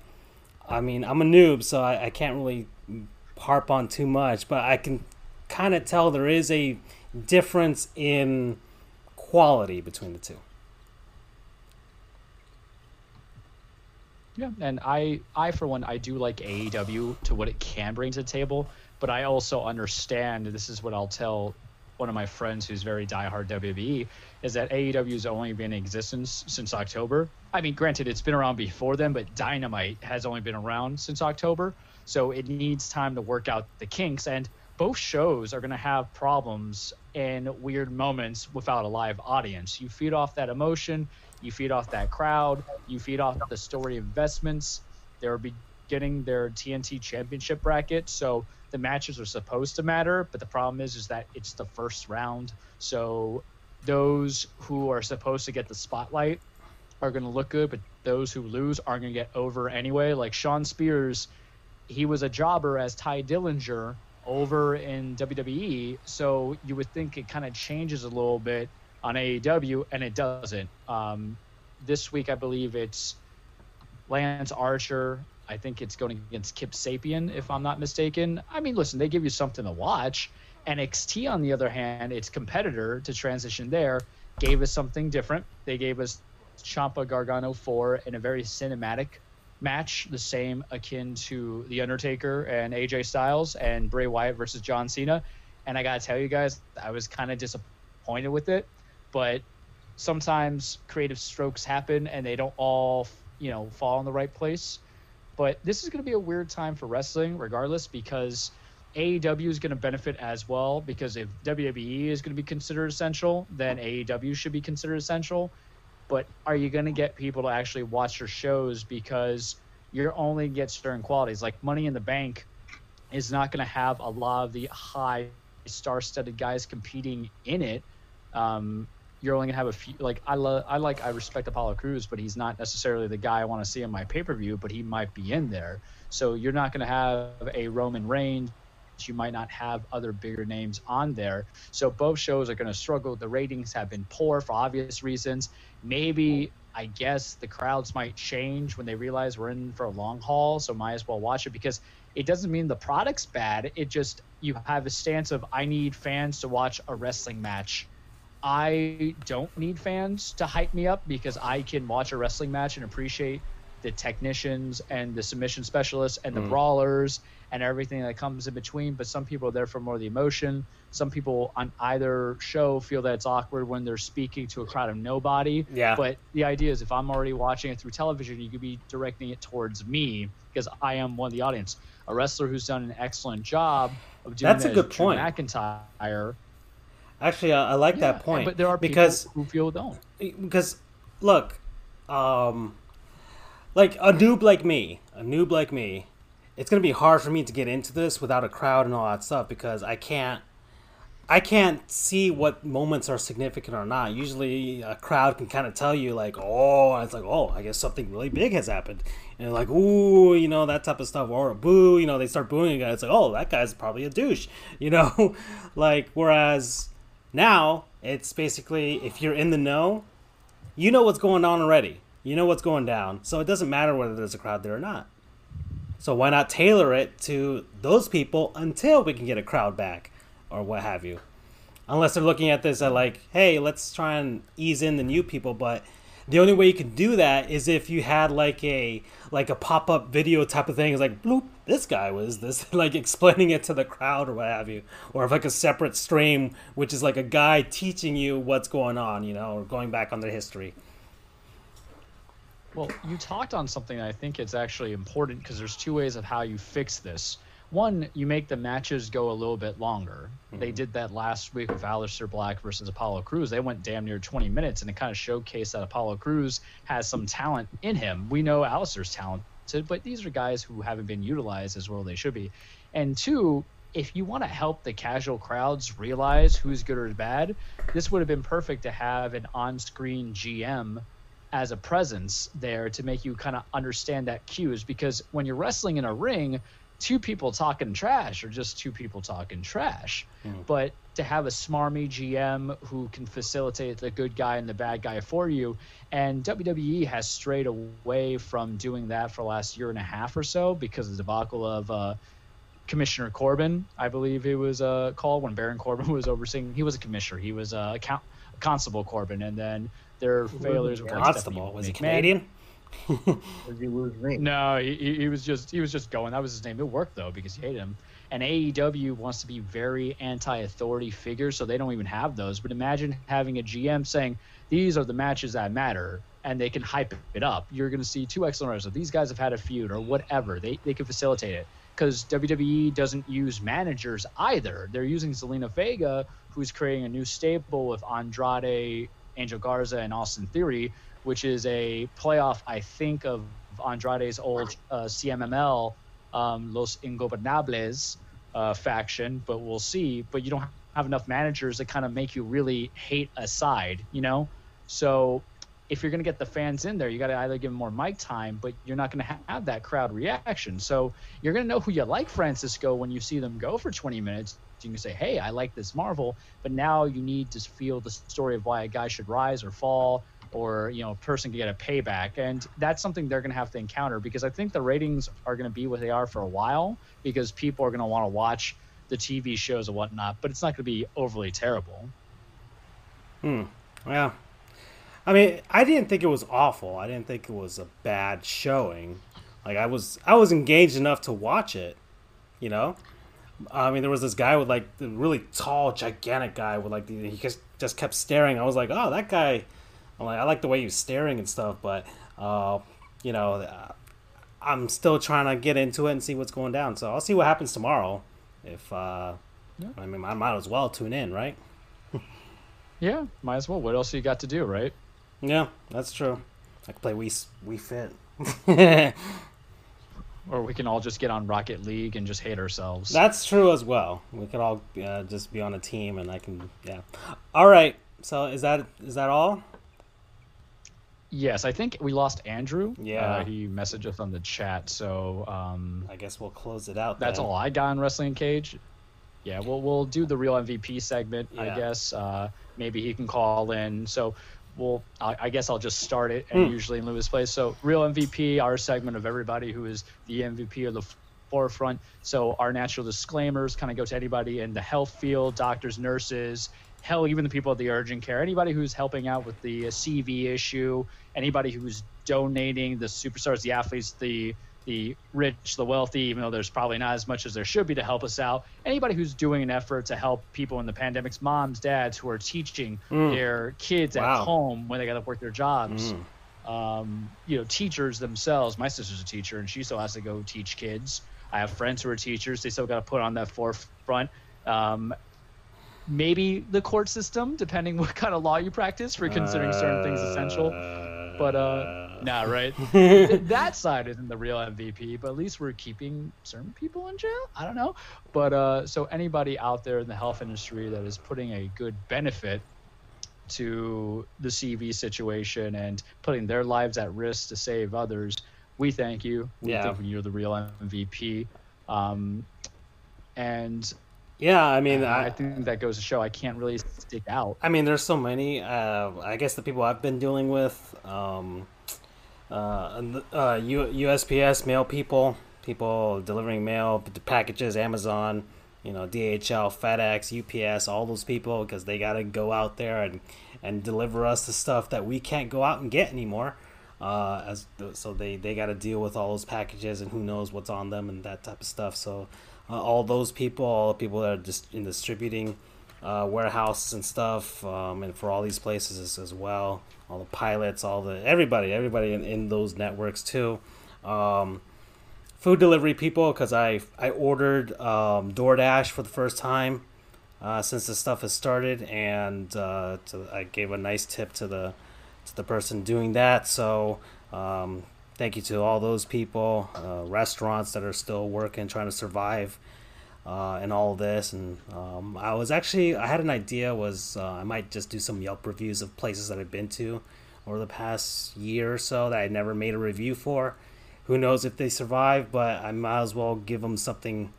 I mean, I'm a noob, so I, I can't really harp on too much, but I can kind of tell there is a difference in quality between the two. Yeah, and I, I for one, I do like AEW to what it can bring to the table, but I also understand. This is what I'll tell one of my friends who's very diehard WWE is that AEW has only been in existence since October. I mean, granted, it's been around before then, but Dynamite has only been around since October, so it needs time to work out the kinks. And both shows are going to have problems and weird moments without a live audience. You feed off that emotion, you feed off that crowd, you feed off the story investments. They're beginning their TNT championship bracket, so the matches are supposed to matter, but the problem is is that it's the first round. So those who are supposed to get the spotlight are going to look good, but those who lose aren't going to get over anyway. Like Shawn Spears, he was a jobber as Tye Dillinger over in WWE, so you would think it kind of changes a little bit on AEW, and it doesn't. Um, this week, I believe it's Lance Archer. I think it's going against Kip Sabian, if I'm not mistaken. I mean, listen, they give you something to watch. NXT, on the other hand, its competitor to transition there, gave us something different. They gave us Ciampa Gargano 4 in a very cinematic match, the same akin to The Undertaker and AJ Styles and Bray Wyatt versus John Cena. And I got to tell you guys, I was kind of disappointed with it, but sometimes creative strokes happen and they don't all, you know, fall in the right place. But this is going to be a weird time for wrestling, regardless, because AEW is going to benefit as well. Because if WWE is going to be considered essential, then AEW should be considered essential. But are you going to get people to actually watch your shows because you're only get certain qualities? Like Money in the Bank is not going to have a lot of the high star-studded guys competing in it. Um, you're only gonna have a few. Like I love, I like, I respect Apollo Crews, but he's not necessarily the guy I want to see in my pay-per-view. But he might be in there, so you're not gonna have a Roman Reigns. You might not have other bigger names on there. So both shows are gonna struggle. The ratings have been poor for obvious reasons. Maybe I guess the crowds might change when they realize we're in for a long haul. So might as well watch it because It doesn't mean the product's bad. It just you have a stance of I need fans to watch a wrestling match. I don't need fans to hype me up because I can watch a wrestling match and appreciate the technicians and the submission specialists and the Mm. brawlers and everything that comes in between. But some people are there for more of the emotion. Some people on either show feel that it's awkward when they're speaking to a crowd of nobody. Yeah. But the idea is if I'm already watching it through television, you could be directing it towards me because I am one of the audience. A wrestler who's done an excellent job of doing That's a good point. McIntyre. Actually, I, I like Yeah, that point But there are because people who feel don't. because look, um, like a noob like me, a noob like me, it's gonna be hard for me to get into this without a crowd and all that stuff because I can't. I can't see what moments are significant or not. Usually, a crowd can kind of tell you, like, "Oh," it's like, "Oh, I guess something really big has happened," and like, "Ooh," you know, that type of stuff, or "Boo," you know, they start booing a guy. It's like, "Oh, that guy's probably a douche," you know, like. Whereas now, it's basically if you're in the know, you know what's going on already. You know what's going down. So it doesn't matter whether there's a crowd there or not. So why not tailor it to those people until we can get a crowd back or what have you? Unless they're looking at this at like, hey, let's try and ease in the new people, but the only way you can do that is if you had like a like a pop-up video type of thing. It's like, bloop, this guy was this like explaining it to the crowd or what have you. Or if like a separate stream, which is like a guy teaching you what's going on, you know, or going back on their history. Well, you talked on something that I think it's actually important because there's two ways of how you fix this. One, you make the matches go a little bit longer. They mm-hmm. did that last week with Aleister Black versus Apollo Crews. They went damn near 20 minutes, and it kind of showcased that Apollo Crews has some talent in him. We know Aleister's talented, but these are guys who haven't been utilized as well as they should be. And two, if you want to help the casual crowds realize who's good or bad, this would have been perfect to have an on-screen GM as a presence there to make you kind of understand that cues because when you're wrestling in a ring two people talking trash or just two people talking trash but to have a smarmy gm who can facilitate the good guy and the bad guy for you and wwe has strayed away from doing that for the last year and a half or so because of the debacle of uh, Commissioner Corbin, I believe it was uh, called when Baron Corbin was overseeing. He was a commissioner. He was uh, a count, Constable Corbin, and then their failures were like Constable Stephanie was he Canadian? Did you lose me? No, he, he he was just he was just going. That was his name. It worked though because he hated him. And AEW wants to be very anti-authority figure, so they don't even have those. But imagine having a GM saying these are the matches that matter, and they can hype it up. You're going to see two excellent wrestlers. These guys have had a feud or whatever. They they can facilitate it because WWE doesn't use managers either. They're using Zelina Vega, who's creating a new stable with Andrade, Angel Garza, and Austin Theory, which is a playoff, I think, of Andrade's old uh, CMLL, um, Los Ingobernables uh, faction, but we'll see. But you don't have enough managers that kind of make you really hate a side, you know? So if you're going to get the fans in there, you got to either give them more mic time, but you're not going to have that crowd reaction. So you're going to know who you like, Francisco, when you see them go for 20 minutes. You can say, hey, I like this Marvel, but now you need to feel the story of why a guy should rise or fall or, you know, a person can get a payback. And that's something they're going to have to encounter because I think the ratings are going to be what they are for a while because people are going to want to watch the TV shows and whatnot, but it's not going to be overly terrible. Hmm yeah. I mean, I didn't think it was awful. I didn't think it was a bad showing. Like I was, I was engaged enough to watch it. You know, I mean, there was this guy with like the really tall, gigantic guy with like the, he just just kept staring. I was like, oh, that guy. I'm like, I like the way he's staring and stuff, but uh, you know, uh, I'm still trying to get into it and see what's going down. So I'll see what happens tomorrow. If uh, Yeah. I mean, I might as well tune in, right? Yeah, might as well. What else you got to do, right? Yeah, that's true. I can play Wii Wii Fit. Or we can all just get on Rocket League and just hate ourselves. that's true as well. We could all uh, just be on a team, and I can yeah. All right. So is that is that all? yes, I think we lost Andrew. Yeah. Uh, he messaged us on the chat, so um, I guess we'll close it out. that's then. all I got on Wrestling Cage. Yeah, we'll we'll do the real MVP segment, I guess. Uh, maybe he can call in. So we'll I, I guess I'll just start it and Hmm. usually in Lewis plays. So real MVP, our segment of everybody who is the MVP of the forefront. So our natural disclaimers kind of go to anybody in the health field, doctors, nurses, hell, even the people at the urgent care, anybody who's helping out with the CV issue, anybody who's donating, the superstars, the athletes, the the rich, the wealthy, even though there's probably not as much as there should be to help us out. Anybody who's doing an effort to help people in the pandemics, moms, dads who are teaching Mm. their kids Wow. at home when they got to work their jobs. Mm. Um, you know, teachers themselves. My sister's a teacher, and she still has to go teach kids. I have friends who are teachers; they still got to put on that forefront. Um, maybe the court system, depending what kind of law you practice, for considering certain things essential. But uh, nah, right? that side isn't the real MVP, but at least we're keeping certain people in jail. I don't know, but uh, so anybody out there in the health industry that is putting a good benefit to the CV situation and putting their lives at risk to save others, we thank you. We Yeah. think you're the real MVP. Um, and Yeah, I mean, I, I, think that goes to show I can't really stick out. I mean, there's so many. Uh, I guess the people I've been dealing with, um, uh, uh, USPS mail people, people delivering mail, packages, Amazon, you know, DHL, FedEx, UPS, all those people, because they got to go out there and and deliver us the stuff that we can't go out and get anymore. Uh, as so they they got to deal with all those packages and who knows what's on them and that type of stuff. So uh, all those people, all the people that are just in distributing uh, warehouses and stuff, um, and for all these places as, as well. All the pilots, all the everybody, everybody in, in those networks too. Um, food delivery people, because I I ordered um, DoorDash for the first time uh, since this stuff has started, and uh, to, I gave a nice tip to the to the person doing that. So um, thank you to all those people, uh, restaurants that are still working, trying to survive uh, and all this. And um, I was actually I had an idea was uh, I might just do some Yelp reviews of places that I've been to over the past year or so that I never made a review for. Who knows if they survive? But I might as well give them something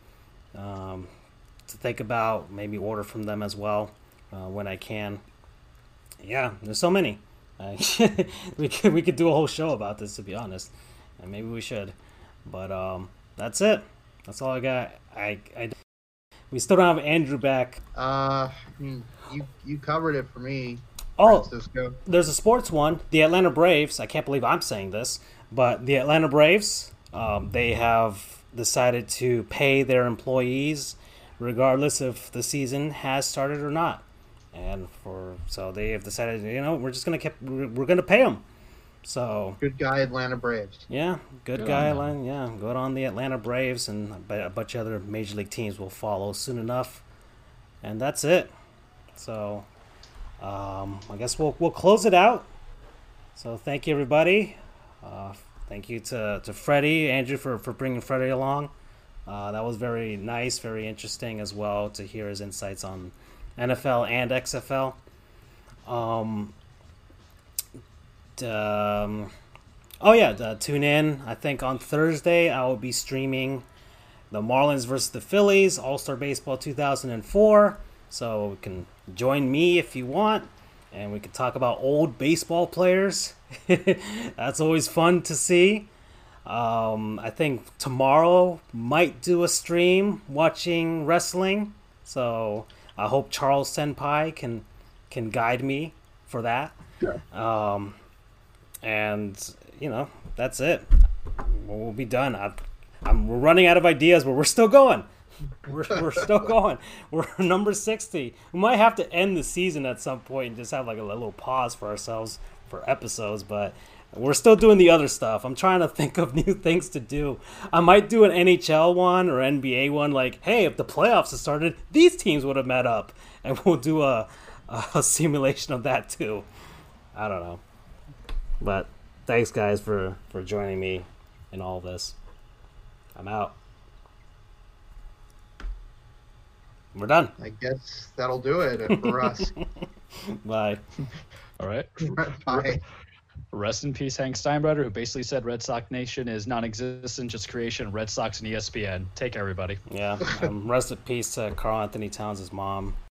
um, to think about. Maybe order from them as well uh, when I can. Yeah, there's so many. We could we could do a whole show about this to be honest, and maybe we should. But um, that's it. That's all I got. I, I we still don't have Andrew back. Uh, hmm, you you covered it for me, Oh, Francisco. there's a sports one. The Atlanta Braves. I can't believe I'm saying this, but the Atlanta Braves. Um, they have decided to pay their employees, regardless if the season has started or not. And for so they have decided, you know, we're just gonna keep we're, we're gonna pay them. So Good guy, Atlanta Braves. yeah, good Good guy. on them. Atlanta, yeah, good on the Atlanta Braves, and a bunch of other major league teams will follow soon enough. And that's it. So, um, I guess we'll we'll close it out. So thank you everybody. Uh, thank you to to Freddie, Andrew for for bringing Freddie along. Uh, that was very nice, very interesting as well to hear his insights on NFL and XFL. Um, d- um, oh yeah, uh, tune in. I think on Thursday I will be streaming the Marlins versus the Phillies All Star Baseball 2004. So you can join me if you want, and we can talk about old baseball players. That's always fun to see. Um, I think tomorrow might do a stream watching wrestling. So I hope Charles Senpai can can guide me for that. Um, and you know that's it. We'll be done. I, I'm running out of ideas, but we're still going. We're, we're still going. We're number sixty. We might have to end the season at some point and just have like a little pause for ourselves for episodes, but we're still doing the other stuff. I'm trying to think of new things to do. I might do an NHL one or NBA one. Like, hey, if the playoffs had started, these teams would have met up, and we'll do a, a simulation of that too. I don't know, but thanks guys for for joining me in all this. I'm out. We're done. I guess that'll do it for us. Bye. All right. Bye. Rest in peace, Hank Steinbrenner, who basically said Red Sox Nation is non-existent, just creation. Red Sox and ESPN. Take care, everybody. Yeah. Um, rest in peace to Karl-Anthony Towns' mom.